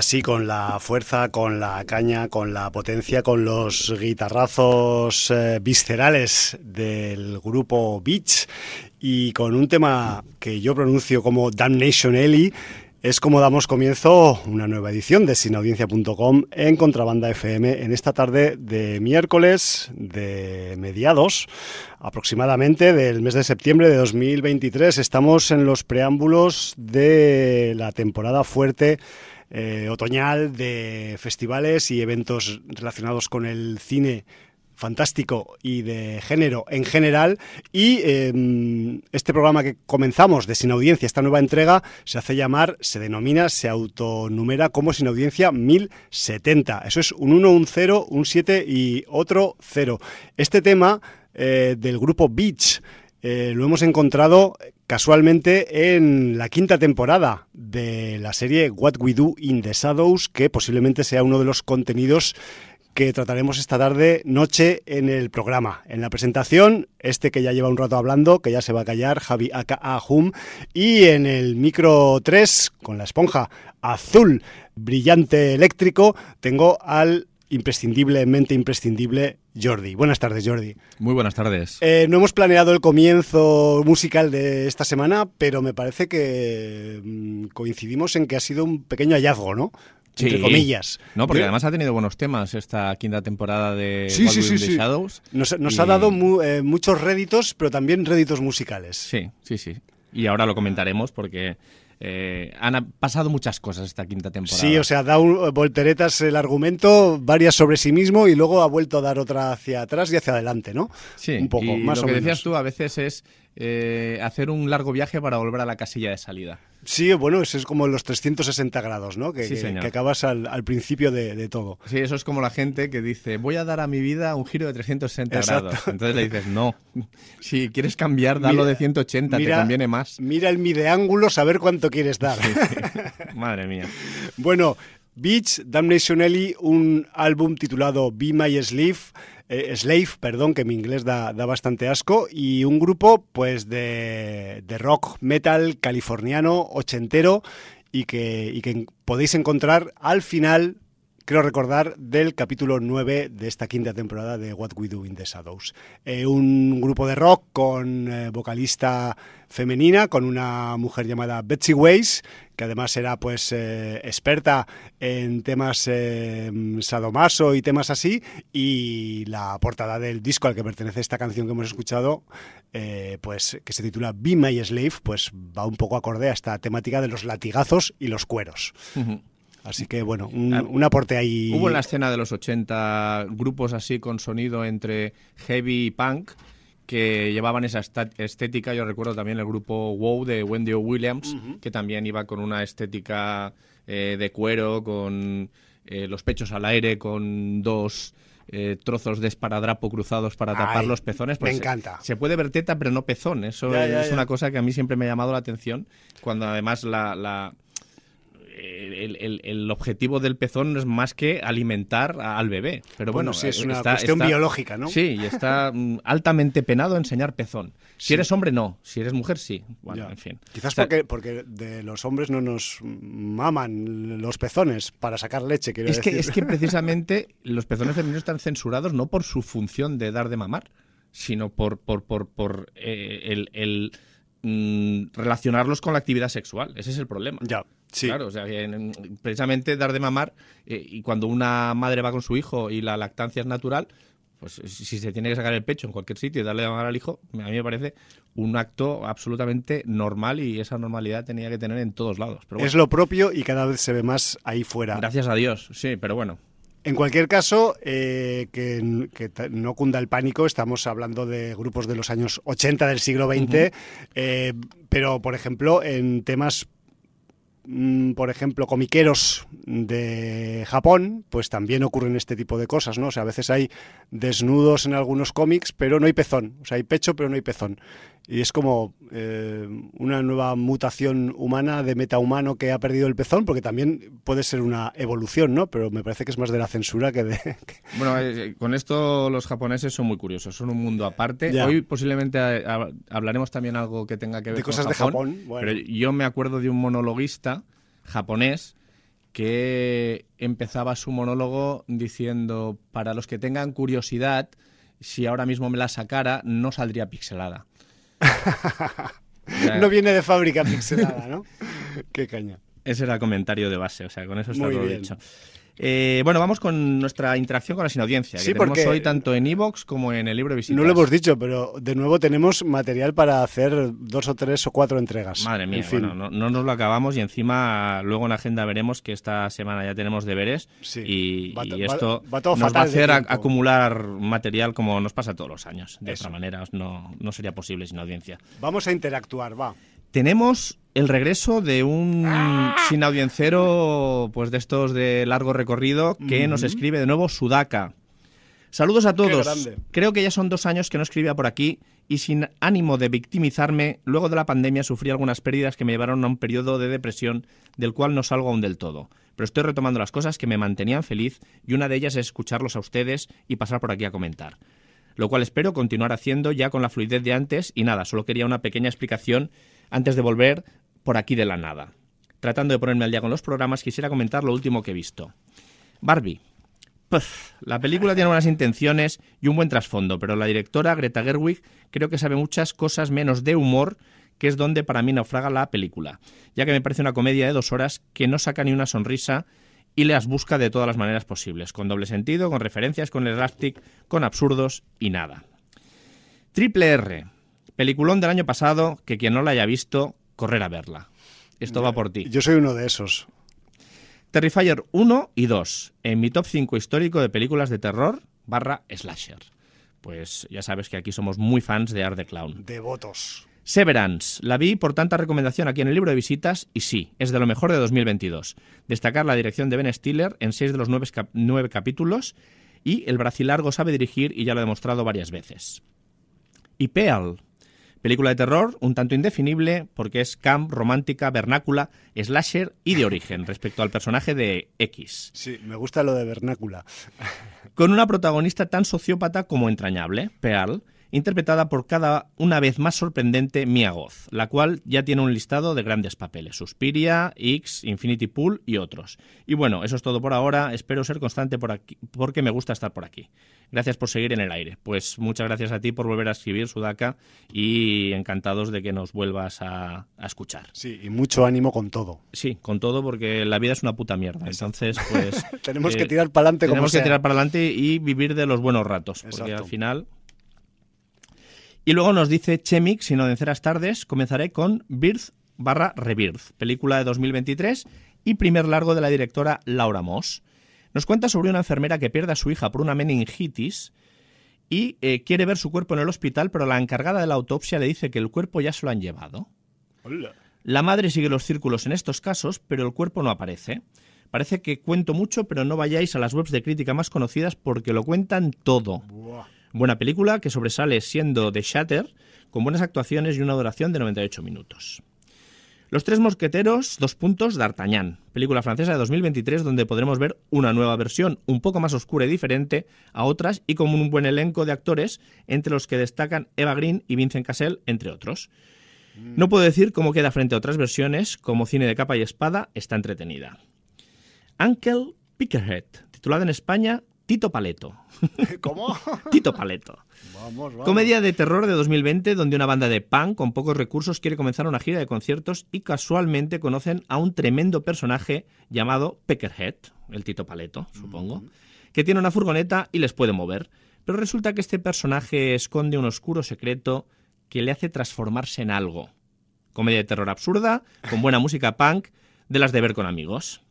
Así con la fuerza, con la caña, con la potencia, con los guitarrazos eh, viscerales del grupo Beach y con un tema que yo pronuncio como Damnation Ellie, es como damos comienzo una nueva edición de sinaudiencia.com en Contrabanda FM en esta tarde de miércoles de mediados aproximadamente del mes de septiembre de 2023. Estamos en los preámbulos de la temporada fuerte eh, otoñal de festivales y eventos relacionados con el cine fantástico y de género en general. Y em, este programa que comenzamos de Sin Audiencia, esta nueva entrega, se hace llamar, se denomina, se autonumera como Sin Audiencia 1070. Eso es un 1, un 0, un 7 y otro 0. Este tema eh, del grupo Beach eh, lo hemos encontrado casualmente en la quinta temporada de la serie What We Do in the Shadows, que posiblemente sea uno de los contenidos que trataremos esta tarde, noche, en el programa. En la presentación, este que ya lleva un rato hablando, que ya se va a callar, Javi Ahum, y en el micro 3, con la esponja azul brillante eléctrico, tengo al imprescindiblemente imprescindible Jordi. Buenas tardes, Jordi. Muy buenas tardes. Eh, no hemos planeado el comienzo musical de esta semana, pero me parece que mm, coincidimos en que ha sido un pequeño hallazgo, ¿no? entre comillas. No, porque además ha tenido buenos temas esta quinta temporada de sí, Shadows. Nos, ha dado eh, muchos réditos, pero también réditos musicales. Sí, sí, sí. Y ahora lo comentaremos porque eh, han pasado muchas cosas esta quinta temporada. Sí, o sea, da volteretas el argumento, varias sobre sí mismo y luego ha vuelto a dar otra hacia atrás y hacia adelante, ¿no? Sí, un poco, más lo que decías tú a veces es eh, hacer un largo viaje para volver a la casilla de salida. Sí, bueno, eso es como los 360 grados, ¿no? Que, que, acabas al, principio de, todo. Sí, eso es como la gente que dice, voy a dar a mi vida un giro de 360 grados. Entonces le dices, no, si quieres cambiar, dalo de 180, te conviene más. Mira el mi de ángulo, saber cuánto quieres dar. Madre mía. Bueno, Beach, Damnation Ellie, un álbum titulado Be My Slave, eh, Slave, perdón, que mi inglés da, bastante asco, y un grupo pues de, rock metal californiano, ochentero, y que, y que podéis encontrar al final creo recordar, del capítulo 9 de esta quinta temporada de What We Do in the Shadows. Eh, un grupo de rock con eh, vocalista femenina, con una mujer llamada Betsy Weiss, que además era pues eh, experta en temas sadomaso y temas así, y la portada del disco al que pertenece esta canción que hemos escuchado, pues que se titula Be My Slave, pues va un poco acorde a esta temática de los latigazos y los cueros. Así que bueno, ah, un, aporte ahí. Hubo en la escena de los 80 grupos así con sonido entre heavy y punk que llevaban esa estética. Yo recuerdo también el grupo WoW de Wendy Williams, que también iba con una estética eh, de cuero, con eh, los pechos al aire, con dos eh, trozos de esparadrapo cruzados para tapar los pezones. Pues me encanta. Se, puede ver teta, pero no pezón. Eso es una cosa que a mí siempre me ha llamado la atención, cuando además la el, objetivo del pezón no es más que alimentar al bebé. Pero bueno, sí, es una cuestión biológica, ¿no? Sí, y está mm, altamente penado enseñar pezón. Si eres hombre, no. Si eres mujer, sí. Bueno, en fin. Quizás porque, porque de los hombres no nos maman los pezones para sacar leche, quiero es decir. Que, es que precisamente los pezones femeninos están censurados no por su función de dar de mamar, sino por, por, por, por eh, el, mm, relacionarlos con la actividad sexual. Ese es el problema. Ya. Claro, o sea, precisamente dar de mamar, eh, y cuando una madre va con su hijo y la lactancia es natural, pues si se tiene que sacar el pecho en cualquier sitio y darle de mamar al hijo, a mí me parece un acto absolutamente normal y esa normalidad tenía que tener en todos lados. Es lo propio y cada vez se ve más ahí fuera. Gracias a Dios, sí, pero bueno. En cualquier caso, eh, que, no cunda el pánico, estamos hablando de grupos de los años 80 del siglo XX, eh, pero por ejemplo en temas Mm, por ejemplo, comiqueros de Japón, pues también ocurren este tipo de cosas, ¿no? O sea, a veces hay desnudos en algunos cómics, pero no hay pezón. O sea, hay pecho, pero no hay pezón. Y es como eh, una nueva mutación humana de metahumano que ha perdido el pezón, porque también puede ser una evolución, ¿no? Pero me parece que es más de la censura que de... Bueno, eh, con esto los japoneses son muy curiosos, son un mundo aparte. Hoy posiblemente eh, hablaremos también algo que tenga que ver de con cosas de Japón. Pero yo me acuerdo de un monologuista japonés que empezaba su monólogo diciendo, para los que tengan curiosidad, si ahora mismo me la sacara, no saldría pixelada. no viene de fábrica pixelada, ¿no? Qué caña. Ese era el comentario de base, o sea, con eso está todo dicho. Eh, bueno, vamos con nuestra interacción con la sin audiencia, que tenemos hoy tanto en Evox como en el libro de visitas. No lo hemos dicho, pero de nuevo tenemos material para hacer dos o tres o cuatro entregas. Madre mía, bueno, no, nos lo acabamos y encima luego en la agenda veremos que esta semana ya tenemos deberes y, esto nos va a hacer acumular material como nos pasa todos los años. De otra manera no, no sería posible sin audiencia. Vamos a interactuar, va tenemos el regreso de un ¡Ah! sin audiencero pues de estos de largo recorrido que nos escribe de nuevo Sudaka. Saludos a todos. Creo que ya son dos años que no escribía por aquí y sin ánimo de victimizarme, luego de la pandemia sufrí algunas pérdidas que me llevaron a un periodo de depresión del cual no salgo aún del todo. Pero estoy retomando las cosas que me mantenían feliz y una de ellas es escucharlos a ustedes y pasar por aquí a comentar. Lo cual espero continuar haciendo ya con la fluidez de antes y nada, solo quería una pequeña explicación antes de volver por aquí de la nada. Tratando de ponerme al día con los programas, quisiera comentar lo último que he visto. Barbie. la película tiene buenas intenciones y un buen trasfondo, pero la directora Greta Gerwig creo que sabe muchas cosas menos de humor, que es donde para mí naufraga la película, ya que me parece una comedia de dos horas que no saca ni una sonrisa y las busca de todas las maneras posibles, con doble sentido, con referencias, con el slapstick, con absurdos y nada. Triple R. Peliculón del año pasado, que quien no la haya visto, correr a verla. Esto va por ti. Yo soy uno de esos. Terrifier 1 y 2, en mi top 5 histórico de películas de terror barra slasher. Pues ya sabes que aquí somos muy fans de Art the Clown. Devotos. Severance, la vi por tanta recomendación aquí en el libro de visitas y sí, es de lo mejor de 2022. Destacar la dirección de Ben Stiller en seis de los nueve, nueve capítulos y el bracilargo sabe dirigir y ya lo ha demostrado varias veces. Y Pearl, Película de terror, un tanto indefinible, porque es camp, romántica, vernácula, slasher y de origen, respecto al personaje de X. Sí, me gusta lo de vernácula. Con una protagonista tan sociópata como entrañable, Pearl, interpretada por cada una vez más sorprendente Mia Goth, la cual ya tiene un listado de grandes papeles, Suspiria, X, Infinity Pool y otros. Y bueno, eso es todo por ahora, espero ser constante por aquí, porque me gusta estar por aquí. Gracias por seguir en el aire. Pues muchas gracias a ti por volver a escribir, Sudaka, y encantados de que nos vuelvas a, escuchar. Sí, y mucho ánimo con todo. Sí, con todo, porque la vida es una puta mierda. Entonces, pues... tenemos que eh, tirar para adelante Tenemos que tirar para adelante y vivir de los buenos ratos, porque al final y luego nos dice Chemix, si no venceras tardes, comenzaré con Birth barra Rebirth, película de 2023 y primer largo de la directora Laura Moss. Nos cuenta sobre una enfermera que pierde a su hija por una meningitis y eh, quiere ver su cuerpo en el hospital, pero la encargada de la autopsia le dice que el cuerpo ya se lo han llevado. La madre sigue los círculos en estos casos, pero el cuerpo no aparece. Parece que cuento mucho, pero no vayáis a las webs de crítica más conocidas porque lo cuentan todo. Buena película que sobresale siendo The Shatter, con buenas actuaciones y una duración de 98 minutos. Los Tres Mosqueteros, dos puntos, D'Artagnan, película francesa de 2023 donde podremos ver una nueva versión un poco más oscura y diferente a otras y con un buen elenco de actores, entre los que destacan Eva Green y Vincent Cassel, entre otros. No puedo decir cómo queda frente a otras versiones, como cine de capa y espada, está entretenida. Uncle Pickerhead, titulada en España Tito Paleto. ¿Cómo? Tito Paleto. Vamos, vamos. Comedia de terror de 2020 donde una banda de punk con pocos recursos quiere comenzar una gira de conciertos y casualmente conocen a un tremendo personaje llamado Peckerhead, el Tito Paleto, supongo, que tiene una furgoneta y les puede mover. Pero resulta que este personaje esconde un oscuro secreto que le hace transformarse en algo. Comedia de terror absurda, con buena música punk, de las de ver con amigos.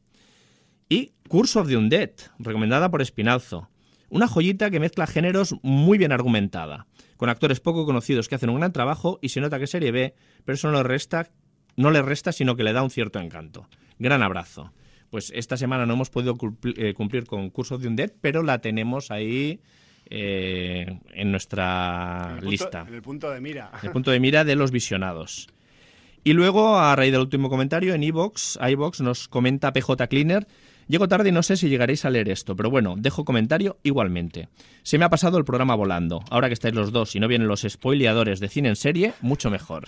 Y Curse of the Undead, recomendada por Espinalzo. Una joyita que mezcla géneros muy bien argumentada, con actores poco conocidos que hacen un gran trabajo y se nota que serie B, pero eso no le resta, no le resta sino que le da un cierto encanto. Gran abrazo. Pues esta semana no hemos podido eh, cumplir, con Curse of the Undead, pero la tenemos ahí eh, en nuestra lista. En el punto de mira. En el punto de mira de los visionados. Y luego, a raíz del último comentario, en iVox, iVox nos comenta PJ Cleaner Llego tarde y no sé si llegaréis a leer esto, pero bueno, dejo comentario igualmente. Se me ha pasado el programa volando. Ahora que estáis los dos y no vienen los spoileadores de cine en serie, mucho mejor.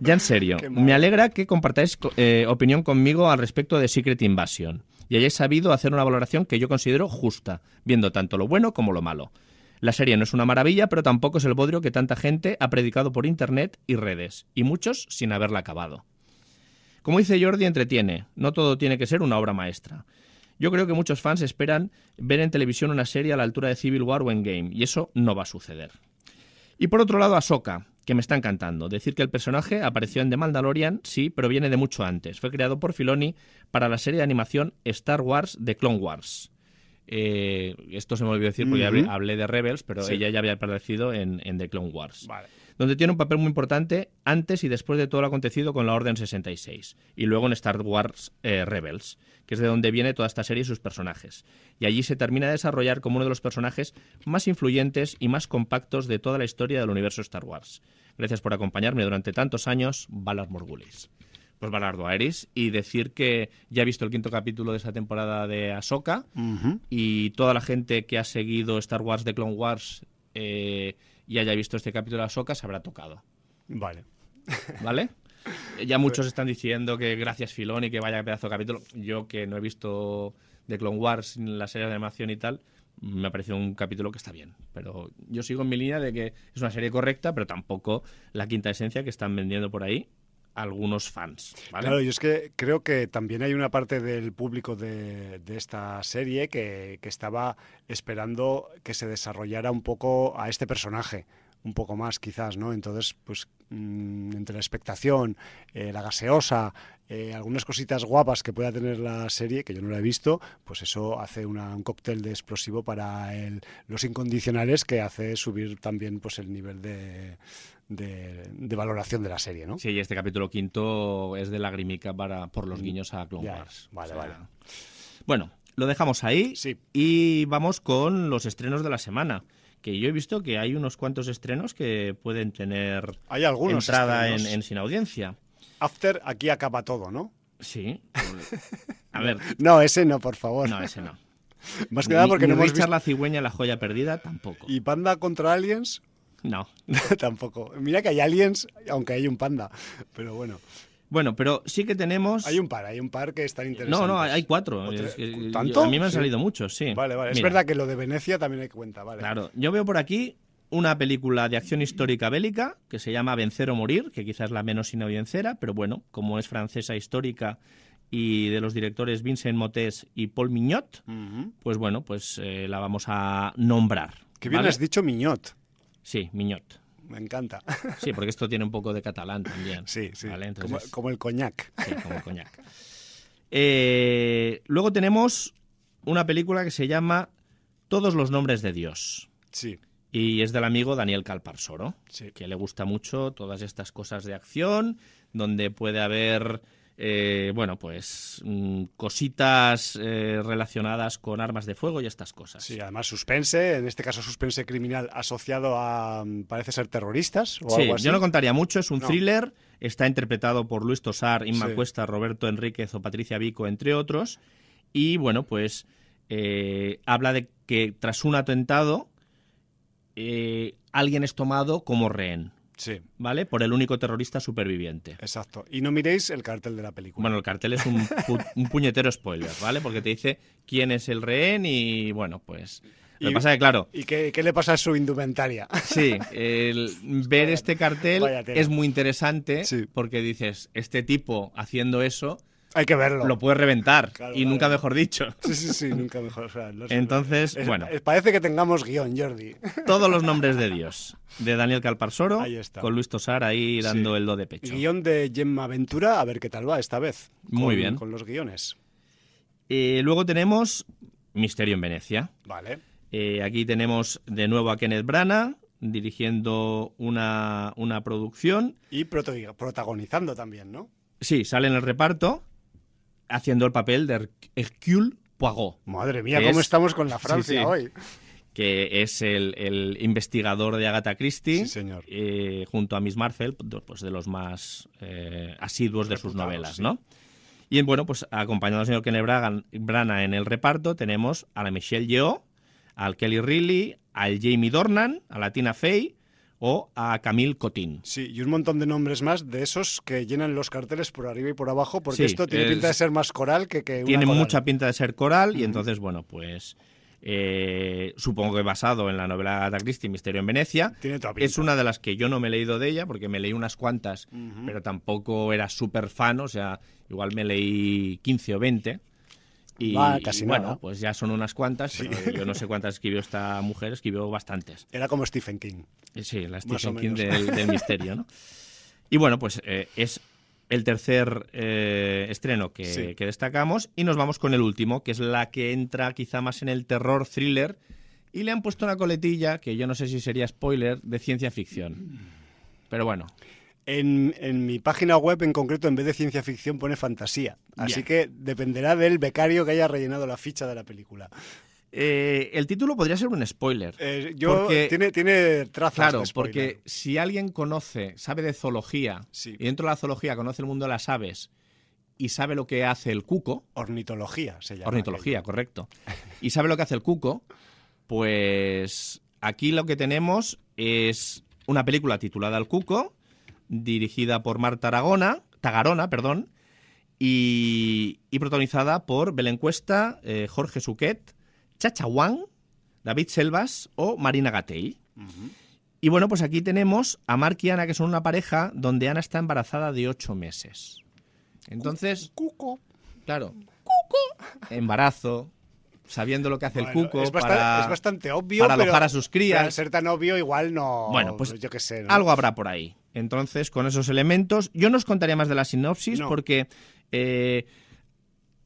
Ya en serio, me alegra que compartáis eh, opinión conmigo al respecto de Secret Invasion y hayáis sabido hacer una valoración que yo considero justa, viendo tanto lo bueno como lo malo. La serie no es una maravilla, pero tampoco es el bodrio que tanta gente ha predicado por internet y redes, y muchos sin haberla acabado. Como dice Jordi, entretiene. No todo tiene que ser una obra maestra. Yo creo que muchos fans esperan ver en televisión una serie a la altura de Civil War o Endgame, y eso no va a suceder. Y por otro lado, Ahsoka, que me está encantando. Decir que el personaje apareció en The Mandalorian, sí, pero viene de mucho antes. Fue creado por Filoni para la serie de animación Star Wars de Clone Wars. Eh, esto se me olvidó decir porque hablé, de Rebels, pero ella ya había aparecido en, The Clone Wars. Donde tiene un papel muy importante antes y después de todo lo acontecido con la Orden 66. Y luego en Star Wars eh, Rebels, que es de donde viene toda esta serie y sus personajes. Y allí se termina de desarrollar como uno de los personajes más influyentes y más compactos de toda la historia del universo Star Wars. Gracias por acompañarme durante tantos años, Valar Morgulis pues Balardo Aeris y decir que ya he visto el quinto capítulo de esa temporada de Ahsoka y toda la gente que ha seguido Star Wars de Clone Wars eh, y haya visto este capítulo de Ahsoka se habrá tocado. Vale. ¿Vale? Ya muchos están diciendo que gracias Filón y que vaya pedazo de capítulo. Yo que no he visto de Clone Wars, la serie de animación y tal, me ha parecido un capítulo que está bien. Pero yo sigo en mi línea de que es una serie correcta, pero tampoco la quinta esencia que están vendiendo por ahí algunos fans. Claro, yo es que creo que también hay una parte del público de, esta serie que, estaba esperando que se desarrollara un poco a este personaje, un poco más quizás, ¿no? Entonces, pues mm, entre la expectación, eh, la gaseosa, eh, algunas cositas guapas que pueda tener la serie, que yo no la he visto, pues eso hace un cóctel de explosivo para el, los incondicionales que hace subir también pues el nivel de, de, valoración de la serie, ¿no? Sí, y este capítulo quinto es de lagrimica para, por los mm, guiños a Clone Wars. Vale, vale. Bueno, lo dejamos ahí y vamos con los estrenos de la semana. Que yo he visto que hay unos cuantos estrenos que pueden tener hay algunos entrada en, sin audiencia. After aquí acaba todo, ¿no? Sí. A ver. no, ese no, por favor. No, ese no. Más que nada porque no hemos visto... la cigüeña la joya perdida tampoco. ¿Y Panda contra Aliens? No. Tampoco. Mira que hay aliens, aunque hay un panda. Pero bueno. Bueno, pero sí que tenemos. Hay un par, hay un par que están interesantes. No, no, hay cuatro. ¿Tanto? a mí me han salido muchos, sí. Vale, vale. es verdad que lo de Venecia también hay cuenta, vale. Claro. Yo veo por aquí una película de acción histórica bélica que se llama Vencer o Morir, que quizás es la menos inaudiencera, pero bueno, como es francesa histórica y de los directores Vincent Motés y Paul Mignot, pues bueno, pues eh, la vamos a nombrar. Qué bien has dicho Mignot. Sí, Miñot. Me encanta. Sí, porque esto tiene un poco de catalán también. Sí, sí. como, el coñac. Sí, como el coñac. Eh, luego tenemos una película que se llama Todos los nombres de Dios. Sí. Y es del amigo Daniel Calparsoro, sí. que le gusta mucho todas estas cosas de acción, donde puede haber eh, bueno, pues mm, cositas eh, relacionadas con armas de fuego y estas cosas. Sí, además suspense, en este caso suspense criminal asociado a, mm, parece ser terroristas o sí, algo así. yo no contaría mucho, es un thriller, está interpretado por Luis Tosar, Inma Cuesta, Roberto Enríquez o Patricia Vico, entre otros, y bueno, pues eh, habla de que tras un atentado alguien es tomado como rehén. Sí. ¿Vale? Por el único terrorista superviviente. Exacto. Y no miréis el cartel de la película. Bueno, el cartel es un, puñetero spoiler, ¿vale? Porque te dice quién es el rehén y, bueno, pues... Lo que pasa es que, claro... ¿Y qué, le pasa a su indumentaria? Sí, el ver este cartel es muy interesante porque dices, este tipo haciendo eso hay que verlo. Lo puedes reventar. y nunca mejor dicho. Sí, sí, sí, nunca mejor. Entonces, bueno. Parece que tengamos guion, Jordi. Todos los nombres de Dios. De Daniel Calparsoro. Ahí está. Con Luis Tosar ahí dando el do de pecho. Guión de Gemma Ventura, a ver qué tal va esta vez. Muy bien. Con los guiones. Eh, luego tenemos Misterio en Venecia. Vale. Eh, aquí tenemos de nuevo a Kenneth Branagh dirigiendo una, una producción. Y protagonizando también, ¿no? Sí, sale en el reparto haciendo el papel de Hercule Poirot. Madre mía, cómo estamos con la Francia hoy. Que es el, investigador de Agatha Christie, señor. Eh, junto a Miss Marvel, pues de los más eh, asiduos de sus novelas, ¿no? Y bueno, pues acompañando al señor Kenneth Branagh en el reparto, tenemos a la Michelle Yeoh, al Kelly Riley, al Jamie Dornan, a la Tina Fey o a Camille Cotin. Sí, y un montón de nombres más de esos que llenan los carteles por arriba y por abajo, porque esto tiene pinta de ser más coral que, que una Tiene coral. mucha pinta de ser coral y entonces, bueno, pues eh, supongo que basado en la novela de Agatha Christie, Misterio en Venecia. Tiene toda pinta. Es una de las que yo no me he leído de ella, porque me leí unas cuantas, pero tampoco era súper fan, o sea, igual me leí 15 o 20. Y, Va, casi y bueno, nada. pues ya son unas cuantas, pero yo no sé cuántas escribió esta mujer, escribió bastantes. Era como Stephen King. Eh, Sí, la Stephen King del, del misterio, ¿no? Y bueno, pues eh, es el tercer eh, estreno que, Sí. que destacamos y nos vamos con el último, que es la que entra quizá más en el terror thriller y le han puesto una coletilla, que yo no sé si sería spoiler, de ciencia ficción. Pero bueno, En, en mi página web en concreto, en vez de ciencia ficción, pone fantasía. Así que dependerá del becario que haya rellenado la ficha de la película. eh, el título podría ser un spoiler. Eh, yo, Porque- tiene, tiene trazas Claro, de porque si alguien conoce, sabe de zoología, Sí. y dentro de la zoología conoce el mundo de las aves y sabe lo que hace el cuco, Ornitología se llama. Ornitología, correcto. Y sabe lo que hace el cuco, pues aquí lo que tenemos es una película titulada El Cuco, dirigida por Marta Aragona, Tagarona, perdón, y, y protagonizada por Belén Cuesta, eh, Jorge Suquet, Chacha Wang, David Selvas o Marina Gatell. Y bueno, pues aquí tenemos a Mark y Ana, que son una pareja donde Ana está embarazada de ocho meses. Entonces, Cuco. Claro. Embarazo, sabiendo lo que hace el cuco es, bastante, para, es bastante obvio. para pero- alojar a sus pero al crías. ser tan obvio, igual no. Bueno, pues yo qué sé. ¿no? Algo habrá por ahí. Entonces, con esos elementos, yo no os contaría más de la sinopsis No. porque eh,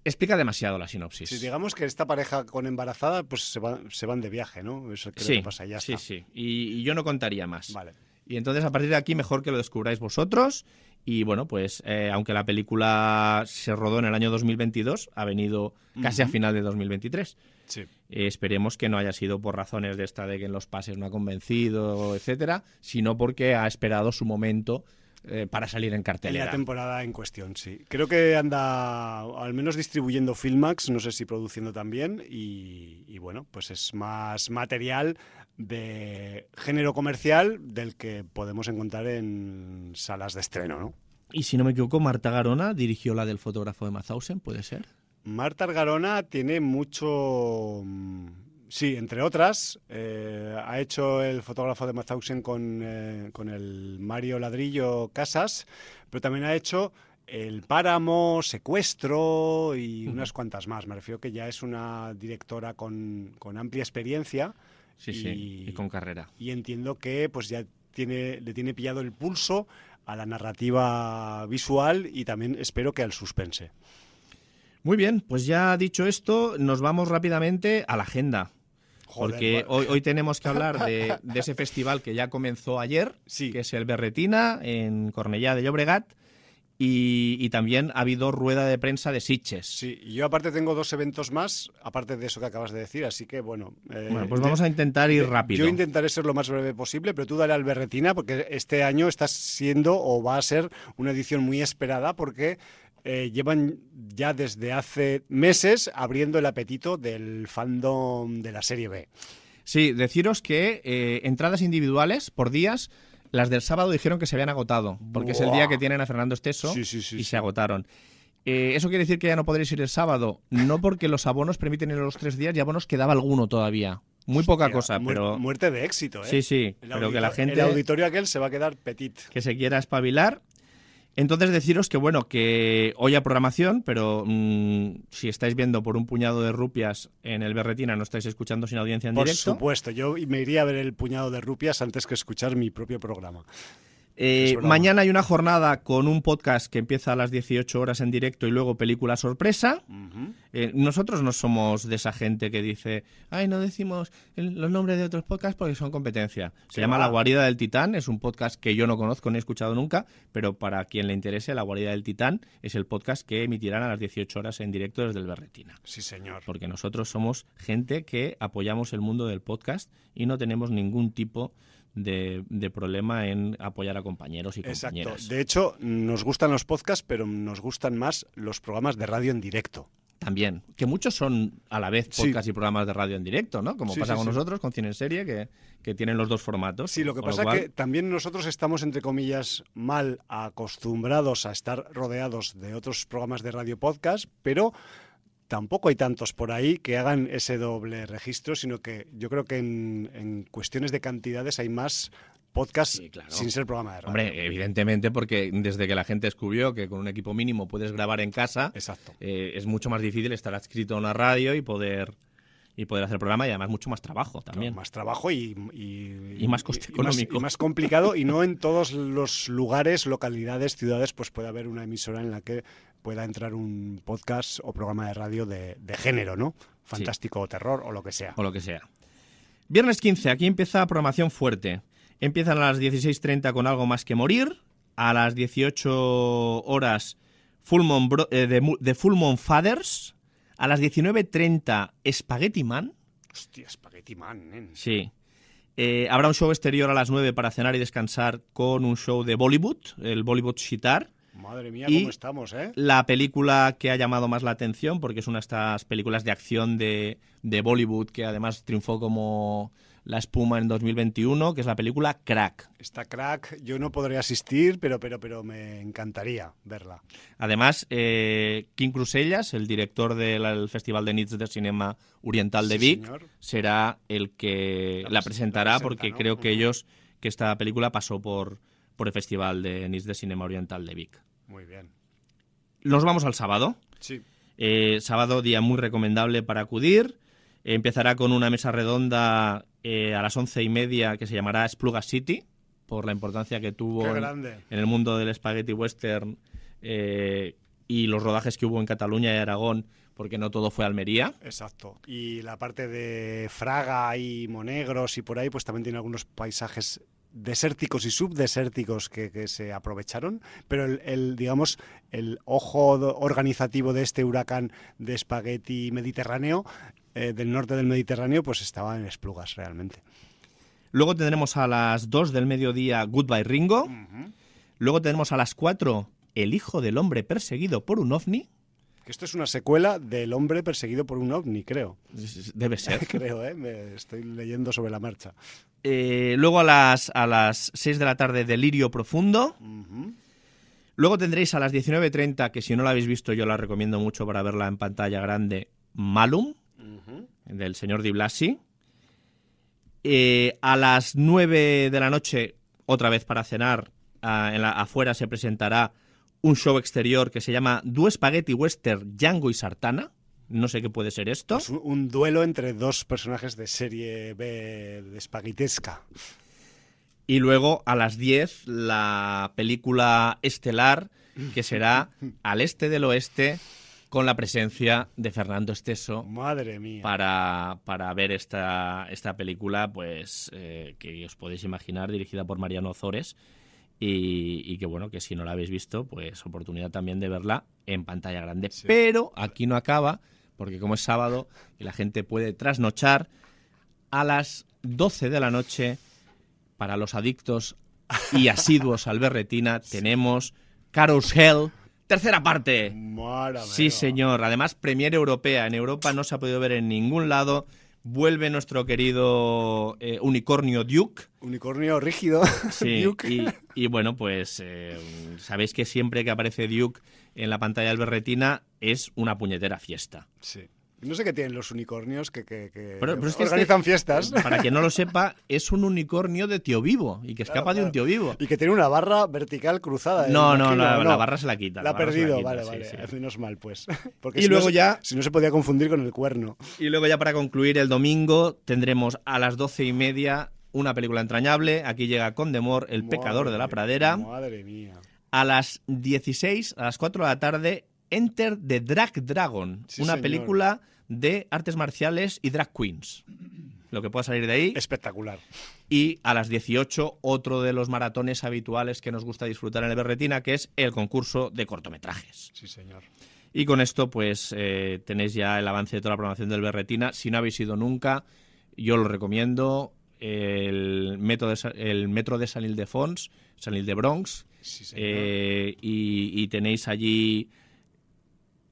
explica demasiado la sinopsis. Si digamos que esta pareja con embarazada, pues se, van- se van de viaje, ¿no? Eso creo sí, que pasa, ya sí, está. sí. Y, y yo no contaría más. Vale. Y entonces, a partir de aquí, mejor que lo descubráis vosotros. Y bueno, pues eh, aunque la película se rodó en el año 2022, ha venido casi a final de 2023. Sí. Eh, esperemos que no haya sido por razones de esta de que en los pases no ha convencido, etcétera, sino porque ha esperado su momento eh, para salir en En cartelera. la temporada en cuestión, sí. Creo que anda al menos distribuyendo Filmax, no sé si produciendo también, y, y bueno, pues es más material de género comercial del que podemos encontrar en salas de estreno, ¿no? Y si no me equivoco, Marta Garona dirigió la del fotógrafo de Mazausen, ¿puede ser? Marta Argarona tiene mucho... mm, Sí, entre otras, eh, ha hecho el fotógrafo de Mauthausen con, eh, con el Mario Ladrillo Casas, pero también ha hecho El Páramo, Secuestro y unas cuantas más. Me refiero que ya es una directora con, con amplia experiencia Sí, sí, y con carrera. y entiendo que pues ya tiene, le tiene pillado el pulso a la narrativa visual y también espero que al suspense. Muy bien, pues ya dicho esto, nos vamos rápidamente a la agenda. Joder, porque hoy, hoy tenemos que hablar de, de ese festival que ya comenzó ayer, Sí. que es el Berretina en Cornellá de Llobregat, y, y también ha habido rueda de prensa de Sitges. Sí, yo aparte tengo dos eventos más, aparte de eso que acabas de decir, así que bueno. eh, Bueno, pues vamos a intentar ir rápido. Yo intentaré ser lo más breve posible, pero tú dale al berretina, porque este año está siendo o va a ser una edición muy esperada, porque eh, llevan ya desde hace meses abriendo el apetito del fandom de la serie B. Sí, deciros que eh, entradas individuales por días, las del sábado dijeron que se habían agotado, porque es el día que tienen a Fernando Esteso Sí, sí, sí, y se agotaron. Eh, ¿Eso quiere decir que ya no podréis ir el sábado? No porque los abonos permiten ir los tres días y abonos quedaba alguno todavía. Muy poca cosa, pero Muerte de éxito, ¿eh? sí, sí, El pero que la gente El auditorio aquel se va a quedar petit. que se quiera espabilar. Entonces deciros que bueno, que hoy a programación, pero mm, si estáis viendo por un puñado de rupias en el Berretina no estáis escuchando sin audiencia en Por directo. supuesto, yo me iría a ver el puñado de rupias antes que escuchar mi propio programa. Eh, mañana hay una jornada con un podcast que empieza a las 18 horas en directo y luego película sorpresa. Eh, nosotros no somos de esa gente que dice, ay, no decimos el- los nombres de otros podcasts porque son competencia. Se llama va. La Guarida del Titán, es un podcast que yo no conozco ni he escuchado nunca, pero para quien le interese, La Guarida del Titán es el podcast que emitirán a las 18 horas en directo desde el Berretina. Sí, señor. Porque nosotros somos gente que apoyamos el mundo del podcast y no tenemos ningún tipo de, de problema en apoyar a compañeros y Exacto. compañeras. De hecho, nos gustan los podcasts, pero nos gustan más los programas de radio en directo. También, que muchos son a la vez Sí. podcast y programas de radio en directo, ¿no? Como Sí, pasa sí, con nosotros, con Cine en Serie, que, que tienen los dos formatos. Sí, lo que pasa cual, es que también nosotros estamos, entre comillas, mal acostumbrados a estar rodeados de otros programas de radio podcast, pero tampoco hay tantos por ahí que hagan ese doble registro, sino que yo creo que en, en cuestiones de cantidades hay más podcasts Sí, claro. sin ser programa de radio. Hombre, evidentemente, porque desde que la gente descubrió que con un equipo mínimo puedes grabar en casa, Exacto. eh, es mucho más difícil estar adscrito a una radio y poder y poder hacer programa y además mucho más trabajo también. Más trabajo y, y, Y más coste económico. y más complicado y no en todos los lugares, localidades, ciudades, pues puede haber una emisora en la que pueda entrar un podcast o programa de radio de, de género, ¿no? Fantástico o terror o lo que sea. o lo que sea. Viernes 15, aquí empieza programación fuerte. Empiezan a las 16.30 con algo más que morir. A las 18 horas Full Moon Bro- eh, de, Full Moon Fathers. A las 19.30 Spaghetti Man. Hostia, Spaghetti Man. Sí. Eh, habrá un show exterior a las 9 para cenar y descansar con un show de Bollywood, el Bollywood Shitar. Madre mía, Y- cómo estamos, ¿eh? La película que ha llamado más la atención, porque es una de estas películas de acción de, de Bollywood que además triunfó como la espuma en 2021, que es la película Crack. Esta crack, yo no podré asistir, pero, pero, pero me encantaría verla. Además, eh, King Crusellas, el director del el Festival de Nits de Cinema Oriental de Sí, Vic, señor. será el que La la, presen- presentará, la presenta, porque ¿no? creo que ellos, que esta película pasó por, por el Festival de Nits de Cinema Oriental de Vic. Muy bien. Nos vamos al sábado. Sí. Eh, sábado, día muy recomendable para acudir. Empezará con una mesa redonda eh, a las once y media que se llamará Spluga City, por la importancia que tuvo en el mundo del spaghetti western eh, y los rodajes que hubo en Cataluña y Aragón, porque no todo fue Almería. Exacto. Y la parte de Fraga y Monegros y por ahí, pues también tiene algunos paisajes desérticos y subdesérticos que, que se aprovecharon, pero el, el, digamos, el ojo organizativo de este huracán de espagueti mediterráneo, eh, del norte del Mediterráneo, pues estaba en Esplugas realmente. Luego tendremos a las 2 del mediodía Goodbye Ringo. Luego tenemos a las 4 El hijo del hombre perseguido por un ovni. Que esto es una secuela del hombre perseguido por un ovni, creo. Debe ser. creo, ¿eh? Me estoy leyendo sobre la marcha. Eh, luego a las, a las 6 de la tarde Delirio Profundo. Luego tendréis a las 19.30, que si no la habéis visto yo la recomiendo mucho para verla en pantalla grande, Malum, del señor Di Blasi. Eh, a las 9 de la noche, otra vez para cenar, ah, en la, afuera se presentará un show exterior que se llama Due Spaghetti Western Django y Sartana. No sé qué puede ser esto. Es un, un duelo entre dos personajes de serie B de espaguitesca. Y luego a las 10 la película estelar que será Al Este del Oeste con la presencia de Fernando Esteso Madre mía. para, para ver esta, esta película pues eh, que os podéis imaginar dirigida por Mariano Ozores y, y que bueno que si no la habéis visto pues oportunidad también de verla en pantalla grande Sí. pero aquí no acaba porque como es sábado y la gente puede trasnochar a las 12 de la noche para los adictos y asiduos al berretina tenemos Carousel tercera parte Sí, señor. Además, Premier Europea. En Europa no se ha podido ver en ningún lado. Vuelve nuestro querido eh, unicornio Duke. Unicornio rígido. Sí, Duke. Y, y bueno, pues eh, sabéis que siempre que aparece Duke en la pantalla del berretina es una puñetera fiesta. Sí. No sé qué tienen los unicornios que, que- que Pero- pero es que organizan este- fiestas. Para quien no lo sepa, es un unicornio de tío vivo y que Claro, escapa de un tío vivo. Y que tiene una barra vertical cruzada. ¿eh? No, no, la, ¿o la barra se la quita. La ha perdido, quita, vale, sí, vale. sí. Menos mal, pues. Porque Y si no luego se- ya- Si no se podía confundir con el cuerno. Y luego ya para concluir el domingo tendremos a las doce y media una película entrañable. Aquí llega Condemor, El pecador de la pradera. Madre mía. A las 16, a las 4 de la tarde, Enter the Drag Dragon. Sí, una señor. película de artes marciales y drag queens. Lo que pueda salir de ahí. Espectacular. Y a las 18, otro de los maratones habituales que nos gusta disfrutar en el Berretina, que es el concurso de cortometrajes. Sí, señor. Y con esto, pues eh, tenéis ya el avance de toda la programación del Berretina. Si no habéis ido nunca, yo lo recomiendo. el metro de, el metro de San Ildefons, San Ildebronx, eh, y, tenéis allí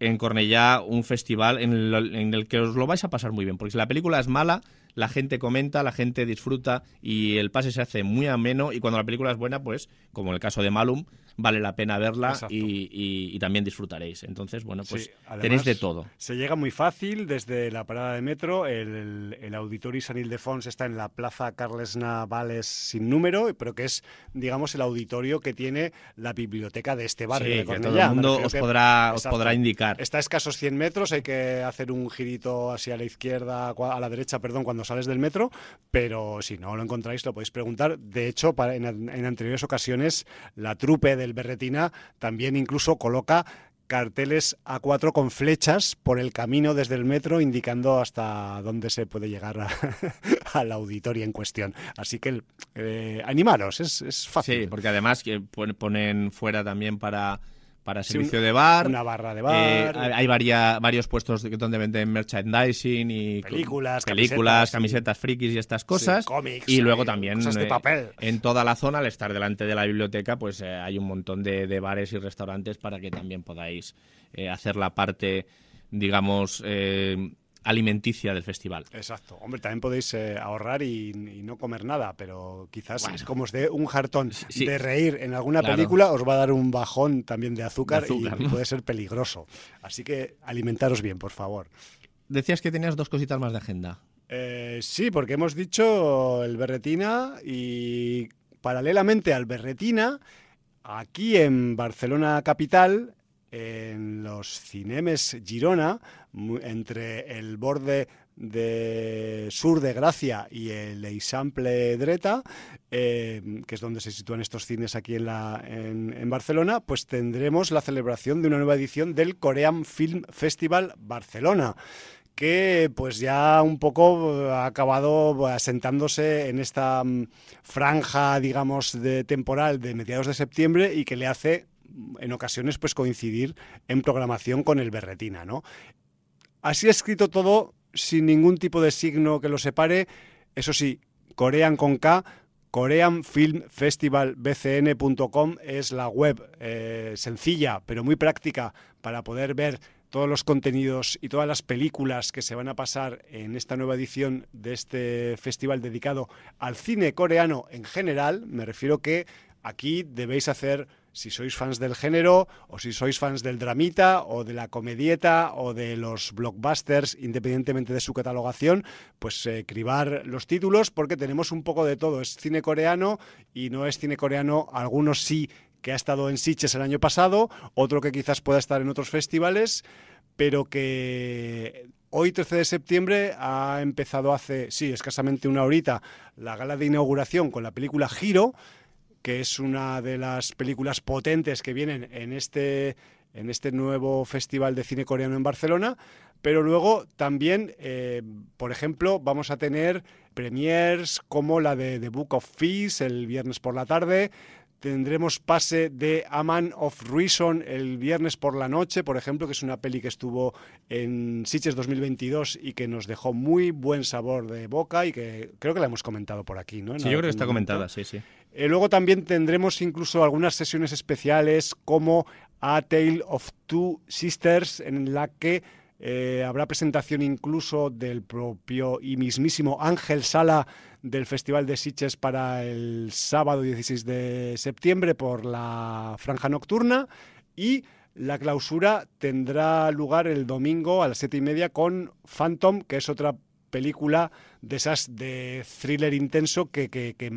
en Cornellá un festival en, en, el que os lo vais a pasar muy bien, porque si la película es mala, la gente comenta, la gente disfruta y el pase se hace muy ameno y cuando la película es buena, pues, como en el caso de Malum, vale la pena verla y, también disfrutaréis. Entonces, bueno, pues tenéis de todo. Se llega muy fácil desde la parada de metro. El, el, Auditorio San Ildefons está en la Plaza Carles Navales sin número, pero que es, digamos, el auditorio que tiene la biblioteca de este barrio de todo el mundo os podrá, os podrá indicar. Está a escasos 100 metros, hay que hacer un girito hacia la izquierda, a la derecha, perdón, cuando sales del metro, pero si no lo encontráis lo podéis preguntar. De hecho, para, en, en anteriores ocasiones, la trupe de el Berretina también incluso coloca carteles A4 con flechas por el camino desde el metro indicando hasta dónde se puede llegar al auditorio en cuestión. Así que eh, animaros, es, es fácil. Sí, porque además que ponen fuera también para para servicio de bar. Una barra de bar. Eh, hay varios puestos donde venden merchandising y películas, películas camisetas, frikis y estas cosas. cómics, y luego también de eh, papel. en toda la zona, al estar delante de la biblioteca, pues eh, hay un montón de, bares y restaurantes para que también podáis hacer la parte, digamos, alimenticia del festival. Exacto. Hombre, también podéis eh, ahorrar y, no comer nada, pero quizás es como os dé un jartón de reír en alguna película, os va a dar un bajón también de azúcar, y, puede ser peligroso. Así que alimentaros bien, por favor. Decías que tenías dos cositas más de agenda. Eh, sí, porque hemos dicho el Berretina y paralelamente al Berretina, aquí en Barcelona Capital en los cinemes Girona, entre el borde de sur de Gracia y el Eixample Dreta, eh, que es donde se sitúan estos cines aquí en, Barcelona, pues tendremos la celebración de una nueva edición del Korean Film Festival Barcelona que pues ya un poco ha acabado asentándose en esta mm, franja, digamos, de temporal de mediados de septiembre y que le hace en ocasiones pues coincidir en programación con el berretina, ¿no? Así escrito todo sin ningún tipo de signo que lo separe, eso sí, Corean con K, koreanfilmfestivalbcn.com es la web eh, sencilla pero muy práctica para poder ver todos los contenidos y todas las películas que se van a pasar en esta nueva edición de este festival dedicado al cine coreano en general. Me refiero que aquí debéis hacer si sois fans del género o si sois fans del dramita o de la comedieta o de los blockbusters, independientemente de su catalogación, pues eh, cribar los títulos porque tenemos un poco de todo. Es cine coreano y no es cine coreano, algunos sí que ha estado en Sitges el año pasado, otro que quizás pueda estar en otros festivales, pero que Hoy, 13 de septiembre, ha empezado hace, sí, escasamente una horita, la gala de inauguración con la película Giro, que es una de las películas potentes que vienen en este, en este nuevo Festival de Cine Coreano en Barcelona. Pero luego también, eh, por ejemplo, vamos a tener premiers como la de The Book of Fees el viernes por la tarde. Tendremos pase de A Man of Reason el viernes por la noche, por ejemplo, que es una peli que estuvo en Sitges 2022 y que nos dejó muy buen sabor de boca y que creo que la hemos comentado por aquí, ¿no? sí, yo creo que está comentada, sí, sí. Eh, luego también tendremos incluso algunas sesiones especiales como A Tale of Two Sisters, en la que eh, habrá presentación incluso del propio y mismísimo Ángel Sala del Festival de Sitges para el sábado 16 de septiembre por la franja nocturna. Y la clausura tendrá lugar el domingo a las siete y media con Phantom, que es otra película de esas de thriller intenso que, que que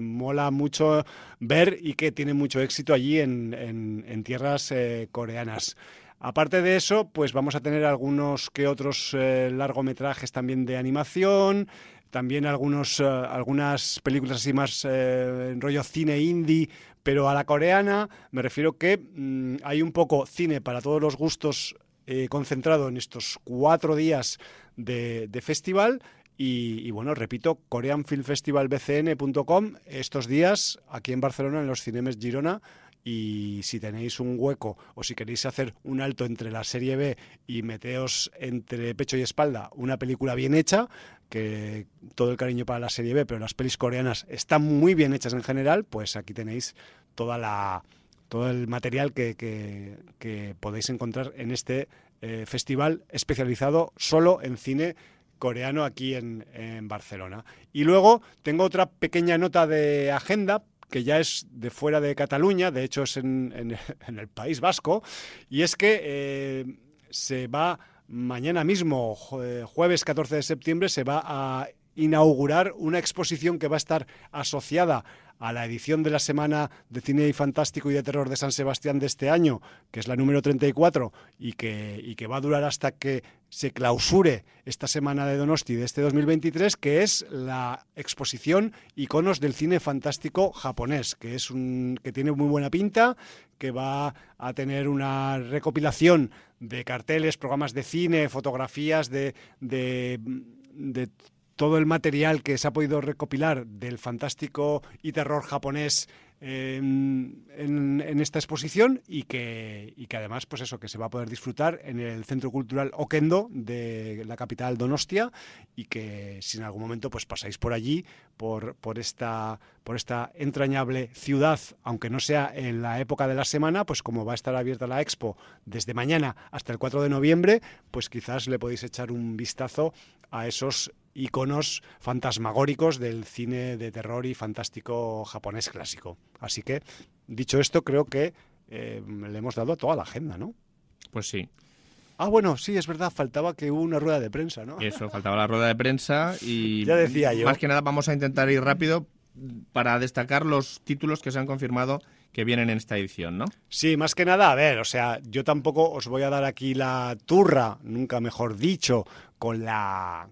mola mucho ver y que tiene mucho éxito allí en, tierras eh, coreanas. Aparte de eso, pues vamos a tener algunos que otros eh, largometrajes también de animación, también algunos, eh, algunas películas así más en rollo cine indie, pero a la coreana me refiero que mm, hay un poco cine para todos los gustos concentrado en estos cuatro días de festival y, bueno, repito, koreanfilmfestivalbcn.com estos días aquí en Barcelona, en los cinemes Girona, y si tenéis un hueco o si queréis hacer un alto entre la serie B y meteos entre pecho y espalda una película bien hecha, que todo el cariño para la serie B, pero las pelis coreanas están muy bien hechas en general, pues aquí tenéis toda la, todo el material que, que, podéis encontrar en este eh, festival especializado solo en cine coreano aquí en, en, Barcelona. Y luego tengo otra pequeña nota de agenda que ya es de fuera de Cataluña, de hecho es en, el País Vasco, y es que eh, se va mañana mismo, jueves 14 de septiembre, se va a inaugurar una exposición que va a estar asociada a la edición de la Semana de Cine y Fantástico y de Terror de San Sebastián de este año, que es la número 34 y que, y que va a durar hasta que se clausure esta Semana de Donosti de este 2023, que es la exposición Iconos del Cine Fantástico Japonés, que, es un, que tiene muy buena pinta, que va a tener una recopilación de carteles, programas de cine, fotografías de, de de todo el material que se ha podido recopilar del fantástico y terror japonés en, esta exposición y que, y que además, pues eso, que se va a poder disfrutar en el Centro Cultural Okendo de la capital Donostia y que si en algún momento pues pasáis por allí, por, por, esta, por esta entrañable ciudad, aunque no sea en la época de la semana, pues como va a estar abierta la expo desde mañana hasta el 4 de noviembre, pues quizás le podéis echar un vistazo a esos iconos fantasmagóricos del cine de terror y fantástico japonés clásico. Así que, dicho esto, creo que eh, le hemos dado toda la agenda, ¿no? Pues sí. Ah, bueno, sí, es verdad, faltaba que hubo una rueda de prensa, ¿no? Eso, faltaba la rueda de prensa y... ya decía yo. Más que nada vamos a intentar ir rápido para destacar los títulos que se han confirmado que vienen en esta edición, ¿no? Sí, más que nada, a ver, o sea, yo tampoco os voy a dar aquí la turra, nunca mejor dicho, con la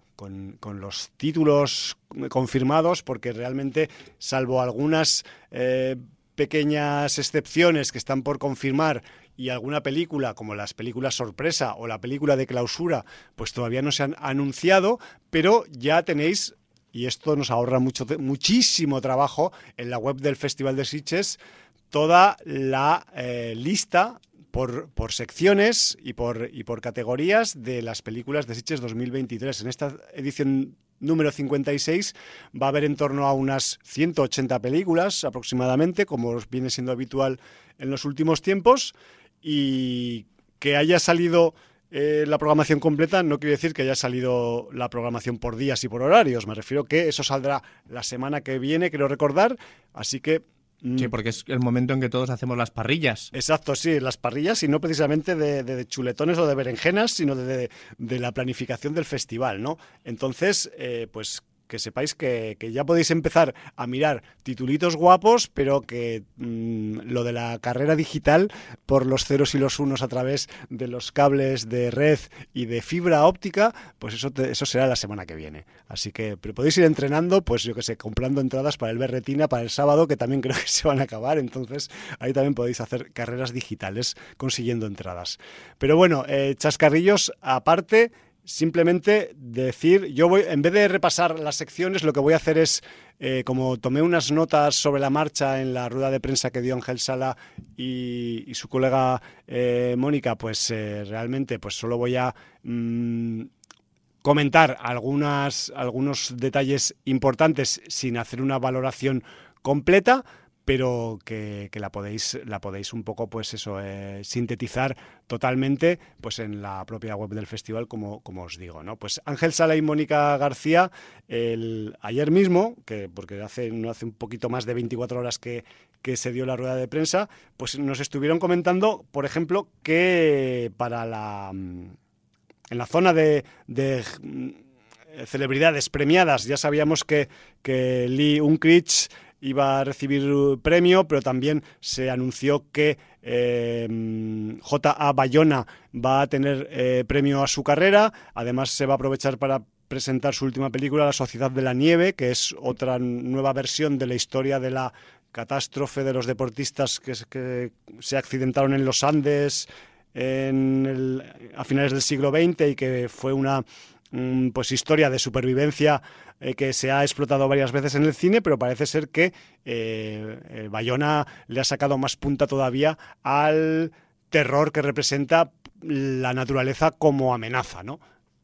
con, los títulos confirmados, porque realmente, salvo algunas eh, pequeñas excepciones que están por confirmar y alguna película, como las películas sorpresa o la película de clausura, pues todavía no se han anunciado, pero ya tenéis y esto nos ahorra mucho, muchísimo trabajo en la web del Festival de Sitges, toda la eh, lista por, por, secciones y por, y por categorías de las películas de Sitges 2023. En esta edición número 56 va a haber en torno a unas 180 películas aproximadamente, como viene siendo habitual en los últimos tiempos, y que haya salido eh, la programación completa no quiere decir que haya salido la programación por días y por horarios. Me refiero que eso saldrá la semana que viene, quiero recordar. Así que mm, Sí, porque es el momento en que todos hacemos las parrillas. Exacto, sí, las parrillas y no precisamente de, chuletones o de berenjenas, sino de, la planificación del festival, ¿no? Entonces, eh, pues que sepáis que, ya podéis empezar a mirar titulitos guapos, pero que mm, lo de la carrera digital por los ceros y los unos a través de los cables de red y de fibra óptica, pues eso, eso será la semana que viene. Así que pero podéis ir entrenando, pues yo que sé, comprando entradas para el Berretina para el sábado, que también creo que se van a acabar, entonces ahí también podéis hacer carreras digitales consiguiendo entradas. Pero bueno, eh, chascarrillos aparte simplemente decir, yo voy, en vez de repasar las secciones, lo que voy a hacer es, eh, como tomé unas notas sobre la marcha en la rueda de prensa que dio Ángel Sala y, su colega eh, Mónica, pues eh, realmente pues solo voy a mm, comentar algunas, algunos detalles importantes sin hacer una valoración completa pero que, la podéis la podéis un poco pues eso eh, sintetizar totalmente pues en la propia web del festival como, como os digo no pues Ángel Sala y Mónica García el, ayer mismo que porque hace no hace un poquito más de 24 horas que, que se dio la rueda de prensa pues nos estuvieron comentando por ejemplo que para la en la zona de, de mm, celebridades premiadas ya sabíamos que que Lee Unkrich iba a recibir premio, pero también se anunció que eh, J.A. Bayona va a tener eh, premio a su carrera. Además, se va a aprovechar para presentar su última película, La Sociedad de la Nieve, que es otra nueva versión de la historia de la catástrofe de los deportistas que, que se accidentaron en los Andes a finales del siglo XX y que fue una mm, pues historia de supervivencia eh, que se ha explotado varias veces en el cine, pero parece ser que eh, Bayona le ha sacado más punta todavía al terror que representa la naturaleza como amenaza, ¿no?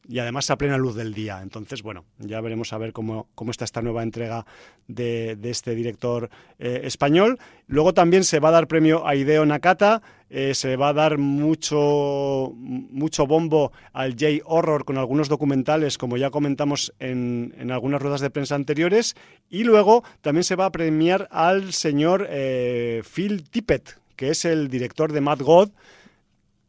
Y además a plena luz del día. Entonces, bueno, ya veremos a ver cómo, cómo está esta nueva entrega de, este director eh, español. Luego también se va a dar premio a Hideo Nakata, eh, se va a dar mucho, mucho bombo al J-Horror con algunos documentales, como ya comentamos en, en, algunas ruedas de prensa anteriores, y luego también se va a premiar al señor eh, Phil Tippett, que es el director de Mad God,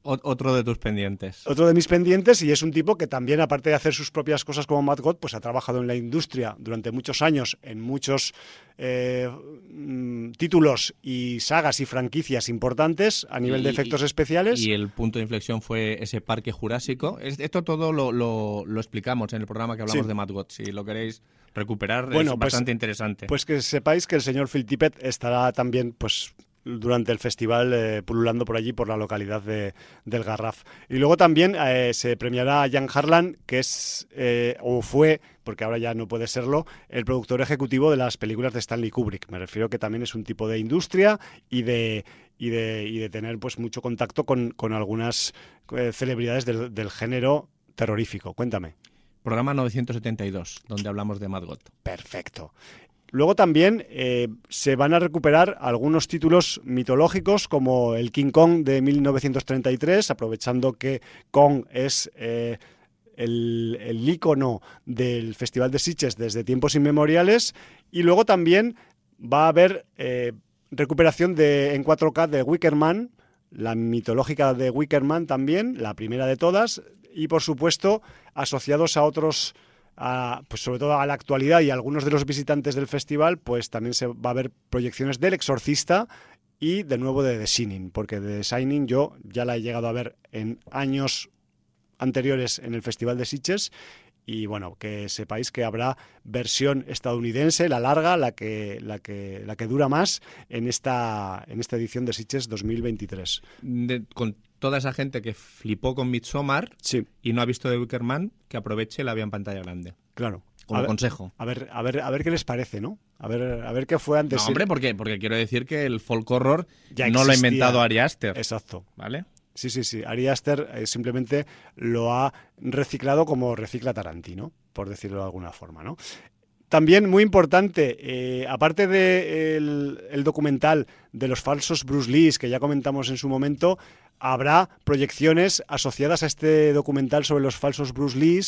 otro de tus pendientes. Otro de mis pendientes y es un tipo que también, aparte de hacer sus propias cosas como Matt God, pues ha trabajado en la industria durante muchos años en muchos eh, mm, títulos y sagas y franquicias importantes a nivel de efectos especiales. Y el punto de inflexión fue ese parque jurásico. Esto todo lo, explicamos en el programa que hablamos de Matt God. Si lo queréis recuperar, es pues, bastante interesante. Pues que sepáis que el señor Phil Tippett estará también pues durante el festival eh, pululando por allí, por la localidad de, del Garraf. Y luego también eh, se premiará a Jan Harlan, que es eh, o fue, porque ahora ya no puede serlo, el productor ejecutivo de las películas de Stanley Kubrick. Me refiero que también es un tipo de industria y de, y de, y de tener pues mucho contacto con, con algunas celebridades del, del género terrorífico. Cuéntame. Programa 972, donde hablamos de Mad God. Perfecto. Luego también eh, se van a recuperar algunos títulos mitológicos como el King Kong de 1933, aprovechando que Kong es eh, el, el, ícono del Festival de Sitges desde tiempos inmemoriales. Y luego también va a haber eh, recuperación de, en 4K de Wickerman, la mitológica de Wickerman también, la primera de todas, y por supuesto asociados a otros pues sobre todo a la actualidad y a algunos de los visitantes del festival, pues también se va a ver proyecciones del Exorcista y de nuevo de The Shining, porque The Shining yo ya la he llegado a ver en años anteriores en el Festival de Sitges y bueno, que sepáis que habrá versión estadounidense, la larga, la que, la que, la que dura más en esta, en esta edición de Sitges 2023. con toda esa gente que flipó con Midsommar y no ha visto The Wicker Man, que aproveche la vía en pantalla grande. Claro. Como consejo. A ver, a ver, a ver qué les parece, ¿no? A ver, a ver qué fue antes. No, hombre, porque, porque quiero decir que el folk horror ya no lo ha inventado Ari Aster. Exacto. ¿Vale? Sí, sí, sí. Ari Aster eh, simplemente lo ha reciclado como recicla Tarantino, por decirlo de alguna forma, ¿no? También muy importante, eh, aparte del de el documental de los falsos Bruce Lee, que ya comentamos en su momento, habrá proyecciones asociadas a este documental sobre los falsos Bruce Lee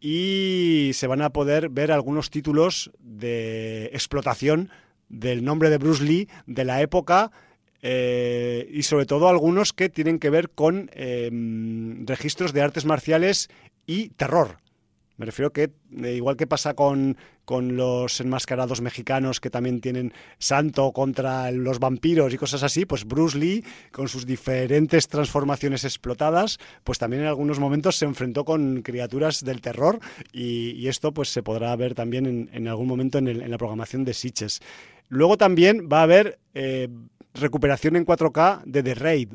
y se van a poder ver algunos títulos de explotación del nombre de Bruce Lee de la época eh, y sobre todo algunos que tienen que ver con em, registros de artes marciales y terror. Me refiero que, eh, igual que pasa con, con, los enmascarados mexicanos que también tienen santo contra los vampiros y cosas así, pues Bruce Lee, con sus diferentes transformaciones explotadas, pues también en algunos momentos se enfrentó con criaturas del terror y, esto pues se podrá ver también en, algún momento en, la programación de Sitches. Luego también va a haber eh, recuperación en 4K de The Raid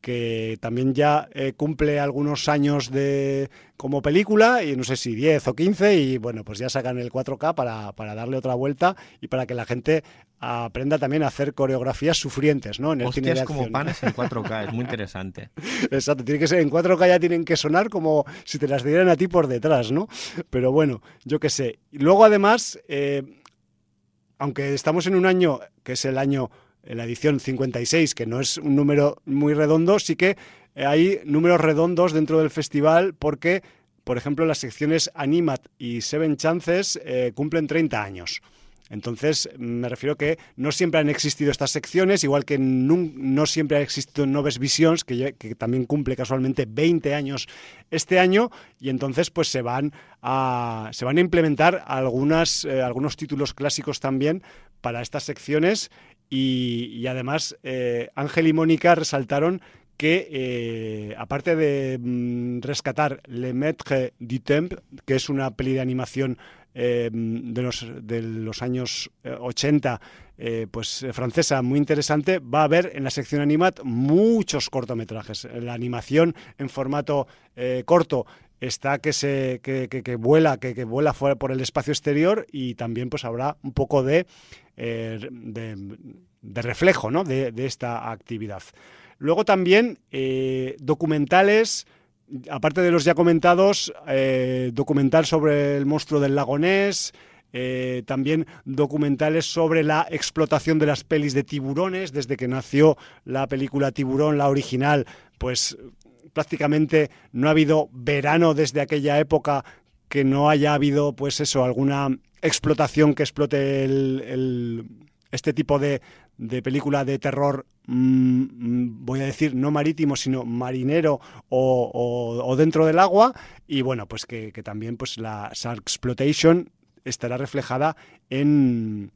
que también ya eh, cumple algunos años de como película, y no sé si 10 o 15, y bueno, pues ya sacan el 4K para, para darle otra vuelta y para que la gente aprenda también a hacer coreografías sufrientes, ¿no? En el cine de como panes en 4K, es muy interesante. Exacto, tiene que ser en 4K ya tienen que sonar como si te las dieran a ti por detrás, ¿no? Pero bueno, yo qué sé. Luego además, eh, aunque estamos en un año que es el año la edición 56, que no es un número muy redondo, sí que hay números redondos dentro del festival porque, por ejemplo, las secciones Animat y Seven Chances eh, cumplen 30 años. Entonces, me refiero que no siempre han existido estas secciones, igual que no, siempre ha existido Noves Visions, que, también cumple casualmente 20 años este año, y entonces pues se van a, se van a implementar algunas, eh, algunos títulos clásicos también para estas secciones y, además eh, Ángel y Mónica resaltaron que eh, aparte de mm, rescatar Le Maître du Temps, que es una peli de animación eh, de, los, de los años 80, pues francesa, muy interesante, va a haber en la sección Animat muchos cortometrajes. La animación en formato corto está que se que, vuela que, vuela fuera por el espacio exterior y también pues habrá un poco de, eh, de, reflejo ¿no? de, esta actividad luego también eh, documentales aparte de los ya comentados eh, documental sobre el monstruo del lagonés también documentales sobre la explotación de las pelis de tiburones, desde que nació la película Tiburón, la original, pues prácticamente no ha habido verano desde aquella época que no haya habido, pues eso, alguna explotación que explote el, este tipo de, de, película de terror, mm, voy a decir, no marítimo, sino marinero o, dentro del agua. Y bueno, pues que, también pues la Shark Exploitation estará reflejada en,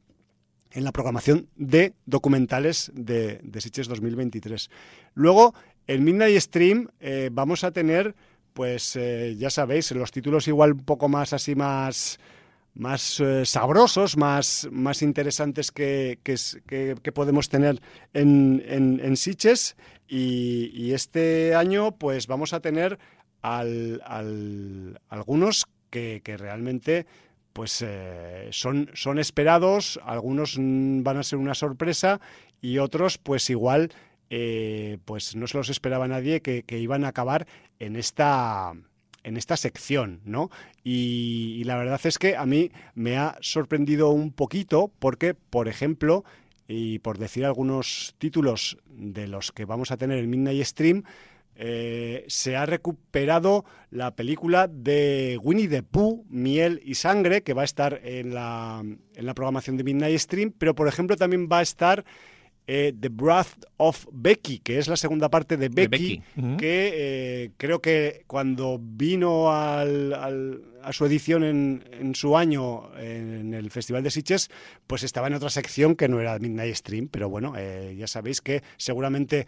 en la programación de documentales de, de Sitges 2023. Luego, en Midnight Stream eh, vamos a tener, pues eh, ya sabéis, los títulos igual un poco más así más más eh, sabrosos, más, más interesantes que, que, podemos tener en, en, Sitges. Y, este año, pues vamos a tener al, algunos que, realmente pues son, son esperados, algunos van a ser una sorpresa y otros pues igual eh, pues no se los esperaba nadie que, iban a acabar en esta en esta sección, ¿no? Y, la verdad es que a mí me ha sorprendido un poquito porque, por ejemplo, y por decir algunos títulos de los que vamos a tener en Midnight Stream, eh, se ha recuperado la película de Winnie the Pooh, Miel y Sangre, que va a estar en la, en la programación de Midnight Stream, pero por ejemplo también va a estar eh, The Breath of Becky, que es la segunda parte de Becky, que eh, creo que cuando vino a su edición en, su año en el Festival de Sitges, pues estaba en otra sección que no era Midnight Stream, pero bueno, eh, ya sabéis que seguramente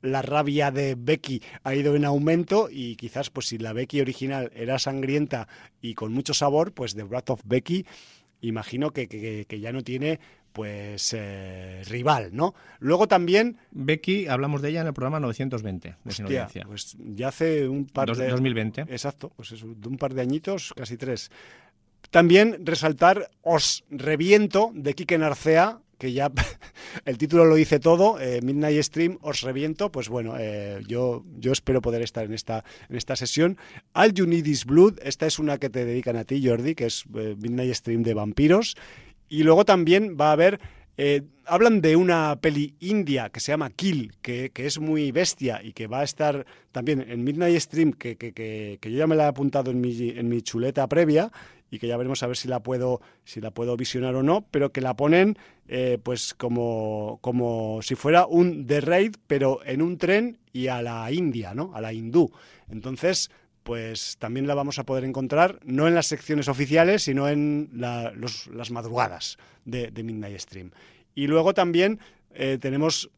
la, rabia de Becky ha ido en aumento y quizás pues si la Becky original era sangrienta y con mucho sabor, pues The Breath of Becky imagino que ya no tiene pues eh, rival, ¿no? Luego también... Becky, hablamos de ella en el programa 920 de Pues ya hace un par de... 2020. Exacto, pues eso, de un par de añitos, casi tres. También resaltar Os Reviento de Quique Narcea, que ya el título lo dice todo, eh, Midnight Stream, Os Reviento, pues bueno, eh, yo, yo espero poder estar en esta, en esta sesión. All You Need Is Blood, esta es una que te dedican a ti, Jordi, que es Midnight Stream de vampiros. Y luego también va a haber... Eh, hablan de una peli india que se llama Kill, que, es muy bestia y que va a estar también en Midnight Stream, que, que, yo ya me la he apuntado en mi, en mi chuleta previa y que ya veremos a ver si la puedo, si la puedo visionar o no, pero que la ponen eh, pues como, como si fuera un The Raid, pero en un tren y a la India, ¿no? A la hindú. Entonces, pues también la vamos a poder encontrar no en las secciones oficiales, sino en las madrugadas de, Midnight Stream. Y luego también eh, tenemos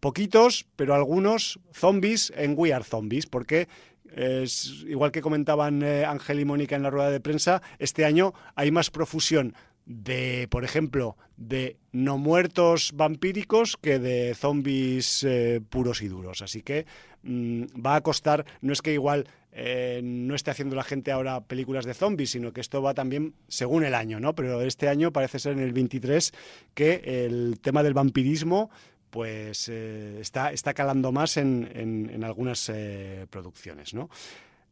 poquitos, pero algunos zombies en We Are Zombies, porque es, igual que comentaban eh, Ángel y Mónica en la rueda de prensa, este año hay más profusión de, por ejemplo, de no muertos vampíricos que de zombies eh, puros y duros. Así que mm, va a costar, no es que igual eh, no esté haciendo la gente ahora películas de zombies, sino que esto va también según el año, ¿no? Pero este año parece ser en el 23 que el tema del vampirismo pues eh, está, está calando más en, algunas producciones, ¿no?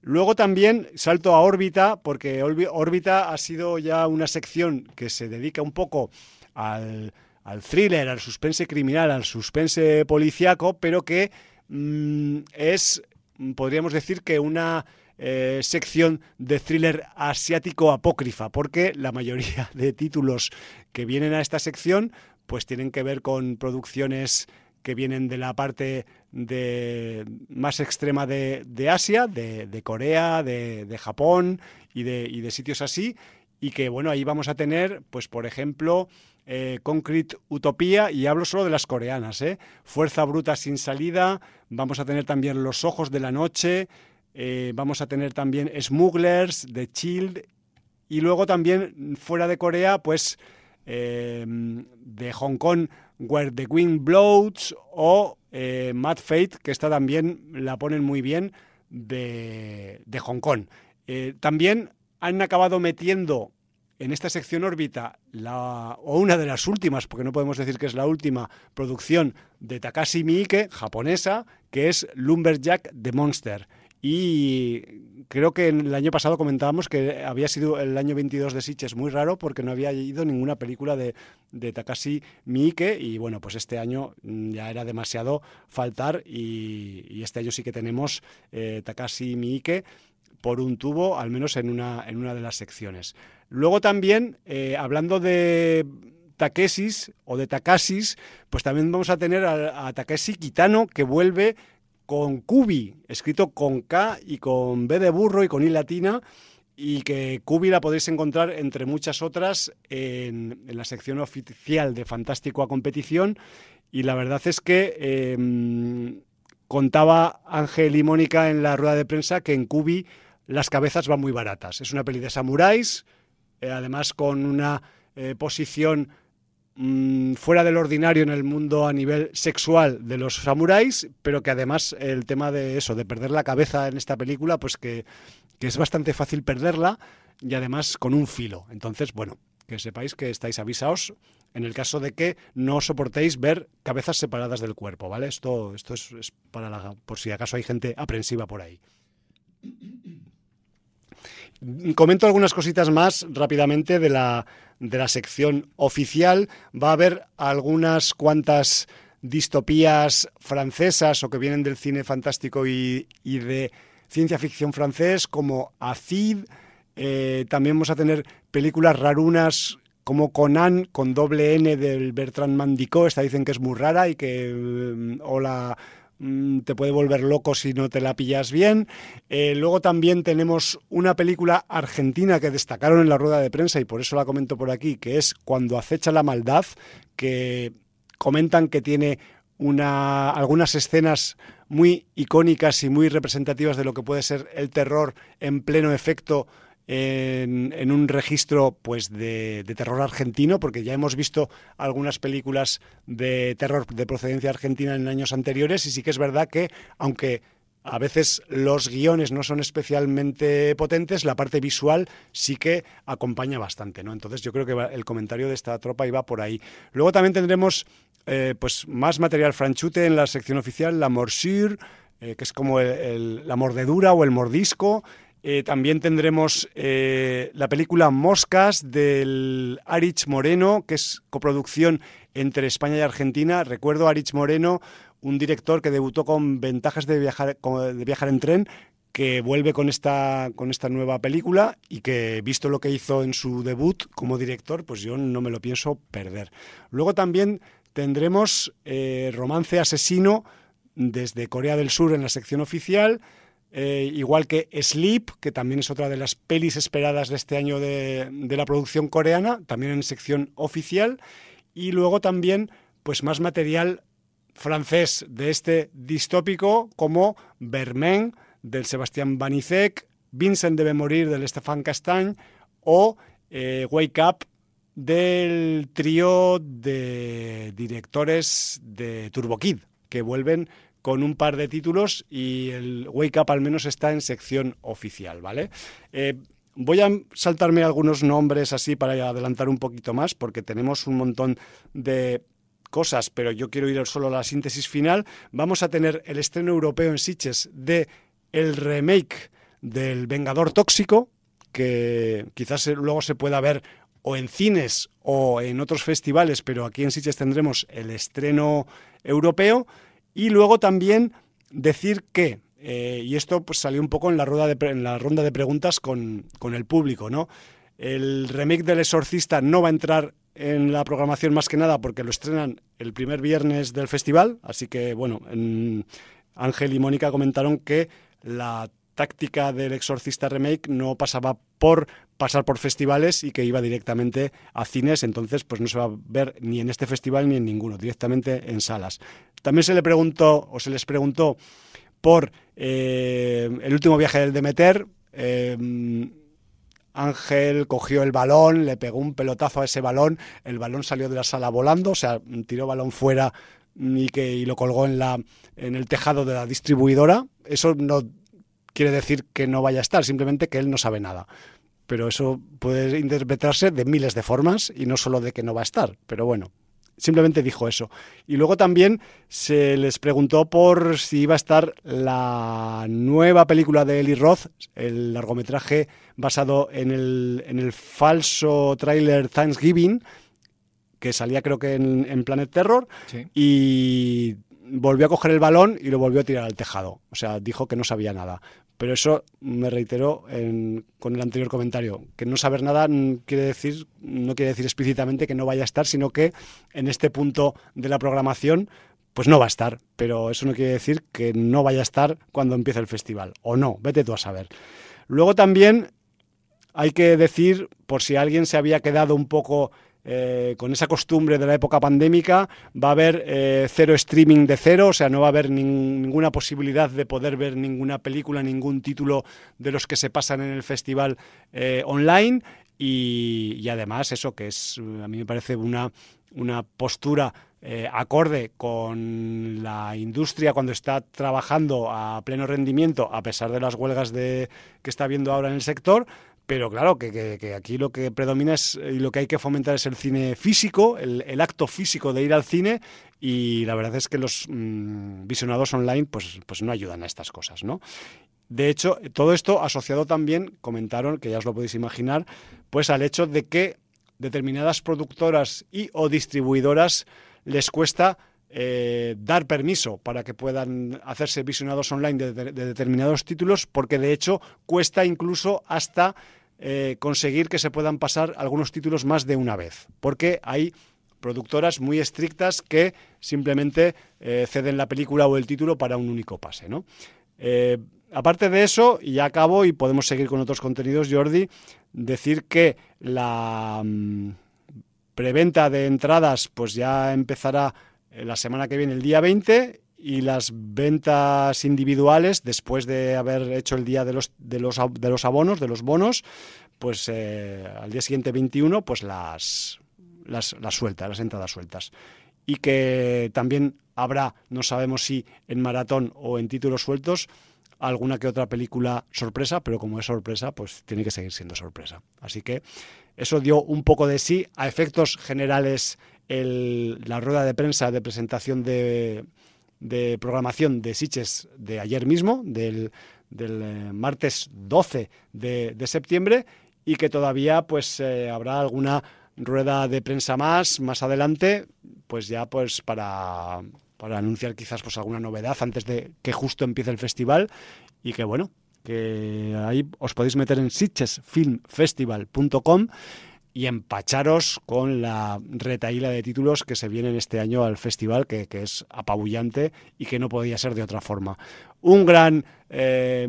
Luego también salto a órbita, porque órbita ha sido ya una sección que se dedica un poco al, thriller, al suspense criminal, al suspense policiaco, pero que mm, es, podríamos decir que una eh, sección de thriller asiático apócrifa, porque la mayoría de títulos que vienen a esta sección pues tienen que ver con producciones que vienen de la parte de, más extrema de, Asia, de, Corea, de, Japón y, de, sitios así, y que bueno, ahí vamos a tener, pues por ejemplo, eh, Concrete Utopía, y hablo solo de las coreanas, ¿eh? Fuerza Bruta sin salida, vamos a tener también Los Ojos de la Noche, eh, vamos a tener también Smugglers, The Child, y luego también fuera de Corea, pues de Hong Kong Where the Wind Blows o eh, Mad Fate, que esta también la ponen muy bien, de, Hong Kong. Eh, también han acabado metiendo en esta sección órbita, la, o una de las últimas, porque no podemos decir que es la última, producción de Takashi Miike, japonesa, que es Lumberjack the Monster. Y creo que el año pasado comentábamos que había sido el año 22 de Sitges muy raro porque no había ido ninguna película de, Takashi Miike y bueno, pues este año mm, ya era demasiado faltar y, este año sí que tenemos eh, Takashi Miike por un tubo, al menos en una, en una de las secciones. Luego también, eh, hablando de Takesis o de Takasis, pues también vamos a tener a, Takeshi Kitano que vuelve con Kubi, escrito con K y con B de burro y con I latina, y que Kubi la podéis encontrar entre muchas otras en, la sección oficial de Fantástico a Competición. Y la verdad es que em, contaba Ángel y Mónica en la rueda de prensa que en Kubi las cabezas van muy baratas. Es una peli de samuráis, eh, además con una eh, posición mm, fuera del ordinario en el mundo a nivel sexual de los samuráis, pero que además el tema de eso, de perder la cabeza en esta película, pues que, es bastante fácil perderla y además con un filo. Entonces, bueno, que sepáis que estáis avisados en el caso de que no soportéis ver cabezas separadas del cuerpo, ¿vale? Esto, esto es, es para la, por si acaso hay gente aprensiva por ahí. Comento algunas cositas más rápidamente de la, de la sección oficial. Va a haber algunas cuantas distopías francesas o que vienen del cine fantástico y, de ciencia ficción francés, como Acid. Eh, también vamos a tener películas rarunas como Conan con doble N del Bertrand Mandico. Esta dicen que es muy rara y que. Mm, o la te puede volver loco si no te la pillas bien. Eh, luego también tenemos una película argentina que destacaron en la rueda de prensa y por eso la comento por aquí, que es Cuando acecha la maldad, que comentan que tiene una, algunas escenas muy icónicas y muy representativas de lo que puede ser el terror en pleno efecto en, un registro pues de, terror argentino, porque ya hemos visto algunas películas de terror de procedencia argentina en años anteriores y sí que es verdad que, aunque a veces los guiones no son especialmente potentes, la parte visual sí que acompaña bastante, ¿no? Entonces yo creo que el comentario de esta tropa iba por ahí. Luego también tendremos eh, pues más material franchute en la sección oficial, la morsure, eh, que es como la mordedura o el mordisco, eh, también tendremos eh, la película Moscas del Arich Moreno, que es coproducción entre España y Argentina. Recuerdo a Arich Moreno, un director que debutó con Ventajas de viajar, de viajar en tren, que vuelve con esta, con esta nueva película y que, visto lo que hizo en su debut como director, pues yo no me lo pienso perder. Luego también tendremos eh, Romance Asesino desde Corea del Sur en la sección oficial. Eh, igual que Sleep, que también es otra de las pelis esperadas de este año de, la producción coreana, también en sección oficial, y luego también pues más material francés de este distópico como Vermain del Sebastián Banizek, Vincent debe morir del Stefan Castagne o eh, Wake Up del trío de directores de Turbo Kid, que vuelven con un par de títulos y el Wake Up al menos está en sección oficial, ¿vale? Eh, voy a saltarme algunos nombres así para adelantar un poquito más, porque tenemos un montón de cosas, pero yo quiero ir solo a la síntesis final. Vamos a tener el estreno europeo en Sitges de el remake del Vengador Tóxico, que quizás luego se pueda ver o en cines o en otros festivales, pero aquí en Sitges tendremos el estreno europeo. Y luego también decir que, eh, y esto pues salió un poco en la, rueda de, en la ronda de preguntas con, el público, ¿no? El remake del Exorcista no va a entrar en la programación más que nada porque lo estrenan el primer viernes del festival, así que bueno, Ángel y Mónica comentaron que la táctica del Exorcista Remake no pasaba por pasar por festivales y que iba directamente a cines, entonces pues no se va a ver ni en este festival ni en ninguno, directamente en salas. También se le preguntó o se les preguntó por eh, el último viaje del Demeter. Eh, Ángel cogió el balón, le pegó un pelotazo a ese balón, el balón salió de la sala volando, o sea, tiró balón fuera y que y lo colgó en la en el tejado de la distribuidora. Eso no quiere decir que no vaya a estar, simplemente que él no sabe nada. Pero eso puede interpretarse de miles de formas y no solo de que no va a estar. Pero bueno, simplemente dijo eso. Y luego también se les preguntó por si iba a estar la nueva película de Eli Roth, el largometraje basado en el, en el falso tráiler Thanksgiving, que salía creo que en, Planet Terror, y volvió a coger el balón y lo volvió a tirar al tejado. O sea, dijo que no sabía nada. Pero eso me reiteró con el anterior comentario, que no saber nada quiere decir, no quiere decir explícitamente que no vaya a estar, sino que en este punto de la programación pues no va a estar, pero eso no quiere decir que no vaya a estar cuando empiece el festival, o no, vete tú a saber. Luego también hay que decir, por si alguien se había quedado un poco eh, con esa costumbre de la época pandémica, va a haber eh, cero streaming de cero, o sea, no va a haber ninguna posibilidad de poder ver ninguna película, ningún título de los que se pasan en el festival eh, online. Y, además eso que es, a mí me parece una, una postura acorde con la industria cuando está trabajando a pleno rendimiento, a pesar de las huelgas de, que está habiendo ahora en el sector, pero claro, que, aquí lo que predomina es, y lo que hay que fomentar es el cine físico, el, acto físico de ir al cine, y la verdad es que los mm, visionados online pues, pues no ayudan a estas cosas, ¿no? De hecho, todo esto asociado también, comentaron, que ya os lo podéis imaginar, pues al hecho de que determinadas productoras y o distribuidoras les cuesta eh, dar permiso para que puedan hacerse visionados online de, determinados títulos, porque de hecho cuesta incluso hasta eh, conseguir que se puedan pasar algunos títulos más de una vez, porque hay productoras muy estrictas que simplemente eh, ceden la película o el título para un único pase. ¿no? Aparte de eso, y ya acabo y podemos seguir con otros contenidos, Jordi, decir que la mm, preventa de entradas pues ya empezará la semana que viene, el día 20, y las ventas individuales, después de haber hecho el día de los, de los, de los abonos, de los bonos, pues eh, al día siguiente 21, pues las, las, las sueltas, las entradas sueltas. Y que también habrá, no sabemos si en maratón o en títulos sueltos, alguna que otra película sorpresa, pero como es sorpresa, pues tiene que seguir siendo sorpresa. Así que eso dio un poco de sí. A efectos generales, el, la rueda de prensa de presentación de, de programación de Siches de ayer mismo, del, eh, martes 12 de, septiembre, y que todavía pues eh, habrá alguna rueda de prensa más más adelante, pues ya pues para, para anunciar quizás pues alguna novedad antes de que justo empiece el festival. Y que bueno, que ahí os podéis meter en sitchesfilmfestival.com y empacharos con la retaíla de títulos que se vienen este año al festival, que, es apabullante y que no podía ser de otra forma. Un gran eh,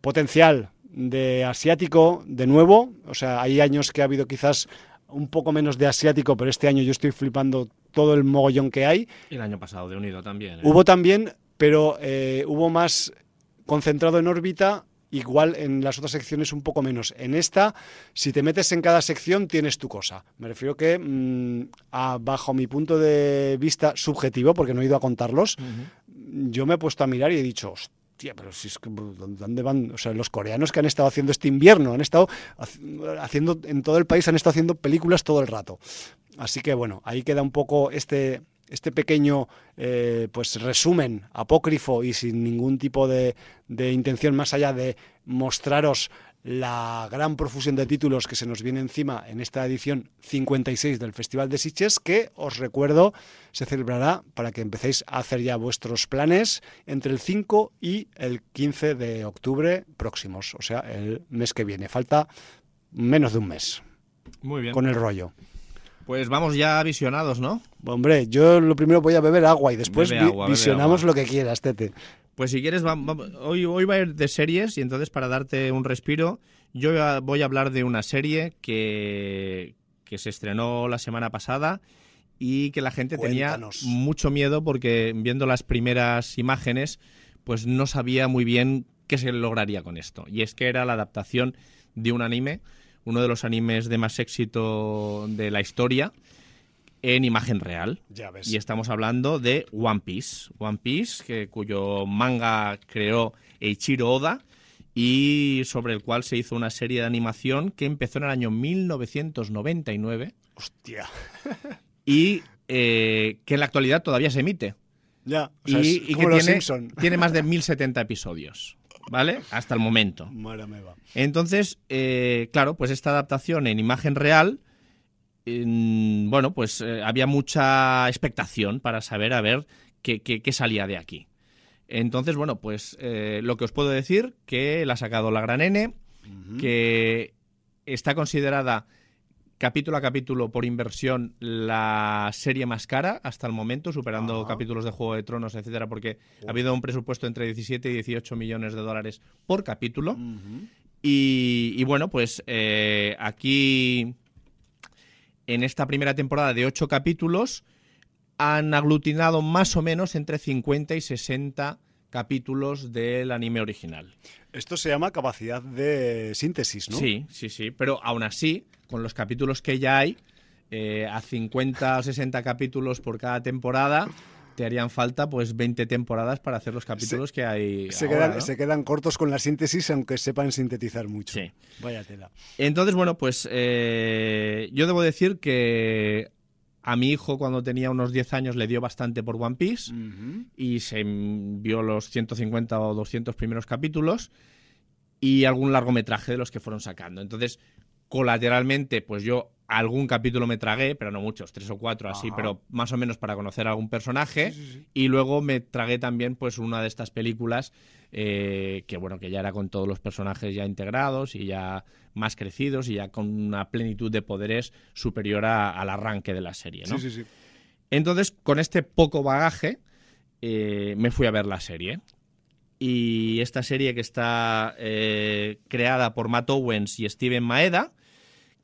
potencial de asiático de nuevo, o sea, hay años que ha habido quizás un poco menos de asiático, pero este año yo estoy flipando todo el mogollón que hay. Y el año pasado de Unido también. ¿eh? Hubo también, pero eh, hubo más concentrado en órbita igual en las otras secciones un poco menos. En esta, si te metes en cada sección, tienes tu cosa. Me refiero que, mm, bajo mi punto de vista subjetivo, porque no he ido a contarlos, yo me he puesto a mirar y he dicho, hostia, pero si es que, ¿dónde van? O sea, los coreanos que han estado haciendo este invierno, han estado haciendo, en todo el país han estado haciendo películas todo el rato. Así que bueno, ahí queda un poco este, este pequeño eh, pues resumen apócrifo y sin ningún tipo de, intención más allá de mostraros la gran profusión de títulos que se nos viene encima en esta edición 56 del Festival de Sitges, que os recuerdo se celebrará para que empecéis a hacer ya vuestros planes entre el 5 y el 15 de octubre próximos, o sea, el mes que viene. Falta menos de un mes. Muy bien. Con el rollo. Pues vamos ya visionados, ¿no? Hombre, yo lo primero voy a beber agua y después visionamos lo que quieras, Tete. Pues si quieres, hoy, hoy va a ir de series y entonces para darte un respiro, yo voy a hablar de una serie que, que se estrenó la semana pasada y que la gente tenía mucho miedo porque viendo las primeras imágenes, pues no sabía muy bien qué se lograría con esto. Y es que era la adaptación de un anime uno de los animes de más éxito de la historia en imagen real. Y estamos hablando de One Piece. One Piece, que, cuyo manga creó Eiichiro Oda y sobre el cual se hizo una serie de animación que empezó en el año 1999. Hostia. y eh, que en la actualidad todavía se emite. Ya, y, que tiene, tiene, más de 1070 episodios. ¿Vale? Hasta el momento. Entonces, eh, claro, pues esta adaptación en imagen real, bueno, pues eh, había mucha expectación para saber a ver qué, qué, salía de aquí. Entonces, bueno, pues lo que os puedo decir, que la ha sacado la Gran N, que está considerada capítulo a capítulo por inversión la serie más cara hasta el momento, superando capítulos de Juego de Tronos, etcétera, porque ha habido un presupuesto entre 17 y 18 millones de dólares por capítulo. y, bueno, pues eh, aquí en esta primera temporada de 8 capítulos han aglutinado más o menos entre 50 y 60 capítulos del anime original. Esto se llama capacidad de síntesis, ¿no? Sí, sí, sí, pero aún así con los capítulos que ya hay, eh, a 50 o 60 capítulos por cada temporada, te harían falta pues 20 temporadas para hacer los capítulos que hay. Se, quedan, se quedan cortos con la síntesis, aunque sepan sintetizar mucho. Sí. Vaya tela. Entonces, bueno, pues eh, yo debo decir que a mi hijo cuando tenía unos 10 años le dio bastante por One Piece y se vio los 150 o 200 primeros capítulos y algún largometraje de los que fueron sacando. Entonces, Colateralmente, pues yo algún capítulo me tragué, pero no muchos, tres o cuatro así, pero más o menos para conocer a algún personaje. Y luego me tragué también pues una de estas películas eh, que bueno, que ya era con todos los personajes ya integrados y ya más crecidos y ya con una plenitud de poderes superior al arranque de la serie, ¿no? Entonces, con este poco bagaje, eh, me fui a ver la serie y esta serie que está eh, creada por Matt Owens y Steven Maeda,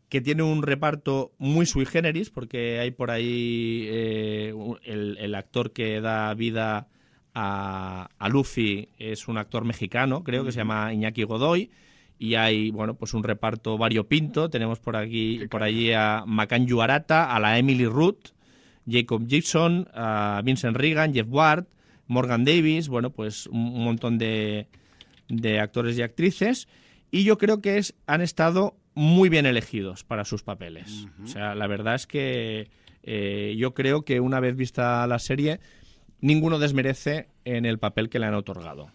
que tiene un reparto muy sui generis, porque hay por ahí eh, el, actor que da vida a, Luffy es un actor mexicano, creo que se llama Iñaki Godoy, y hay bueno pues un reparto variopinto. Tenemos por aquí por allí a Macan Yuarata, a la Emily Root, Jacob Gibson, a Vincent Regan, Jeff Ward, Morgan Davis, bueno, pues un montón de, de actores y actrices. Y yo creo que es, han estado muy bien elegidos para sus papeles. O sea, la verdad es que eh, yo creo que una vez vista la serie, ninguno desmerece en el papel que le han otorgado.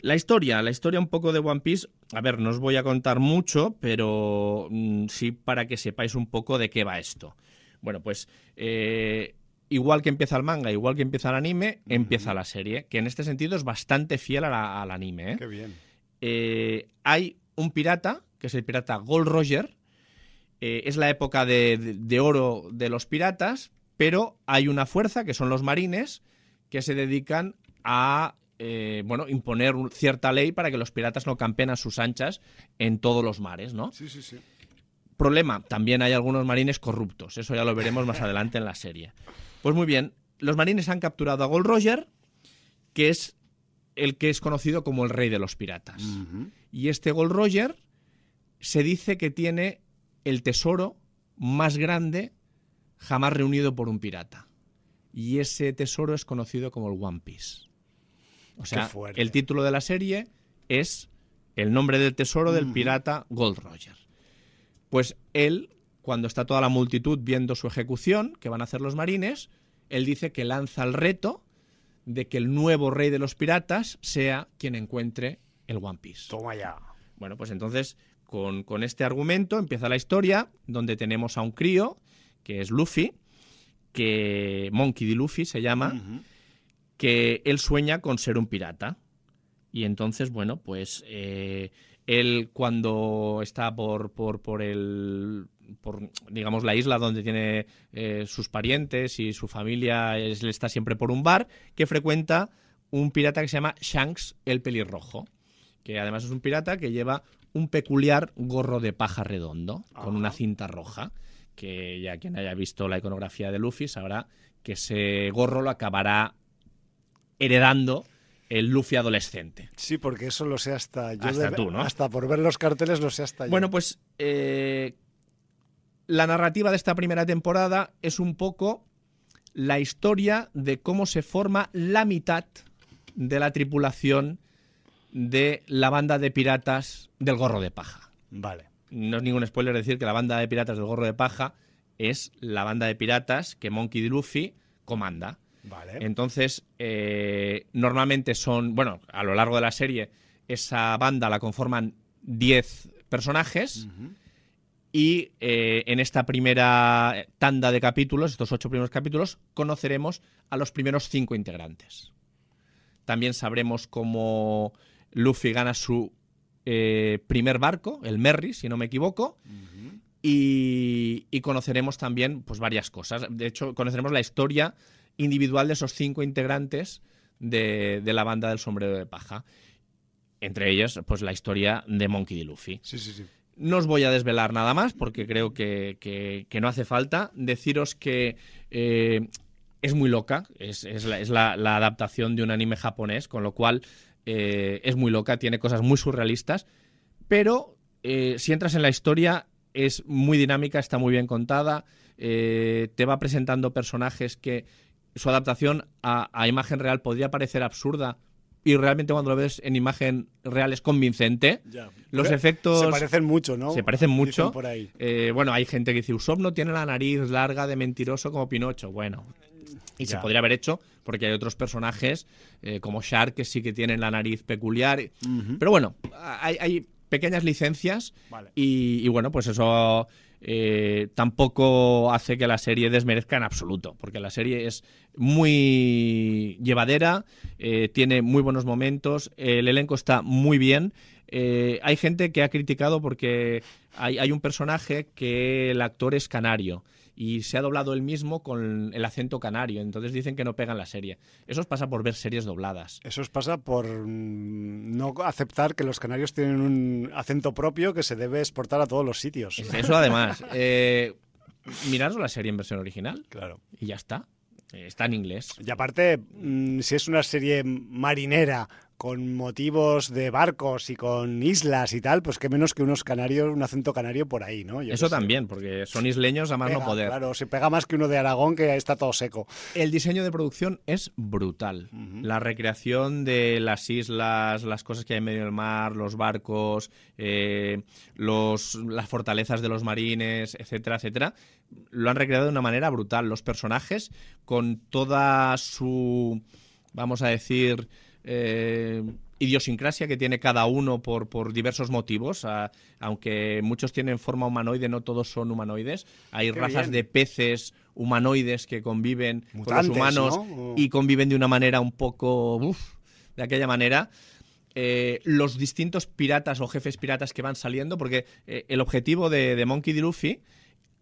La historia, la historia un poco de One Piece, a ver, no os voy a contar mucho, pero mm, sí para que sepáis un poco de qué va esto. Bueno, pues eh, igual que empieza el manga, igual que empieza el anime, empieza la serie, que en este sentido es bastante fiel al anime. ¿eh? Qué bien. Eh, hay un pirata, que es el pirata Gold Roger, eh, es la época de, oro de los piratas, pero hay una fuerza, que son los marines, que se dedican a bueno, imponer cierta ley para que los piratas no campen a sus anchas en todos los mares, ¿no? Sí, sí, sí. Problema, también hay algunos marines corruptos, eso ya lo veremos más adelante en la serie. Pues muy bien, los marines han capturado a Gold Roger, que es el que es conocido como el rey de los piratas. Y este Gold Roger se dice que tiene el tesoro más grande jamás reunido por un pirata. Y ese tesoro es conocido como el One Piece. O sea, el título de la serie es el nombre del tesoro del pirata Gold Roger. Pues él cuando está toda la multitud viendo su ejecución, que van a hacer los marines, él dice que lanza el reto de que el nuevo rey de los piratas sea quien encuentre el One Piece. Toma ya. Bueno, pues entonces, con, este argumento empieza la historia, donde tenemos a un crío, que es Luffy, que Monkey D. Luffy se llama, que él sueña con ser un pirata. Y entonces, bueno, pues eh, él cuando está por, por, por el por digamos la isla donde tiene eh, sus parientes y su familia él está siempre por un bar que frecuenta un pirata que se llama Shanks el pelirrojo que además es un pirata que lleva un peculiar gorro de paja redondo con una cinta roja que ya quien haya visto la iconografía de Luffy sabrá que ese gorro lo acabará heredando el Luffy adolescente. Sí, porque eso lo sé hasta yo. Hasta tú, ¿no? Hasta por ver los carteles lo sé hasta yo. Bueno, pues eh, la narrativa de esta primera temporada es un poco la historia de cómo se forma la mitad de la tripulación de la banda de piratas del gorro de paja. Vale. No es ningún spoiler decir que la banda de piratas del gorro de paja es la banda de piratas que Monkey D. Luffy comanda. Vale. Entonces, eh, normalmente son, bueno, a lo largo de la serie, esa banda la conforman 10 personajes. Y eh, en esta primera tanda de capítulos, estos ocho primeros capítulos, conoceremos a los primeros cinco integrantes. También sabremos cómo Luffy gana su eh, primer barco, el Merry, si no me equivoco. y, y conoceremos también pues, varias cosas. De hecho, conoceremos la historia individual de esos cinco integrantes de, de la banda del sombrero de paja. Entre ellos, pues la historia de Monkey D. Luffy. Sí, sí, sí. No os voy a desvelar nada más porque creo que, que- no hace falta. Deciros que eh, es muy loca, es, es la, adaptación de un anime japonés, con lo cual eh, es muy loca, tiene cosas muy surrealistas, pero eh, si entras en la historia es muy dinámica, está muy bien contada, te va presentando personajes que su adaptación a imagen real podría parecer absurda y realmente cuando lo ves en imagen real es convincente. Ya. Los Pero efectos Se parecen mucho, ¿no? se parecen Dicen mucho. por ahí. Eh, bueno, hay gente que dice, Usopp no tiene la nariz larga de mentiroso como Pinocho. Bueno, y se podría haber hecho porque hay otros personajes eh, como Shark que sí que tienen la nariz peculiar. Pero bueno, hay, hay pequeñas licencias Vale. y, y bueno, pues eso eh, tampoco hace que la serie desmerezca en absoluto, porque la serie es muy llevadera, eh, tiene muy buenos momentos, el elenco está muy bien. Eh, hay gente que ha criticado porque hay, hay un personaje que el actor es canario y se ha doblado él mismo con el acento canario, entonces dicen que no pega en la serie. Eso os pasa por ver series dobladas. Eso os pasa por mm, no aceptar que los canarios tienen un acento propio que se debe exportar a todos los sitios. Eso además. Eh, miraros la serie en versión original Claro. y ya está. Está en inglés. Y aparte, mm, si es una serie marinera con motivos de barcos y con islas y tal, pues qué menos que unos canarios, un acento canario por ahí, ¿no? Yo Eso sé. también, porque son isleños a más no Pega, poder. Claro, se pega más que uno de Aragón que está todo seco. El diseño de producción es brutal. La recreación de las islas, las cosas que hay en medio del mar, los barcos, eh, los, las fortalezas de los marines, etcétera, etcétera, lo han recreado de una manera brutal. Los personajes, con toda su, vamos a decir, eh, idiosincrasia que tiene cada uno por, por diversos motivos, a- aunque muchos tienen forma humanoide, no todos son humanoides. Hay Qué razas bien. de peces humanoides que conviven con los humanos ¿no? y conviven de una manera un poco uf, de aquella manera. Eh, los distintos piratas o jefes piratas que van saliendo, porque eh, el objetivo de, de Monkey D. Luffy,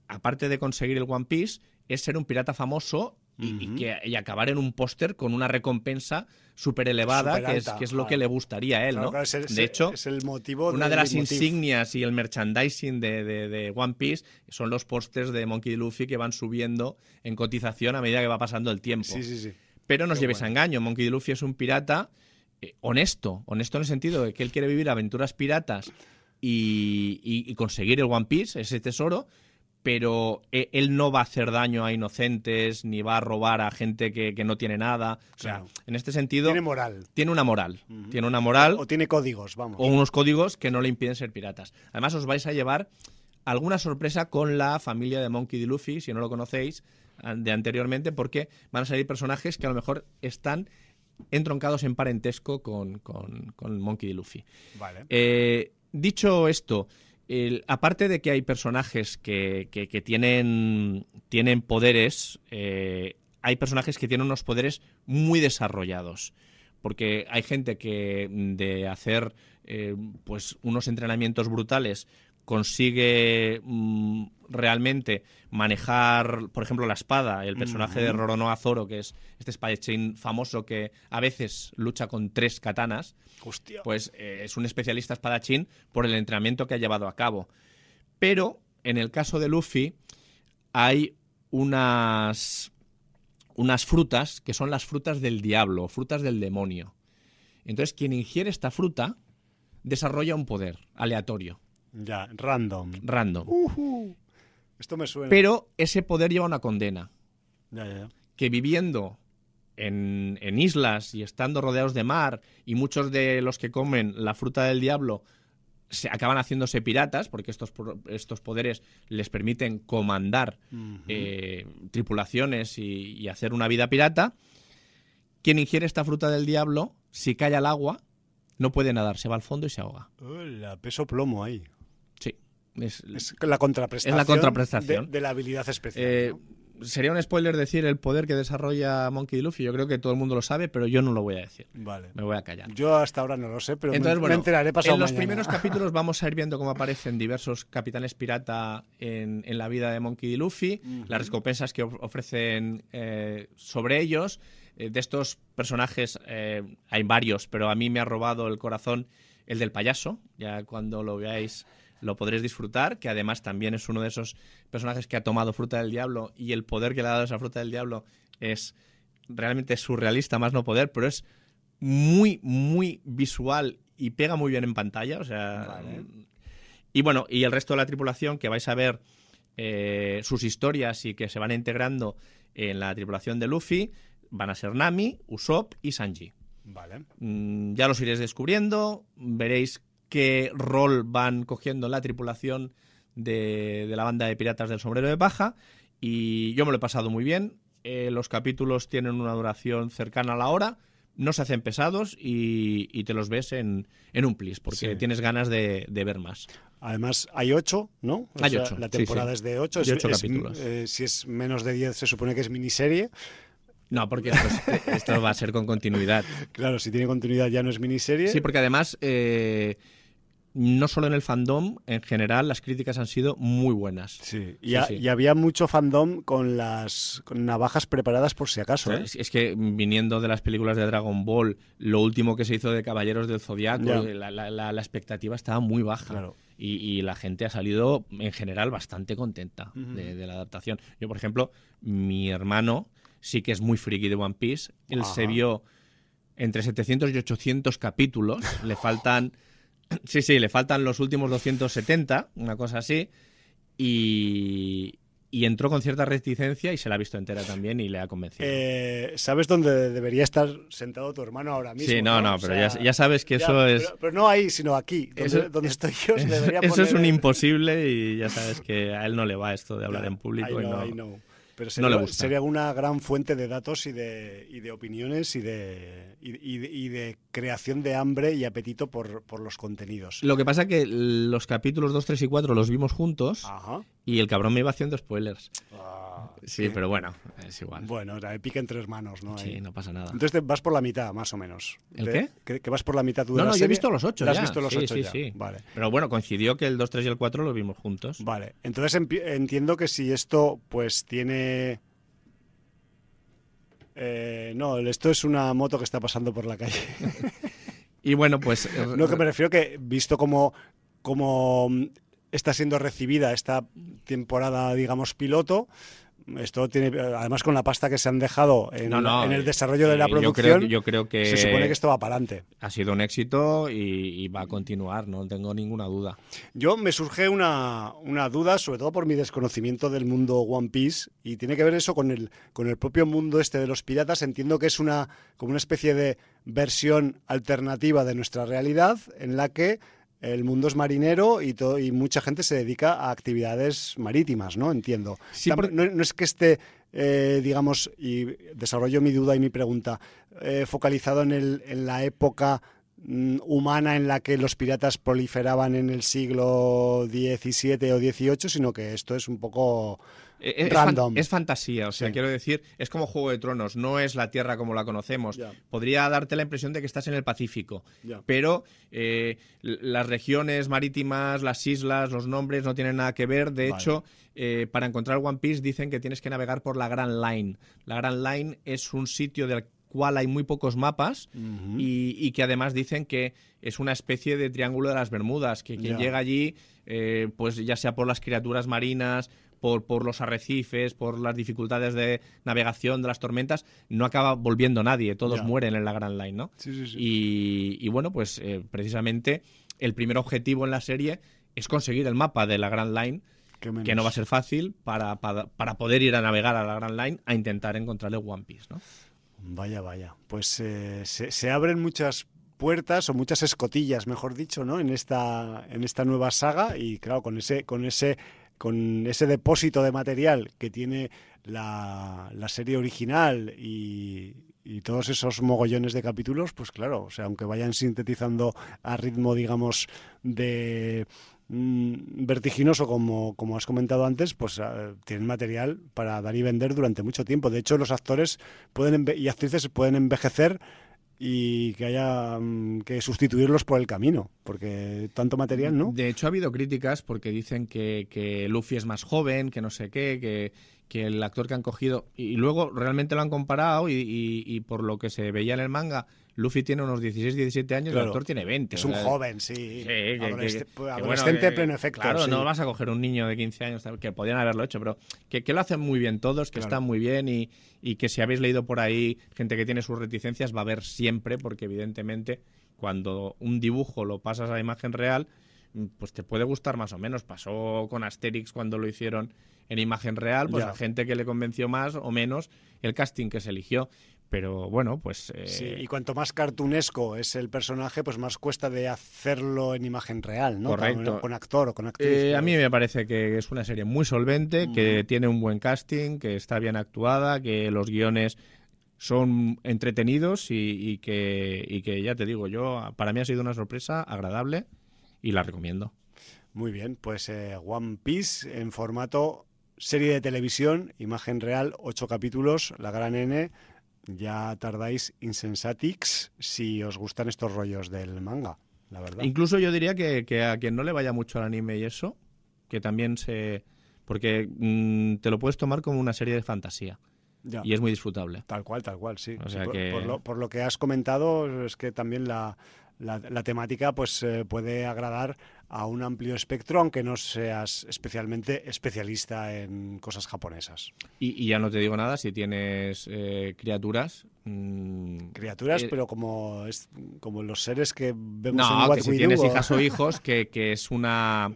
aparte de conseguir el One Piece, es ser un pirata famoso y, y que, y acabar en un póster con una recompensa súper elevada, que es, que es lo claro. que le gustaría a él, Claro, ¿no? claro, es el- de hecho, es el motivo una de las insignias y el merchandising de, de- de One Piece son los pósters de Monkey D. Luffy que van subiendo en cotización a medida que va pasando el tiempo. Sí, sí, sí. Pero no os Qué llevéis a engaño, Monkey D. Luffy es un pirata eh, honesto, honesto en el sentido de que él quiere vivir aventuras piratas y, y- y conseguir el One Piece, ese tesoro, pero e- él no va a hacer daño a inocentes ni va a robar a gente que, que no tiene nada. O sea, en este sentido, Tiene tiene, moral. una moral. Tiene una moral O tiene códigos, vamos. o unos códigos que no le impiden ser piratas. Además, os vais a llevar alguna sorpresa con la familia de Monkey D. Luffy, si no lo conocéis de anteriormente, porque van a salir personajes que a lo mejor están entroncados en parentesco con, con- con Monkey D. Luffy. Vale. Eh, dicho esto, aparte de que hay personajes que, que- tienen poderes, eh, hay personajes que tienen unos poderes muy desarrollados. Porque hay gente que mm, de hacer eh, pues unos entrenamientos brutales consigue mm, realmente manejar, por ejemplo, la espada. El personaje de Roronoa Zoro, que es este espadachín famoso que a veces lucha con tres katanas, Hostia. pues eh, es un especialista espadachín por el entrenamiento que ha llevado a cabo. Pero en el caso de Luffy hay unas unas frutas que son las frutas del diablo, frutas del demonio. Entonces, quien ingiere esta fruta desarrolla un poder aleatorio, Ya, random. random. Esto me suena. Pero ese poder lleva una condena, Ya, ya, ya. que viviendo en, en islas y estando rodeados de mar y muchos de los que comen la fruta del diablo se acaban haciéndose piratas porque estos, estos poderes les permiten comandar eh, tripulaciones y, y hacer una vida pirata. Quien ingiere esta fruta del diablo, si cae al agua, no puede nadar, se va al fondo y se ahoga. Hola, peso plomo ahí. Es, Es la contraprestación. Es la contraprestación. De, de la habilidad especial. eh, ¿no? Sería un spoiler decir el poder que desarrolla Monkey D. Luffy. Yo creo que todo el mundo lo sabe, pero yo no lo voy a decir. Vale. Me voy a callar. Yo hasta ahora no lo sé, pero me- Entonces, me, bueno, enteraré pasado en los mañana. primeros capítulos vamos a ir viendo cómo aparecen diversos capitanes pirata en, en la vida de Monkey D. Luffy, las recompensas que of- ofrecen eh, sobre ellos. Eh, de estos personajes hay varios, pero a mí me ha robado el corazón el del payaso. Ya cuando lo veáis lo podréis disfrutar, que además también es uno de esos personajes que ha tomado fruta del diablo y el poder que le ha dado esa fruta del diablo es realmente surrealista, más no poder, pero es muy, muy visual y pega muy bien en pantalla. O sea. Vale. Y bueno, y el resto de la tripulación, que vais a ver eh, sus historias y que se van integrando en la tripulación de Luffy, van a ser Nami, Usopp y Sanji. Vale. Mm, ya los iréis descubriendo, veréis qué rol van cogiendo en la tripulación de, de la banda de piratas del sombrero de paja. Y yo me lo he pasado muy bien. Eh, los capítulos tienen una duración cercana a la hora, no se hacen pesados y, y te los ves en, en un plis, porque Sí. tienes ganas de, de ver más. Además, hay ocho, ¿no? O Hay sea, ocho, La temporada sí. es de ocho. De ocho es- capítulos. eh, si es menos de diez, se supone que es miniserie. No, porque esto, es- esto va a ser con continuidad. Claro, si tiene continuidad ya no es miniserie. Sí, porque además, eh, no solo en el fandom, en general las críticas han sido muy buenas. Sí, y, Sí, ha- sí. y había mucho fandom con las con navajas preparadas por si acaso. ¿eh? Es, es que viniendo de las películas de Dragon Ball, lo último que se hizo de Caballeros del Zodiaco, Ya. la, la- la- la expectativa estaba muy baja. Claro. Y, y la gente ha salido, en general, bastante contenta de, de la adaptación. Yo, por ejemplo, mi hermano sí que es muy friki de One Piece. Él Ajá. se vio entre 700 y 800 capítulos. le faltan. Sí, sí, le faltan los últimos 270, una cosa así. Y, y entró con cierta reticencia y se la ha visto entera también y le ha convencido. Eh, ¿Sabes dónde debería estar sentado tu hermano ahora mismo? Sí, no, no, pero sea, ya, ya sabes que ya, eso es. Pero, pero no ahí, sino aquí, donde, Eso- donde estoy yo. se debería Eso es un imposible y ya sabes que a él no le va esto de hablar en público. I y no- I know. Pero no sería, le gusta. sería una gran fuente de datos y de, y de opiniones y de, y, y de, y de creación de hambre y apetito por, por los contenidos. Lo que pasa que los capítulos 2, 3 y 4 los vimos juntos Ajá. y el cabrón me iba haciendo spoilers. Ah, Sí, pero bueno, es igual. Bueno, la pica entre hermanos, ¿no? Sí, Ahí. no pasa nada. Entonces te vas por la mitad, más o menos. ¿El De- qué? Que, que vas por la mitad tú de No, la no, yo he visto los 8 ¿La ya. has visto los sí, 8 sí, ya? sí. Vale. Pero bueno, coincidió que el 2, 3 y el 4 los vimos juntos. Vale, entonces entiendo que si esto pues tiene... Eh, no, esto es una moto que está pasando por la calle. Y bueno, pues... No, que me refiero que visto como, como mm, está siendo recibida esta temporada, digamos, piloto, esto tiene, además con la pasta que se han dejado en, No, no, en el eh, desarrollo de la yo creo- producción, yo creo que- se supone que esto va para adelante. ha sido un éxito y, y va a continuar, no tengo ninguna duda. Yo me surge una, una duda, sobre todo por mi desconocimiento del mundo One Piece, y tiene que ver eso con el, con el propio mundo este de los piratas. Entiendo que es una, como una especie de versión alternativa de nuestra realidad en la que el mundo es marinero y, todo, y mucha gente se dedica a actividades marítimas, ¿no? Entiendo. Sí, no, no es que esté, eh, digamos, y desarrollo mi duda y mi pregunta, eh, focalizado en, el, en la época mm, humana en la que los piratas proliferaban en el siglo XVII o XVIII, sino que esto es un poco Eh, fan- random. es fantasía, o sea, Sí. quiero decir, es como Juego de Tronos, no es la Tierra como la conocemos. Podría darte la impresión de que estás en el Pacífico, pero eh, las regiones marítimas, las islas, los nombres no tienen nada que ver. De Vale. hecho, eh, para encontrar One Piece dicen que tienes que navegar por la Grand Line. La Grand Line es un sitio del cual hay muy pocos mapas y, y que además dicen que es una especie de triángulo de las Bermudas, que quien llega allí, eh, pues ya sea por las criaturas marinas, por, por los arrecifes, por las dificultades de navegación, de las tormentas, no acaba volviendo nadie, todos mueren en la Grand Line, ¿no? Sí, sí, sí. Y, y bueno, pues eh, precisamente el primer objetivo en la serie es conseguir el mapa de la Grand Line, que no va a ser fácil para, para, para poder ir a navegar a la Grand Line a intentar encontrar el One Piece, ¿no? Vaya, vaya. Pues eh, se, se, abren muchas puertas o muchas escotillas, mejor dicho, ¿no? En esta, en esta nueva saga y claro, con ese, con ese, con ese depósito de material que tiene la, serie original y, todos esos mogollones de capítulos, pues claro, o sea, aunque vayan sintetizando a ritmo, digamos, de mm, vertiginoso como, como has comentado antes, pues uh, tienen material para dar y vender durante mucho tiempo. De hecho, los actores pueden y actrices pueden envejecer y que haya um, que sustituirlos por el camino, porque tanto material, ¿no? De hecho, ha habido críticas porque dicen que, que Luffy es más joven, que no sé qué, que, que el actor que han cogido, y luego realmente lo han comparado y, y, y, por lo que se veía en el manga, Luffy tiene unos 16, 17 años Claro. el actor tiene 20. Es un joven, sí. Sí, que- que- Adolescente, que- que adolescente bueno, que- pleno efecto. Claro, sí. no vas a coger un niño de 15 años, que podían haberlo hecho, pero que, lo hacen muy bien todos, que Claro. están muy bien y, y que si habéis leído por ahí gente que tiene sus reticencias va a haber siempre, porque evidentemente cuando un dibujo lo pasas a imagen real, pues te puede gustar más o menos. Pasó con Asterix cuando lo hicieron en imagen real, pues Ya. a gente que le convenció más o menos el casting que se eligió. Pero bueno, pues... eh, Sí, y cuanto más cartunesco es el personaje, pues más cuesta de hacerlo en imagen real, ¿no? Correcto. Con, con actor o con actriz. Eh, a pues. mí me parece que es una serie muy solvente, que tiene un buen casting, que está bien actuada, que los guiones son entretenidos y, y que, y que ya te digo, yo para mí ha sido una sorpresa agradable y la recomiendo. Muy bien, pues eh, One Piece en formato serie de televisión, imagen real, ocho capítulos, la gran N. Ya tardáis insensatix si os gustan estos rollos del manga, la verdad. Incluso yo diría que, que a quien no le vaya mucho al anime y eso, que también se... Porque mm, te lo puedes tomar como una serie de fantasía Ya. y es muy disfrutable. Tal cual, tal cual, sí. O Sí, sea por, que- por lo, por lo que has comentado, es que también la, la, la temática pues eh, puede agradar a un amplio espectro, aunque no seas especialmente especialista en cosas japonesas. Y, y ya no te digo nada si tienes eh, criaturas. mm, Criaturas, eh, pero como, es, como los seres que vemos No, en What que si We tienes Do, hijas o hijos, que, que es una,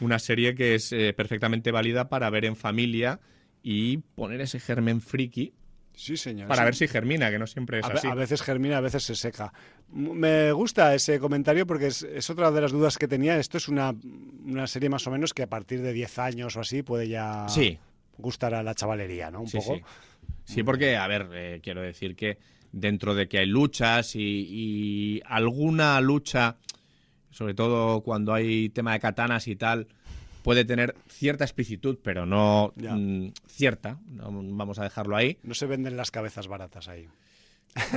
una serie que es eh, perfectamente válida para ver en familia y poner ese germen friki Sí, señor. para sí. ver si germina, que no siempre es A, así. a veces germina, a veces se seca. Me gusta ese comentario porque es, es otra de las dudas que tenía. Esto es una, una serie más o menos que a partir de 10 años o así puede ya Sí, gustar a la chavalería, ¿no? Un sí, poco. sí. Sí, porque, a ver, eh, quiero decir que dentro de que hay luchas y, y alguna lucha, sobre todo cuando hay tema de katanas y tal, puede tener cierta explicitud, pero no mm, cierta, no, vamos a dejarlo ahí. No se venden las cabezas baratas ahí.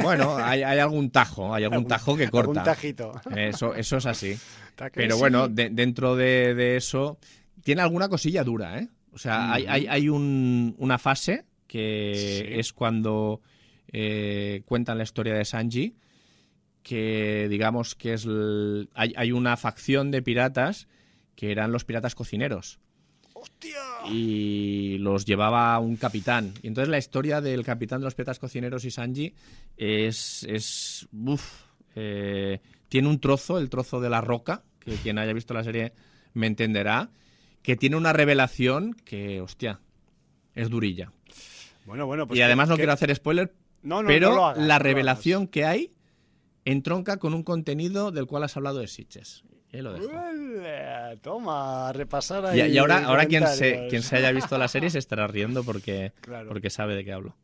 Bueno, hay, hay algún tajo, hay algún tajo que corta. tajito. Eso, eso es así. Pero bueno, de- dentro de, de eso, tiene alguna cosilla dura, ¿eh? O sea, hay, hay, hay un- una fase que Sí. es cuando eh, cuentan la historia de Sanji, que digamos que es... el- hay, hay una facción de piratas que eran los piratas cocineros ¡Hostia! y los llevaba un capitán. Y entonces la historia del capitán de los piratas cocineros y Sanji es. es uf, eh, tiene un trozo, el trozo de la roca, que quien haya visto la serie me entenderá, que tiene una revelación que, hostia, es durilla. Bueno, bueno, pues y además que- no que- quiero hacer spoiler, No, no, pero no hagas, la revelación que hay entronca con un contenido del cual has hablado de Sitches. Y ahí lo dejo. Toma, a repasar ahí. Y, y ahora, ahora quien, se, quien se haya visto la serie se estará riendo porque, Claro. porque sabe de qué hablo.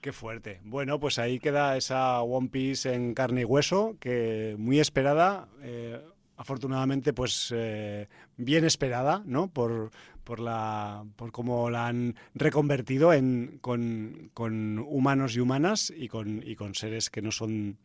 Qué fuerte. Bueno, pues ahí queda esa One Piece en carne y hueso, que muy esperada, eh, afortunadamente, pues eh, bien esperada, ¿no? Por, por la por cómo la han reconvertido en con, con humanos y humanas y con, y con seres que no son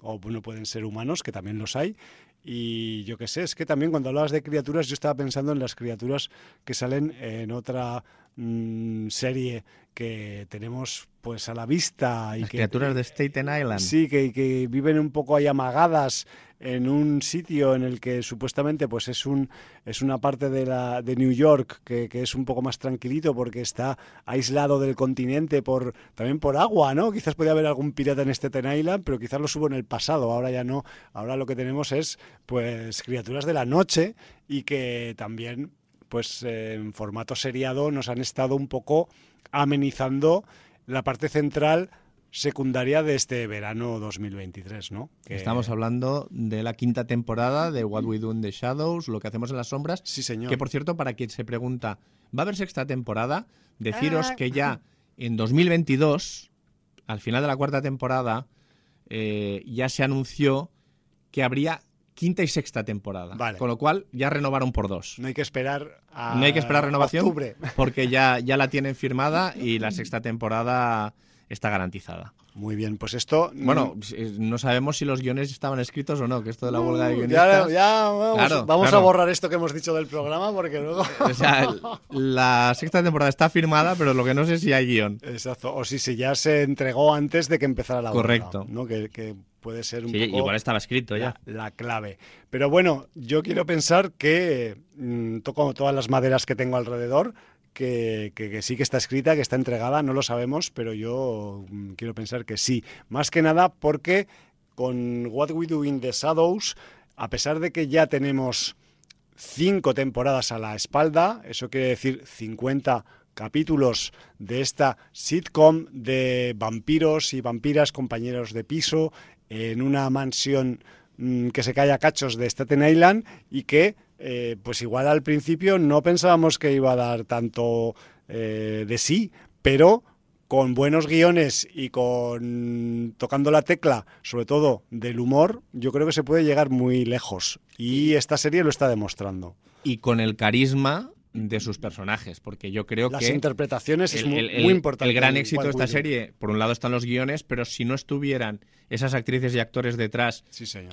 o no pueden ser humanos, que también los hay. Y yo qué sé, es que también cuando hablabas de criaturas, yo estaba pensando en las criaturas que salen en otra mm, serie que tenemos pues a la vista y Las que criaturas de Staten Island. Sí, que, que viven un poco ahí amagadas en un sitio en el que supuestamente pues es un es una parte de la de New York que, que es un poco más tranquilito porque está aislado del continente por también por agua, ¿no? Quizás podía haber algún pirata en Staten Island, pero quizás lo subo en el pasado, ahora ya no. Ahora lo que tenemos es pues criaturas de la noche y que también pues en formato seriado nos han estado un poco amenizando la parte central secundaria de este verano 2023, ¿no? Estamos hablando de la quinta temporada de What We Do in the Shadows, lo que hacemos en las sombras. Sí, señor. Que, por cierto, para quien se pregunta, ¿va a haber sexta temporada? Deciros ah. que ya en 2022, al final de la cuarta temporada, eh, ya se anunció que habría quinta y sexta temporada. Con lo cual ya renovaron por dos. No hay que esperar a No hay que esperar renovación porque ya, ya la tienen firmada y la sexta temporada está garantizada. Muy bien, pues esto... Bueno, no sabemos si los guiones estaban escritos o no, que esto de la huelga de guionistas... Ya, vamos, a borrar esto que hemos dicho del programa porque luego... O sea, la sexta temporada está firmada, pero lo que no sé es si hay guion. Exacto, o si, si ya se entregó antes de que empezara la Correcto. ¿no? que puede ser un sí, igual estaba escrito ya. La, clave. Pero bueno, yo quiero pensar que mm, toco todas las maderas que tengo alrededor, que, sí que está escrita, que está entregada, no lo sabemos, pero yo mm, quiero pensar que sí. Más que nada porque con What We Do in the Shadows, a pesar de que ya tenemos cinco temporadas a la espalda, eso quiere decir 50 capítulos de esta sitcom de vampiros y vampiras, compañeros de piso, en una mansión mm, que se cae a cachos de Staten Island y que, eh, pues igual al principio no pensábamos que iba a dar tanto eh, de sí, pero con buenos guiones y con tocando la tecla, sobre todo del humor, yo creo que se puede llegar muy lejos. Y esta serie lo está demostrando. Y con el carisma de sus personajes, porque yo creo que... Las interpretaciones es muy, importante. El gran éxito de esta serie, por un lado están los guiones, pero si no estuvieran esas actrices y actores detrás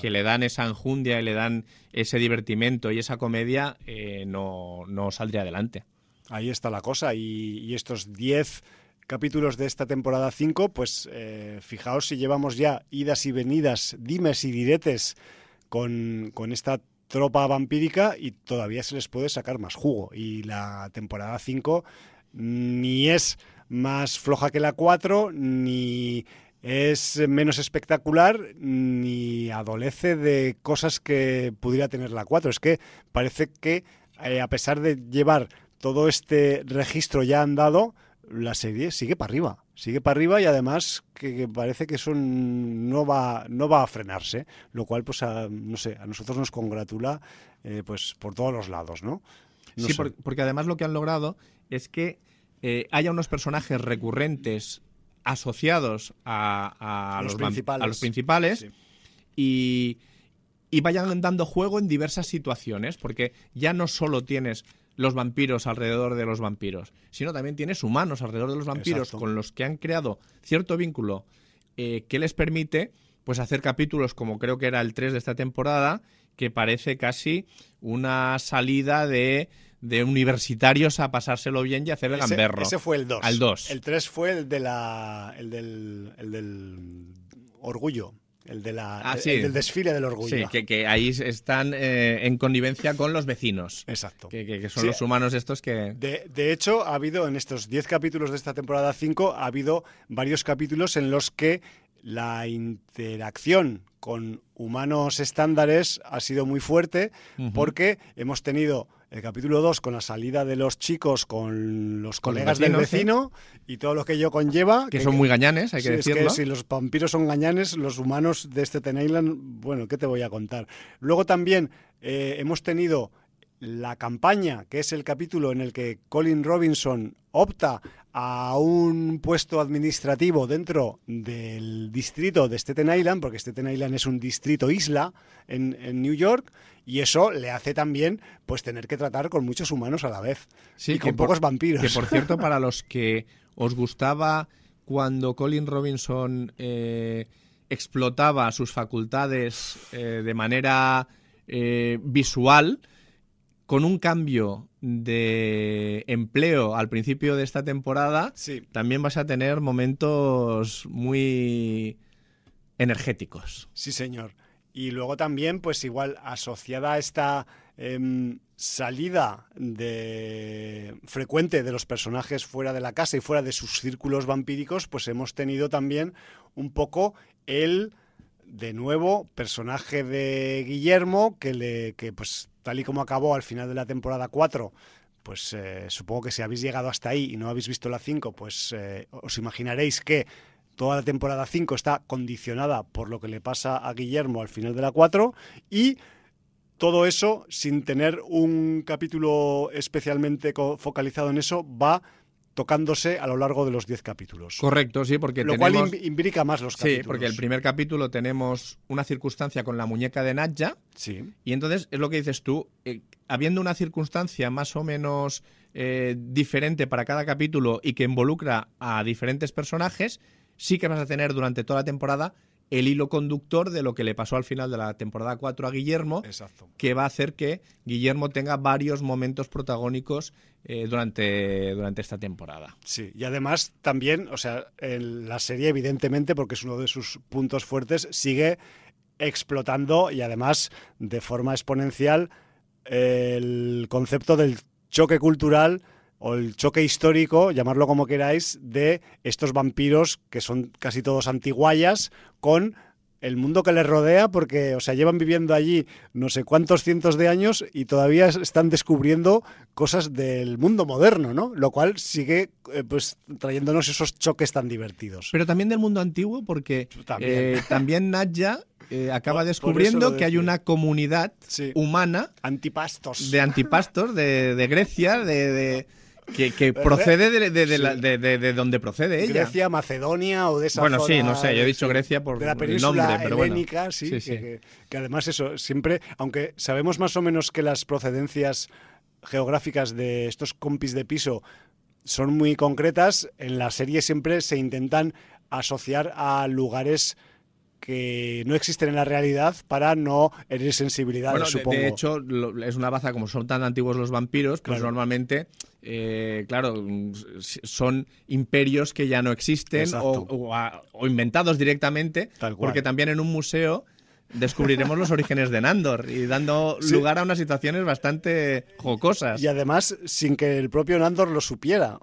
que le dan esa enjundia y le dan ese divertimento y esa comedia, eh, no, no, saldría adelante. Ahí está la cosa, y, estos 10 capítulos de esta temporada 5, pues eh, fijaos si llevamos ya idas y venidas, dimes y diretes con, con esta tropa vampírica y todavía se les puede sacar más jugo. Y la temporada 5 ni es más floja que la 4, ni es menos espectacular, ni adolece de cosas que pudiera tener la 4. Es que parece que, eh, a pesar de llevar todo este registro ya andado, la serie sigue para arriba sigue para arriba y además que, parece que eso no va, no va a frenarse, lo cual, pues, a, no sé, a nosotros nos congratula eh, pues por todos los lados, ¿no? sí, porque además lo que han logrado es que eh, haya unos personajes recurrentes asociados a, los, principales, a los principales. y, y vayan dando juego en diversas situaciones, porque ya no solo tienes los vampiros alrededor de los vampiros, sino también tienes humanos alrededor de los vampiros con los que han creado cierto vínculo eh, que les permite pues hacer capítulos como creo que era el 3 de esta temporada, que parece casi una salida de, de universitarios a pasárselo bien y hacer el gamberro. Ese fue el 2. Al 2. El 3 fue el, de la, el, del, el del orgullo. El, de la, ah, del desfile del orgullo. Sí, que, ahí están eh, en connivencia con los vecinos. Exacto. Que, son los humanos estos que... De, de, hecho, ha habido en estos 10 capítulos de esta temporada 5, ha habido varios capítulos en los que la interacción con humanos estándares ha sido muy fuerte porque hemos tenido el capítulo 2 con la salida de los chicos con los colegas del vecino y todo lo que ello conlleva. Que, son muy gañanes, hay que decirlo. Es que si los vampiros son gañanes, los humanos de este Ten Island, bueno, ¿qué te voy a contar? Luego también eh, hemos tenido la campaña, que es el capítulo en el que Colin Robinson opta a un puesto administrativo dentro del distrito de Staten Island, porque Staten Island es un distrito isla en, New York, y eso le hace también pues tener que tratar con muchos humanos a la vez y con pocos vampiros. Que por cierto, para los que os gustaba cuando Colin Robinson eh, explotaba sus facultades eh, de manera eh, visual, con un cambio de empleo al principio de esta temporada, también vas a tener momentos muy energéticos. Sí, señor. Y luego también, pues igual asociada a esta em, salida de frecuente de los personajes fuera de la casa y fuera de sus círculos vampíricos, pues hemos tenido también un poco el de nuevo personaje de Guillermo que le que pues tal y como acabó al final de la temporada 4, pues eh, supongo que si habéis llegado hasta ahí y no habéis visto la 5, pues eh, os imaginaréis que toda la temporada 5 está condicionada por lo que le pasa a Guillermo al final de la 4 y todo eso, sin tener un capítulo especialmente focalizado en eso, va tocándose a lo largo de los 10 capítulos. Correcto, sí, porque lo cual imbrica más los capítulos. Sí, porque el primer capítulo tenemos una circunstancia con la muñeca de Nadja. Sí. Y entonces es lo que dices tú, eh, habiendo una circunstancia más o menos eh, diferente para cada capítulo y que involucra a diferentes personajes, sí que vas a tener durante toda la temporada el hilo conductor de lo que le pasó al final de la temporada 4 a Guillermo, que va a hacer que Guillermo tenga varios momentos protagónicos eh, durante, durante esta temporada. Sí, y además también, o sea, la serie evidentemente, porque es uno de sus puntos fuertes, sigue explotando y además de forma exponencial el concepto del choque cultural o el choque histórico, llamarlo como queráis, de estos vampiros que son casi todos antiguayas con el mundo que les rodea, porque, o sea, llevan viviendo allí no sé cuántos cientos de años y todavía están descubriendo cosas del mundo moderno, ¿no? Lo cual sigue, eh, pues, trayéndonos esos choques tan divertidos. Pero también del mundo antiguo, porque también, eh, también eh, acaba descubriendo que hay una comunidad humana antipastos de antipastos de, de Grecia, de que, procede de, de, donde procede ella. Grecia, Macedonia o de esa Bueno, sí, no sé, yo he dicho Grecia por la el nombre, pero bueno. sí, Que, además eso, siempre, aunque sabemos más o menos que las procedencias geográficas de estos compis de piso son muy concretas, en la serie siempre se intentan asociar a lugares que no existen en la realidad para no herir sensibilidades, supongo. De, hecho, es una baza, como son tan antiguos los vampiros, pues normalmente, eh, claro, son imperios que ya no existen o, inventados directamente, porque también en un museo descubriremos los orígenes de Nandor y dando lugar a unas situaciones bastante jocosas. Y además sin que el propio Nandor lo supiera.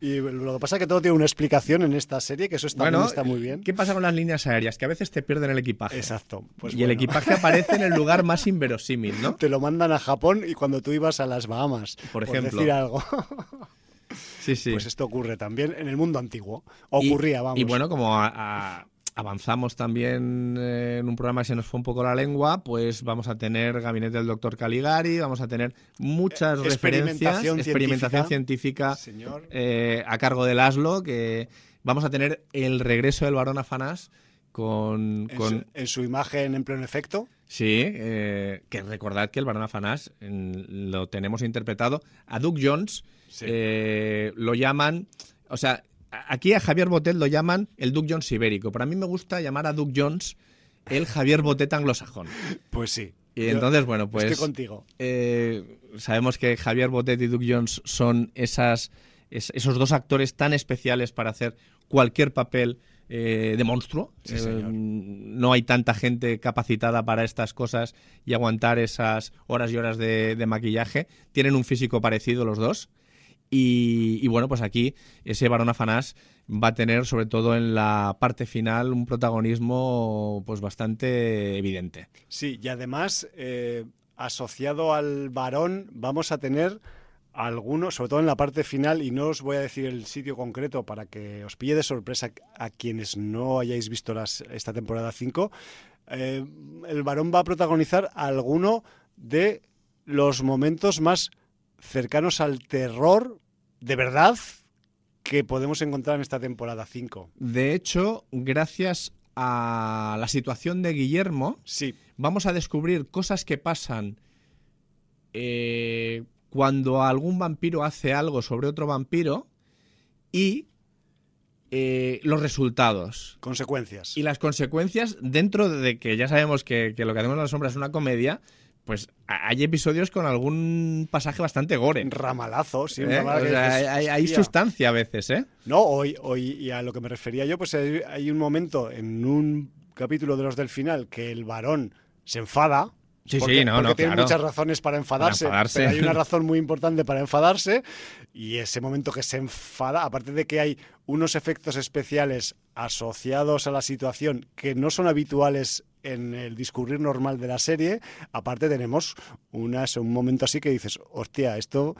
Y lo que pasa es que todo tiene una explicación en esta serie, que eso está, está muy bien. ¿Qué pasa con las líneas aéreas? Que a veces te pierden el equipaje. Exacto. Pues y el equipaje aparece en el lugar más inverosímil, ¿no? Te lo mandan a Japón y cuando tú ibas a las Bahamas, por ejemplo. Por decir algo. Sí, sí. Pues esto ocurre también en el mundo antiguo. Ocurría, vamos. Y bueno, como a, avanzamos también eh, en un programa que se nos fue un poco la lengua, pues vamos a tener Gabinete del Doctor Caligari, vamos a tener muchas eh, referencias, experimentación científica, eh, a cargo del ASLO, que vamos a tener el regreso del varón Afanás con... En, su, imagen en pleno efecto. Sí, que recordad que el varón Afanás lo tenemos interpretado. A Doug Jones, lo llaman... O sea, aquí a Javier Botet lo llaman el Duke Jones ibérico, pero a mí me gusta llamar a Duke Jones el Javier Botet anglosajón. Pues sí. Y entonces, bueno, pues. Estoy contigo. Eh, sabemos que Javier Botet y Duke Jones son esas, esos dos actores tan especiales para hacer cualquier papel eh, de monstruo. Eh, no hay tanta gente capacitada para estas cosas y aguantar esas horas y horas de, de maquillaje. Tienen un físico parecido los dos. Y, bueno, pues aquí ese varón afanás va a tener, sobre todo en la parte final, un protagonismo pues bastante evidente. Sí, y además, eh, asociado al varón, vamos a tener algunos, sobre todo en la parte final, y no os voy a decir el sitio concreto para que os pille de sorpresa a quienes no hayáis visto esta temporada 5, eh, el varón va a protagonizar alguno de los momentos más cercanos al terror de verdad que podemos encontrar en esta temporada 5. De hecho, gracias a la situación de Guillermo, sí. vamos a descubrir cosas que pasan eh, cuando algún vampiro hace algo sobre otro vampiro y eh, los resultados. Consecuencias. Y las consecuencias dentro de que ya sabemos que, que lo que hacemos en la sombra es una comedia, pues hay episodios con algún pasaje bastante gore. Ramalazo, sí. ¿Eh? hay, sustancia a veces, ¿eh? No, hoy, hoy, y a lo que me refería yo, pues hay, un momento en un capítulo de los del final que el varón se enfada. Sí, sí, no, porque tiene muchas razones para enfadarse, pero hay una razón muy importante para enfadarse y ese momento que se enfada, aparte de que hay unos efectos especiales asociados a la situación que no son habituales en el discurrir normal de la serie, aparte tenemos unas, un momento así que dices, hostia, esto